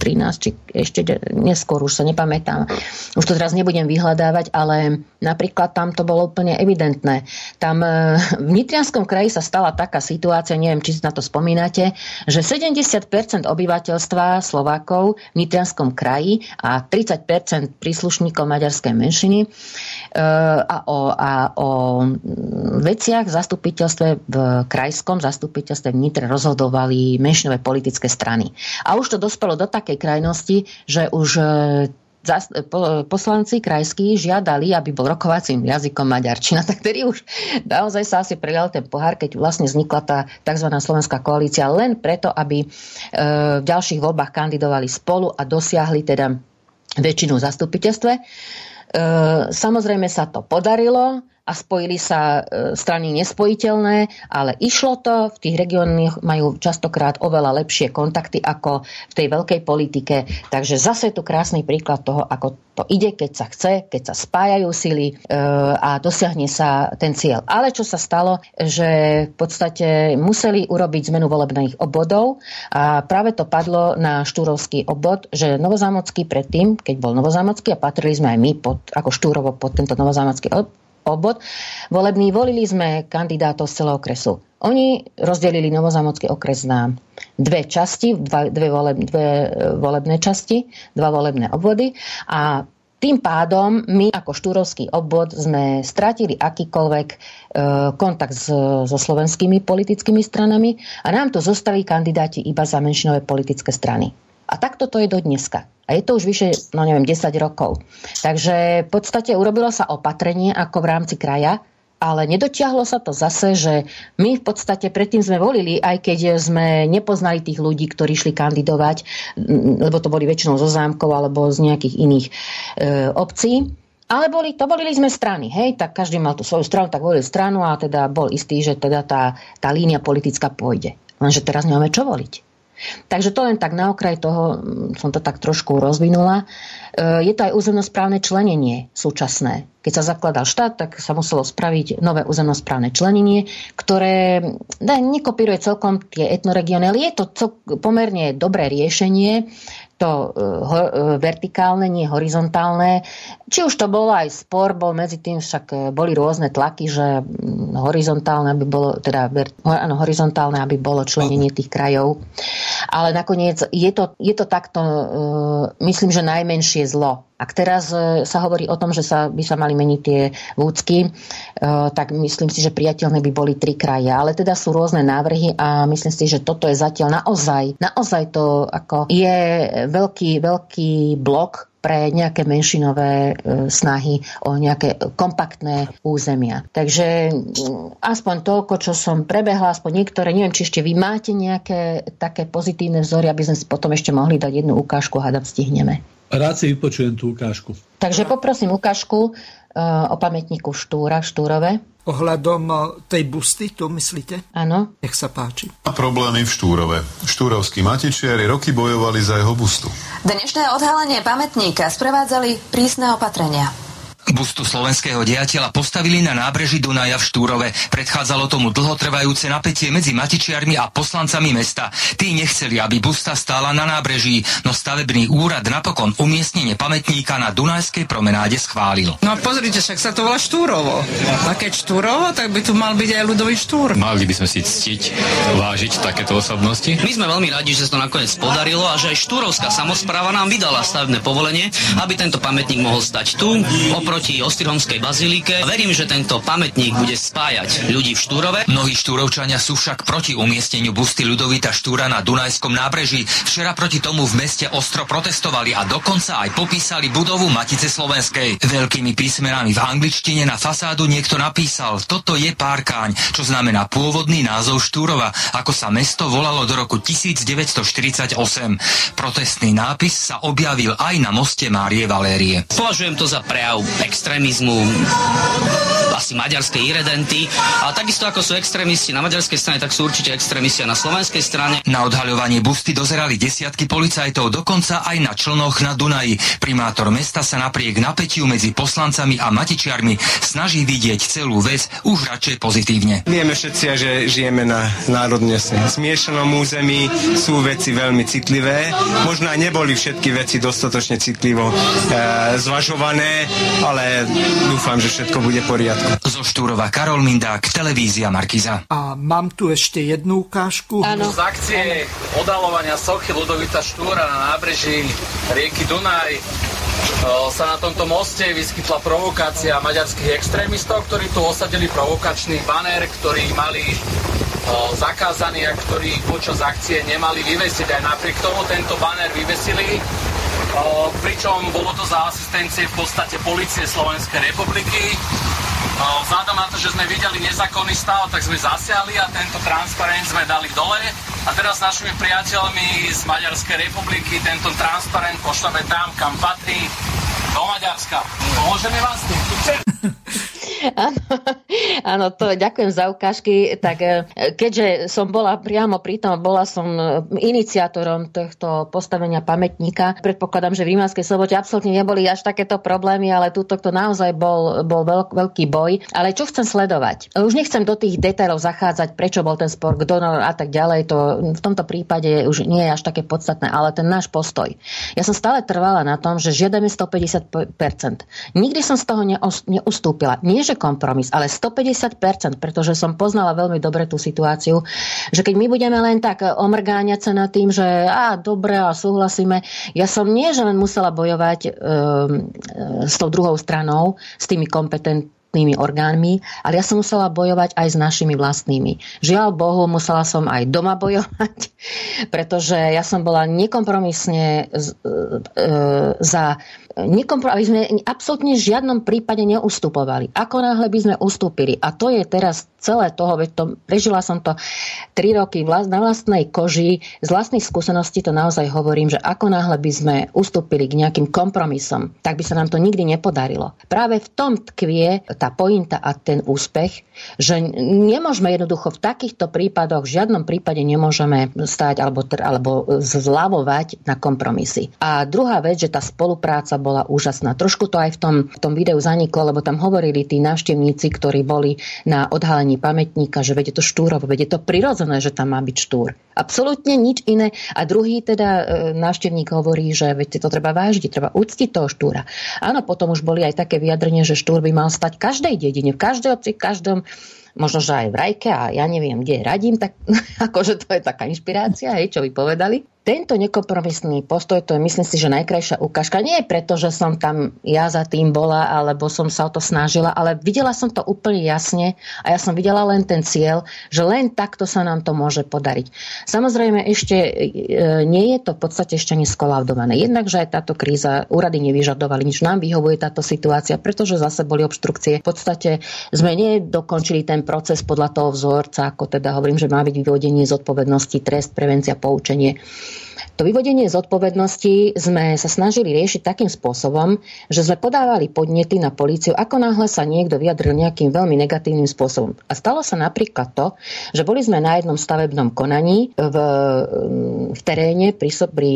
či ešte neskôr, už sa nepamätám. Už to teraz nebudem vyhľadávať, ale napríklad tam to bolo úplne evidentné. Tam e, v Nitrianskom kraji sa stala taká situácia, neviem, či na to spomínate, že 70% obyvateľstva Slovákov v Nitrianskom kraji a 3 30% príslušníkov maďarskej menšiny a o, a o veciach v zastupiteľstve v krajskom zastupiteľstve v Nitre rozhodovali menšinové politické strany. A už to dospelo do takej krajnosti, že už e, poslanci krajskí žiadali, aby bol rokovacím jazykom maďarčina, tak ktorý už naozaj sa asi prelial ten pohár, keď vlastne vznikla tá tzv. slovenská koalícia len preto, aby v ďalších voľbách kandidovali spolu a dosiahli teda väčšinu v zastupiteľstve. Samozrejme sa to podarilo a spojili sa e, strany nespojiteľné, ale išlo to, v tých regiónoch majú častokrát oveľa lepšie kontakty ako v tej veľkej politike. Takže zase je tu krásny príklad toho, ako to ide, keď sa chce, keď sa spájajú sily e, a dosiahne sa ten cieľ. Ale čo sa stalo, že v podstate museli urobiť zmenu volebných obvodov a práve to padlo na Štúrovský obvod, že Novozámocký predtým, keď bol Novozámocký a patrili sme aj my pod, ako Štúrovo pod tento Novozámocký obvod, volebný volili sme kandidátov z celého okresu. Oni rozdelili Novozámocký okres na dve časti, dva, dve, voleb, dve e, volebné časti, dva volebné obvody. A tým pádom my ako štúrovský obvod sme stratili akýkoľvek e, kontakt s, so slovenskými politickými stranami a nám tu zostali kandidáti iba za menšinové politické strany. A takto to je do dneska. A je to už vyše, no neviem, 10 rokov. Takže v podstate urobilo sa opatrenie ako v rámci kraja, ale nedotiahlo sa to zase, že my v podstate predtým sme volili, aj keď sme nepoznali tých ľudí, ktorí šli kandidovať, lebo to boli väčšinou zo zámkov alebo z nejakých iných e, obcí. Ale boli, to volili sme strany, hej, tak každý mal tú svoju stranu, tak volil stranu a teda bol istý, že teda tá, tá línia politická pôjde. Lenže teraz nemáme čo voliť. Takže to len tak na okraj toho mm, som to tak trošku rozvinula. E, je to aj územnosprávne členenie súčasné. Keď sa zakladal štát, tak sa muselo spraviť nové územnosprávne členenie, ktoré ne, nekopíruje celkom tie etnoregióny, ale je to pomerne dobré riešenie to e, ho, e, vertikálne, nie horizontálne. Či už to bolo aj spor, bol medzi tým však e, boli rôzne tlaky, že horizontálne aby bolo, teda áno, horizontálne, aby bolo členenie tých krajov. Ale nakoniec je to, je to takto, myslím, že najmenšie zlo ak teraz e, sa hovorí o tom, že sa, by sa mali meniť tie vúcky, e, tak myslím si, že priateľné by boli tri kraje. Ale teda sú rôzne návrhy a myslím si, že toto je zatiaľ naozaj, naozaj to ako je veľký, veľký blok pre nejaké menšinové e, snahy o nejaké kompaktné územia. Takže aspoň toľko, čo som prebehla, aspoň niektoré, neviem, či ešte vy máte nejaké také pozitívne vzory, aby sme si potom ešte mohli dať jednu ukážku, hádam stihneme. Rád si vypočujem tú ukážku. Takže poprosím ukážku uh, o pamätníku Štúra, Štúrove. Ohľadom e, tej busty, to myslíte? Áno. Nech sa páči. A problémy v Štúrove. Štúrovskí matičiari roky bojovali za jeho bustu. Dnešné odhalenie pamätníka sprevádzali prísne opatrenia. Bustu slovenského dejateľa postavili na nábreží Dunaja v Štúrove. Predchádzalo tomu dlhotrvajúce napätie medzi matičiarmi a poslancami mesta. Tí nechceli, aby busta stála na nábreží, no stavebný úrad napokon umiestnenie pamätníka na Dunajskej promenáde schválil. No pozrite, však sa to volá Štúrovo. A keď Štúrovo, tak by tu mal byť aj ľudový Štúr. Mali by sme si ctiť, vážiť takéto osobnosti. My sme veľmi radi, že sa to nakoniec podarilo a že aj Štúrovská samozpráva nám vydala stavebné povolenie, aby tento pamätník mohol stať tu, oproti Ostyrhomskej bazilike. Verím, že tento pamätník bude spájať ľudí v Štúrove. Mnohí štúrovčania sú však proti umiestneniu busty Ľudovita Štúra na Dunajskom nábreží. Včera proti tomu v meste ostro protestovali a dokonca aj popísali budovu Matice Slovenskej. Veľkými písmenami v angličtine na fasádu niekto napísal, toto je Párkáň, čo znamená pôvodný názov Štúrova, ako sa mesto volalo do roku 1948. Protestný nápis sa objavil aj na moste Márie Valérie. Považujem to za prejav extrémizmu asi maďarskej iredenty. A takisto ako sú extrémisti na maďarskej strane, tak sú určite extrémisti na slovenskej strane. Na odhaľovanie busty dozerali desiatky policajtov, dokonca aj na člnoch na Dunaji. Primátor mesta sa napriek napätiu medzi poslancami a matičiarmi snaží vidieť celú vec už radšej pozitívne. Vieme všetci, že žijeme na národne smiešanom území, sú veci veľmi citlivé. Možno aj neboli všetky veci dostatočne citlivo e, zvažované, ale dúfam, že všetko bude v poriadku. Zo Štúrova Karol Mindák, televízia Markiza. A mám tu ešte jednu ukážku. Áno. Z akcie odalovania sochy Ludovita Štúra na nábreží rieky Dunaj sa na tomto moste vyskytla provokácia maďarských extrémistov, ktorí tu osadili provokačný banér, ktorý mali zakázaný a ktorý počas akcie nemali vyvesiť. Aj napriek tomu tento banér vyvesili pričom bolo to za asistencie v podstate policie Slovenskej republiky. Vzhľadom na to, že sme videli nezákonný stav, tak sme zasiahli a tento transparent sme dali dole. A teraz s našimi priateľmi z Maďarskej republiky tento transparent pošleme tam, kam patrí, do Maďarska. Pomôžeme vás tým? Áno, áno, to ďakujem za ukážky. Tak e, keďže som bola priamo pri tom, bola som e, iniciátorom tohto postavenia pamätníka, predpokladám, že v Rímanskej sobote absolútne neboli až takéto problémy, ale tuto to naozaj bol, bol veľk, veľký boj. Ale čo chcem sledovať? Už nechcem do tých detailov zachádzať, prečo bol ten spor, kto no a tak ďalej. To v tomto prípade už nie je až také podstatné, ale ten náš postoj. Ja som stále trvala na tom, že žiadame 150%. Nikdy som z toho neustúpila. Nie, že kompromis, ale 150%, pretože som poznala veľmi dobre tú situáciu, že keď my budeme len tak omrgáňať sa nad tým, že á, dobre a súhlasíme, ja som nie, že len musela bojovať e, e, s tou druhou stranou, s tými kompetentnými štátnymi orgánmi, ale ja som musela bojovať aj s našimi vlastnými. Žiaľ Bohu, musela som aj doma bojovať, pretože ja som bola nekompromisne e, e, za nekompro- aby sme absolútne v žiadnom prípade neustupovali. Ako náhle by sme ustúpili, a to je teraz celé toho, veď to, prežila som to tri roky vlast, na vlastnej koži, z vlastných skúseností to naozaj hovorím, že ako náhle by sme ustúpili k nejakým kompromisom, tak by sa nám to nikdy nepodarilo. Práve v tom tkvie tá pointa a ten úspech, že nemôžeme jednoducho v takýchto prípadoch, v žiadnom prípade nemôžeme stať alebo, alebo zľavovať na kompromisy. A druhá vec, že tá spolupráca bola úžasná. Trošku to aj v tom, v tom videu zaniklo, lebo tam hovorili tí návštevníci, ktorí boli na odhalení pamätníka, že vede to štúrovo, vede to prirodzené, že tam má byť štúr. Absolútne nič iné. A druhý teda e, návštevník hovorí, že veď to treba vážiť, treba úctiť toho štúra. Áno, potom už boli aj také vyjadrenie, že štúr by mal stať v každej dedine, v každej obci, v každom možno, že aj v Rajke a ja neviem, kde radím, tak akože to je taká inšpirácia, hej, čo vy povedali tento nekompromisný postoj, to je myslím si, že najkrajšia ukážka. Nie je preto, že som tam ja za tým bola, alebo som sa o to snažila, ale videla som to úplne jasne a ja som videla len ten cieľ, že len takto sa nám to môže podariť. Samozrejme ešte e, nie je to v podstate ešte neskolaudované. Jednak, že aj táto kríza, úrady nevyžadovali nič, nám vyhovuje táto situácia, pretože zase boli obštrukcie. V podstate sme nedokončili ten proces podľa toho vzorca, ako teda hovorím, že má byť vyvodenie zodpovednosti, trest, prevencia, poučenie. To vyvodenie zodpovednosti sme sa snažili riešiť takým spôsobom, že sme podávali podnety na políciu, ako náhle sa niekto vyjadril nejakým veľmi negatívnym spôsobom. A stalo sa napríklad to, že boli sme na jednom stavebnom konaní v, v teréne pri, pri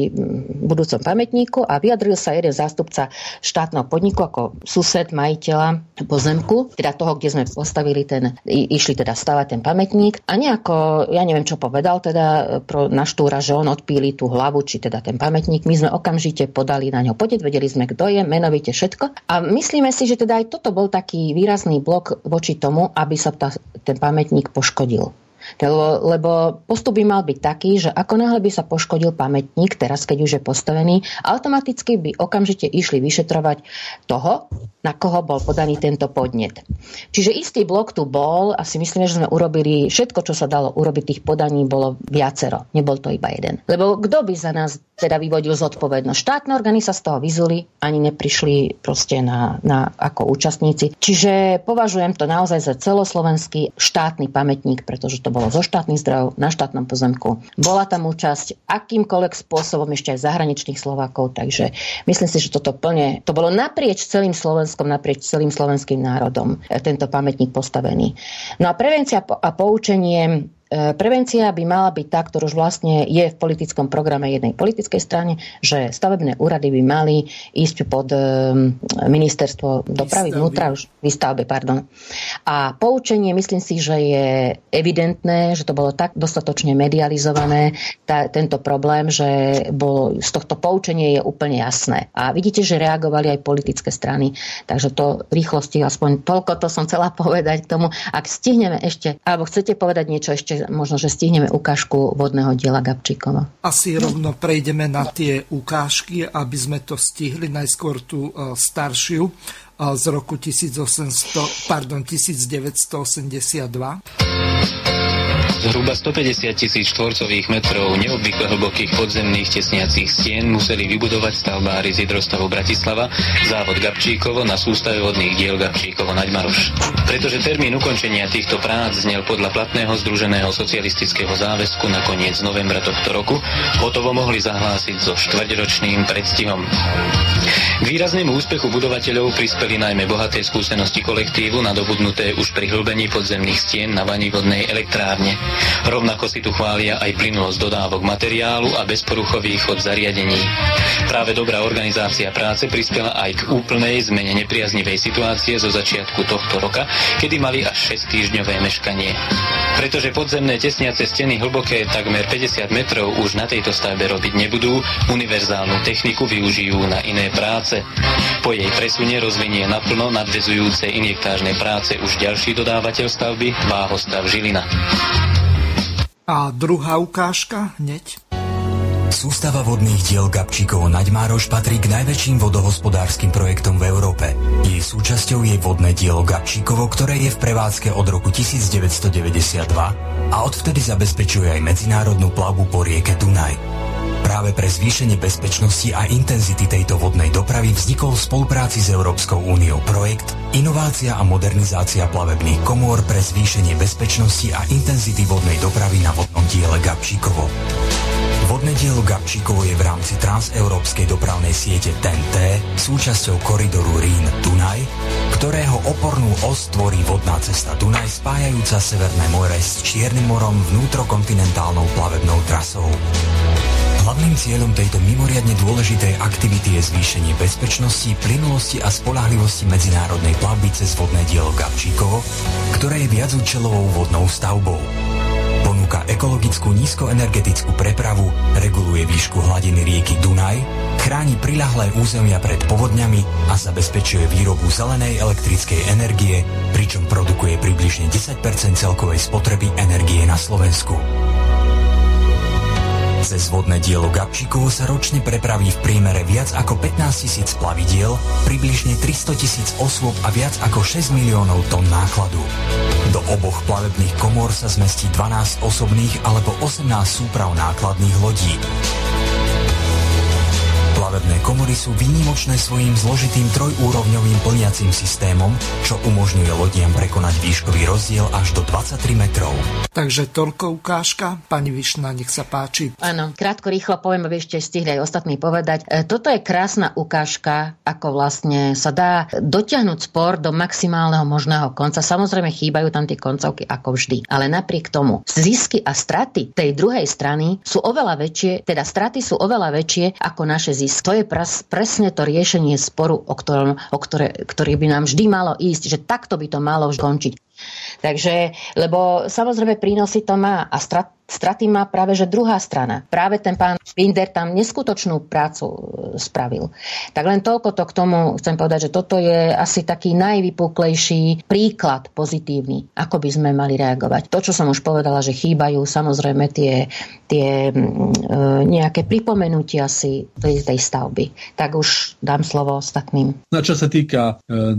budúcom pamätníku a vyjadril sa jeden zástupca štátneho podniku ako sused majiteľa pozemku, teda toho, kde sme postavili ten, išli teda stavať ten pamätník a nejako, ja neviem čo povedal, teda pro, na štúra, že on odpíli tú hlavu hlavu, či teda ten pamätník. My sme okamžite podali na ňo podet, vedeli sme, kto je, menovite všetko. A myslíme si, že teda aj toto bol taký výrazný blok voči tomu, aby sa tá, ten pamätník poškodil. Lebo, lebo postup by mal byť taký, že ako náhle by sa poškodil pamätník, teraz keď už je postavený, automaticky by okamžite išli vyšetrovať toho, na koho bol podaný tento podnet. Čiže istý blok tu bol a si myslíme, že sme urobili všetko, čo sa dalo urobiť. Tých podaní bolo viacero, nebol to iba jeden. Lebo kto by za nás teda vyvodil zodpovednosť? Štátne orgány sa z toho vyzuli, ani neprišli proste na, na, ako účastníci. Čiže považujem to naozaj za celoslovenský štátny pamätník, pretože to bolo zo štátnych zdrojov na štátnom pozemku. Bola tam účasť akýmkoľvek spôsobom ešte aj zahraničných Slovákov, takže myslím si, že toto plne, to bolo naprieč celým Slovenskom, naprieč celým slovenským národom e, tento pamätník postavený. No a prevencia a poučenie prevencia by mala byť tá, ktorú už vlastne je v politickom programe jednej politickej strane, že stavebné úrady by mali ísť pod e, ministerstvo dopravy vnútra, už výstavbe, pardon. A poučenie, myslím si, že je evidentné, že to bolo tak dostatočne medializované, tá, tento problém, že bolo, z tohto poučenie je úplne jasné. A vidíte, že reagovali aj politické strany, takže to rýchlosti, aspoň toľko to som chcela povedať k tomu. Ak stihneme ešte, alebo chcete povedať niečo ešte možno, že stihneme ukážku vodného diela Gabčíkova. Asi rovno prejdeme na tie ukážky, aby sme to stihli. Najskôr tú e, staršiu e, z roku 1800, pardon, 1982. Zhruba 150 tisíc štvorcových metrov neobvykle hlbokých podzemných tesniacich stien museli vybudovať stavbári z hydrostavu Bratislava, závod Gabčíkovo na sústave vodných diel Gabčíkovo Naďmaroš. Pretože termín ukončenia týchto prác znel podľa platného združeného socialistického záväzku na koniec novembra tohto roku, hotovo mohli zahlásiť so štvrťročným predstihom. K výraznému úspechu budovateľov prispeli najmä bohaté skúsenosti kolektívu nadobudnuté už pri hlbení podzemných stien na vani vodnej elektrárne. Rovnako si tu chvália aj plynulosť dodávok materiálu a bezporuchový chod zariadení. Práve dobrá organizácia práce prispela aj k úplnej zmene nepriaznivej situácie zo začiatku tohto roka, kedy mali až 6 týždňové meškanie. Pretože podzemné tesniace steny hlboké takmer 50 metrov už na tejto stavbe robiť nebudú, univerzálnu techniku využijú na iné práce. Po jej presune rozvinie naplno nadvezujúce injektážne práce už ďalší dodávateľ stavby, Váhostav Žilina. A druhá ukážka hneď. Sústava vodných diel Gabčíkovo Naďmároš patrí k najväčším vodohospodárskym projektom v Európe. Jej súčasťou je vodné dielo Gabčíkovo, ktoré je v prevádzke od roku 1992 a odvtedy zabezpečuje aj medzinárodnú plavbu po rieke Dunaj. Práve pre zvýšenie bezpečnosti a intenzity tejto vodnej dopravy vznikol v spolupráci s Európskou úniou projekt Inovácia a modernizácia plavebných komôr pre zvýšenie bezpečnosti a intenzity vodnej dopravy na vodnom diele Gabčíkovo. Vodné dielo Gabčíkovo je v rámci transeurópskej dopravnej siete TNT súčasťou koridoru Rín-Dunaj, ktorého opornú os tvorí vodná cesta Dunaj spájajúca Severné more s Čiernym morom vnútrokontinentálnou plavebnou trasou. Hlavným cieľom tejto mimoriadne dôležitej aktivity je zvýšenie bezpečnosti, plynulosti a spolahlivosti medzinárodnej plavby cez vodné dielo Gabčíkovo, ktoré je viacúčelovou vodnou stavbou ponúka ekologickú nízkoenergetickú prepravu, reguluje výšku hladiny rieky Dunaj, chráni prilahlé územia pred povodňami a zabezpečuje výrobu zelenej elektrickej energie, pričom produkuje približne 10% celkovej spotreby energie na Slovensku. Cez vodné dielo Gabčíkovo sa ročne prepraví v priemere viac ako 15 tisíc plavidiel, približne 300 tisíc osôb a viac ako 6 miliónov tón nákladu. Do oboch plavebných komôr sa zmestí 12 osobných alebo 18 súprav nákladných lodí. Plavebné komory sú výnimočné svojím zložitým trojúrovňovým plniacím systémom, čo umožňuje lodiam prekonať výškový rozdiel až do 23 metrov. Takže toľko ukážka. Pani Višna, nech sa páči. Áno, krátko, rýchlo poviem, aby ešte stihli aj ostatní povedať. E, toto je krásna ukážka, ako vlastne sa dá dotiahnuť spor do maximálneho možného konca. Samozrejme, chýbajú tam tie koncovky ako vždy. Ale napriek tomu, zisky a straty tej druhej strany sú oveľa väčšie, teda straty sú oveľa väčšie ako naše zisky zisk. To je presne to riešenie sporu, o, ktorom, o ktoré, ktorý by nám vždy malo ísť, že takto by to malo skončiť. Takže, lebo samozrejme prínosy to má a strat, straty má práve že druhá strana. Práve ten pán Binder tam neskutočnú prácu e, spravil. Tak len toľko to k tomu chcem povedať, že toto je asi taký najvypuklejší príklad pozitívny, ako by sme mali reagovať. To, čo som už povedala, že chýbajú samozrejme tie, tie e, nejaké pripomenutia si tej, tej stavby. Tak už dám slovo ostatným. Na čo sa týka e,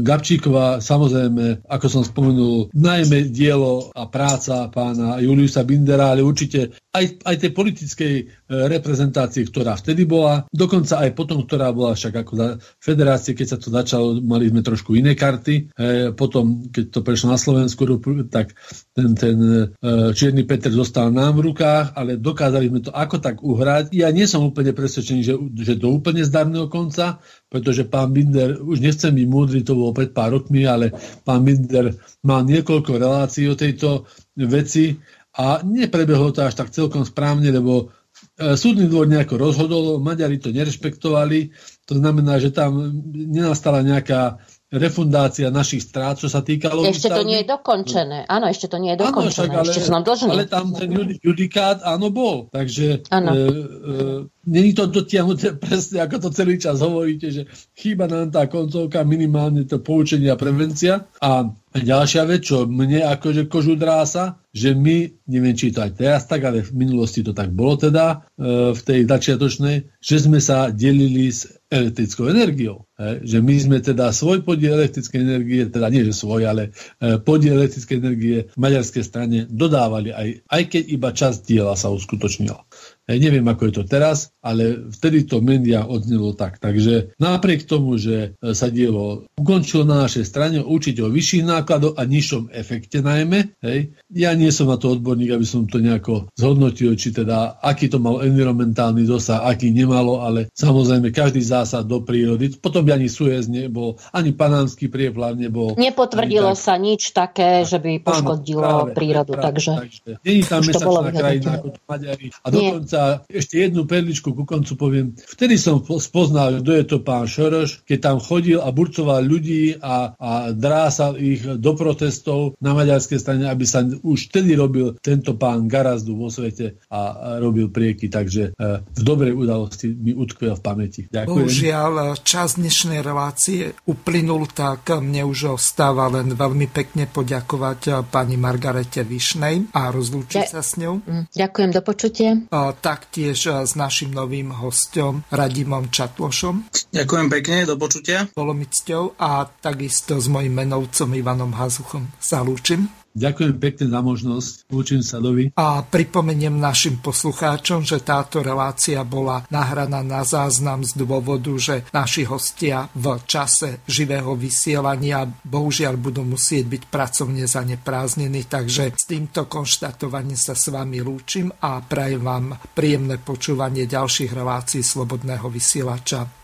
Gabčíkova, samozrejme, ako som spomenul, najmä dielo a práca pána Juliusa Bindera, ale určite aj, aj tej politickej e, reprezentácie, ktorá vtedy bola, dokonca aj potom, ktorá bola však ako za federácie, keď sa to začalo, mali sme trošku iné karty. E, potom, keď to prešlo na Slovensku, tak ten, ten e, Čierny Peter zostal nám v rukách, ale dokázali sme to ako tak uhrať. Ja nie som úplne presvedčený, že, že do úplne zdarného konca, pretože pán Binder, už nechcem byť múdry, to bolo pred pár rokmi, ale pán Binder mal niekoľko relácií o tejto veci a neprebehlo to až tak celkom správne, lebo e, súdny dvor nejako rozhodol, Maďari to nerešpektovali, to znamená, že tam nenastala nejaká refundácia našich strát, čo sa týkalo... Ešte to nie je dokončené. Áno, ešte to nie je dokončené. Áno, ale, ešte som dlžný. Ale tam ten judikát, áno, bol. Takže áno. E, e, není to dotiahnuté presne, ako to celý čas hovoríte, že chýba nám tá koncovka, minimálne to poučenie a prevencia. A ďalšia vec, čo mne akože kožu drása, že my, neviem či to aj teraz tak, ale v minulosti to tak bolo teda, e, v tej začiatočnej, že sme sa delili s elektrickou energiou. Že my sme teda svoj podiel elektrickej energie, teda nie že svoj, ale e, podiel elektrickej energie v maďarskej strane dodávali, aj, aj keď iba časť diela sa uskutočnila. Neviem, ako je to teraz, ale vtedy to média odznelo tak. Takže napriek tomu, že e, sa dielo ukončilo na našej strane, určite o vyšších nákladoch a nižšom efekte najmä, hej, ja nie som na to odborník, aby som to nejako zhodnotil, či teda aký to mal environmentálny dosah, aký nemalo, ale samozrejme každý zásah do prírody, potom by ani Suez nebol, ani Panánsky prieplav nebol. Nepotvrdilo tak. sa nič také, že by poškodilo áno, práve, prírodu, práve, takže... takže nie je tam mesačná krajina ako Maďari a dokonca dokonca ešte jednu perličku ku koncu poviem. Vtedy som spoznal, kto je to pán Šoroš, keď tam chodil a burcoval ľudí a, a drásal ich do protestov na maďarskej strane, aby sa už vtedy robil tento pán Garazdu vo svete a, a robil prieky. Takže e, v dobrej udalosti mi utkvel v pamäti. Ďakujem. Bohužiaľ, čas dnešnej relácie uplynul, tak mne už ostáva len veľmi pekne poďakovať pani Margarete Višnej a rozlúčiť sa s ňou. Mm, ďakujem, do počutia. Taktiež s našim novým hostom Radimom Čatlošom. Ďakujem pekne, do počutia. Bolo mi cťou a takisto s mojim menovcom Ivanom Hazuchom sa lúčim. Ďakujem pekne za možnosť. Učím sa dovi. A pripomeniem našim poslucháčom, že táto relácia bola nahraná na záznam z dôvodu, že naši hostia v čase živého vysielania bohužiaľ budú musieť byť pracovne zanepráznení, takže s týmto konštatovaním sa s vami lúčim a prajem vám príjemné počúvanie ďalších relácií Slobodného vysielača.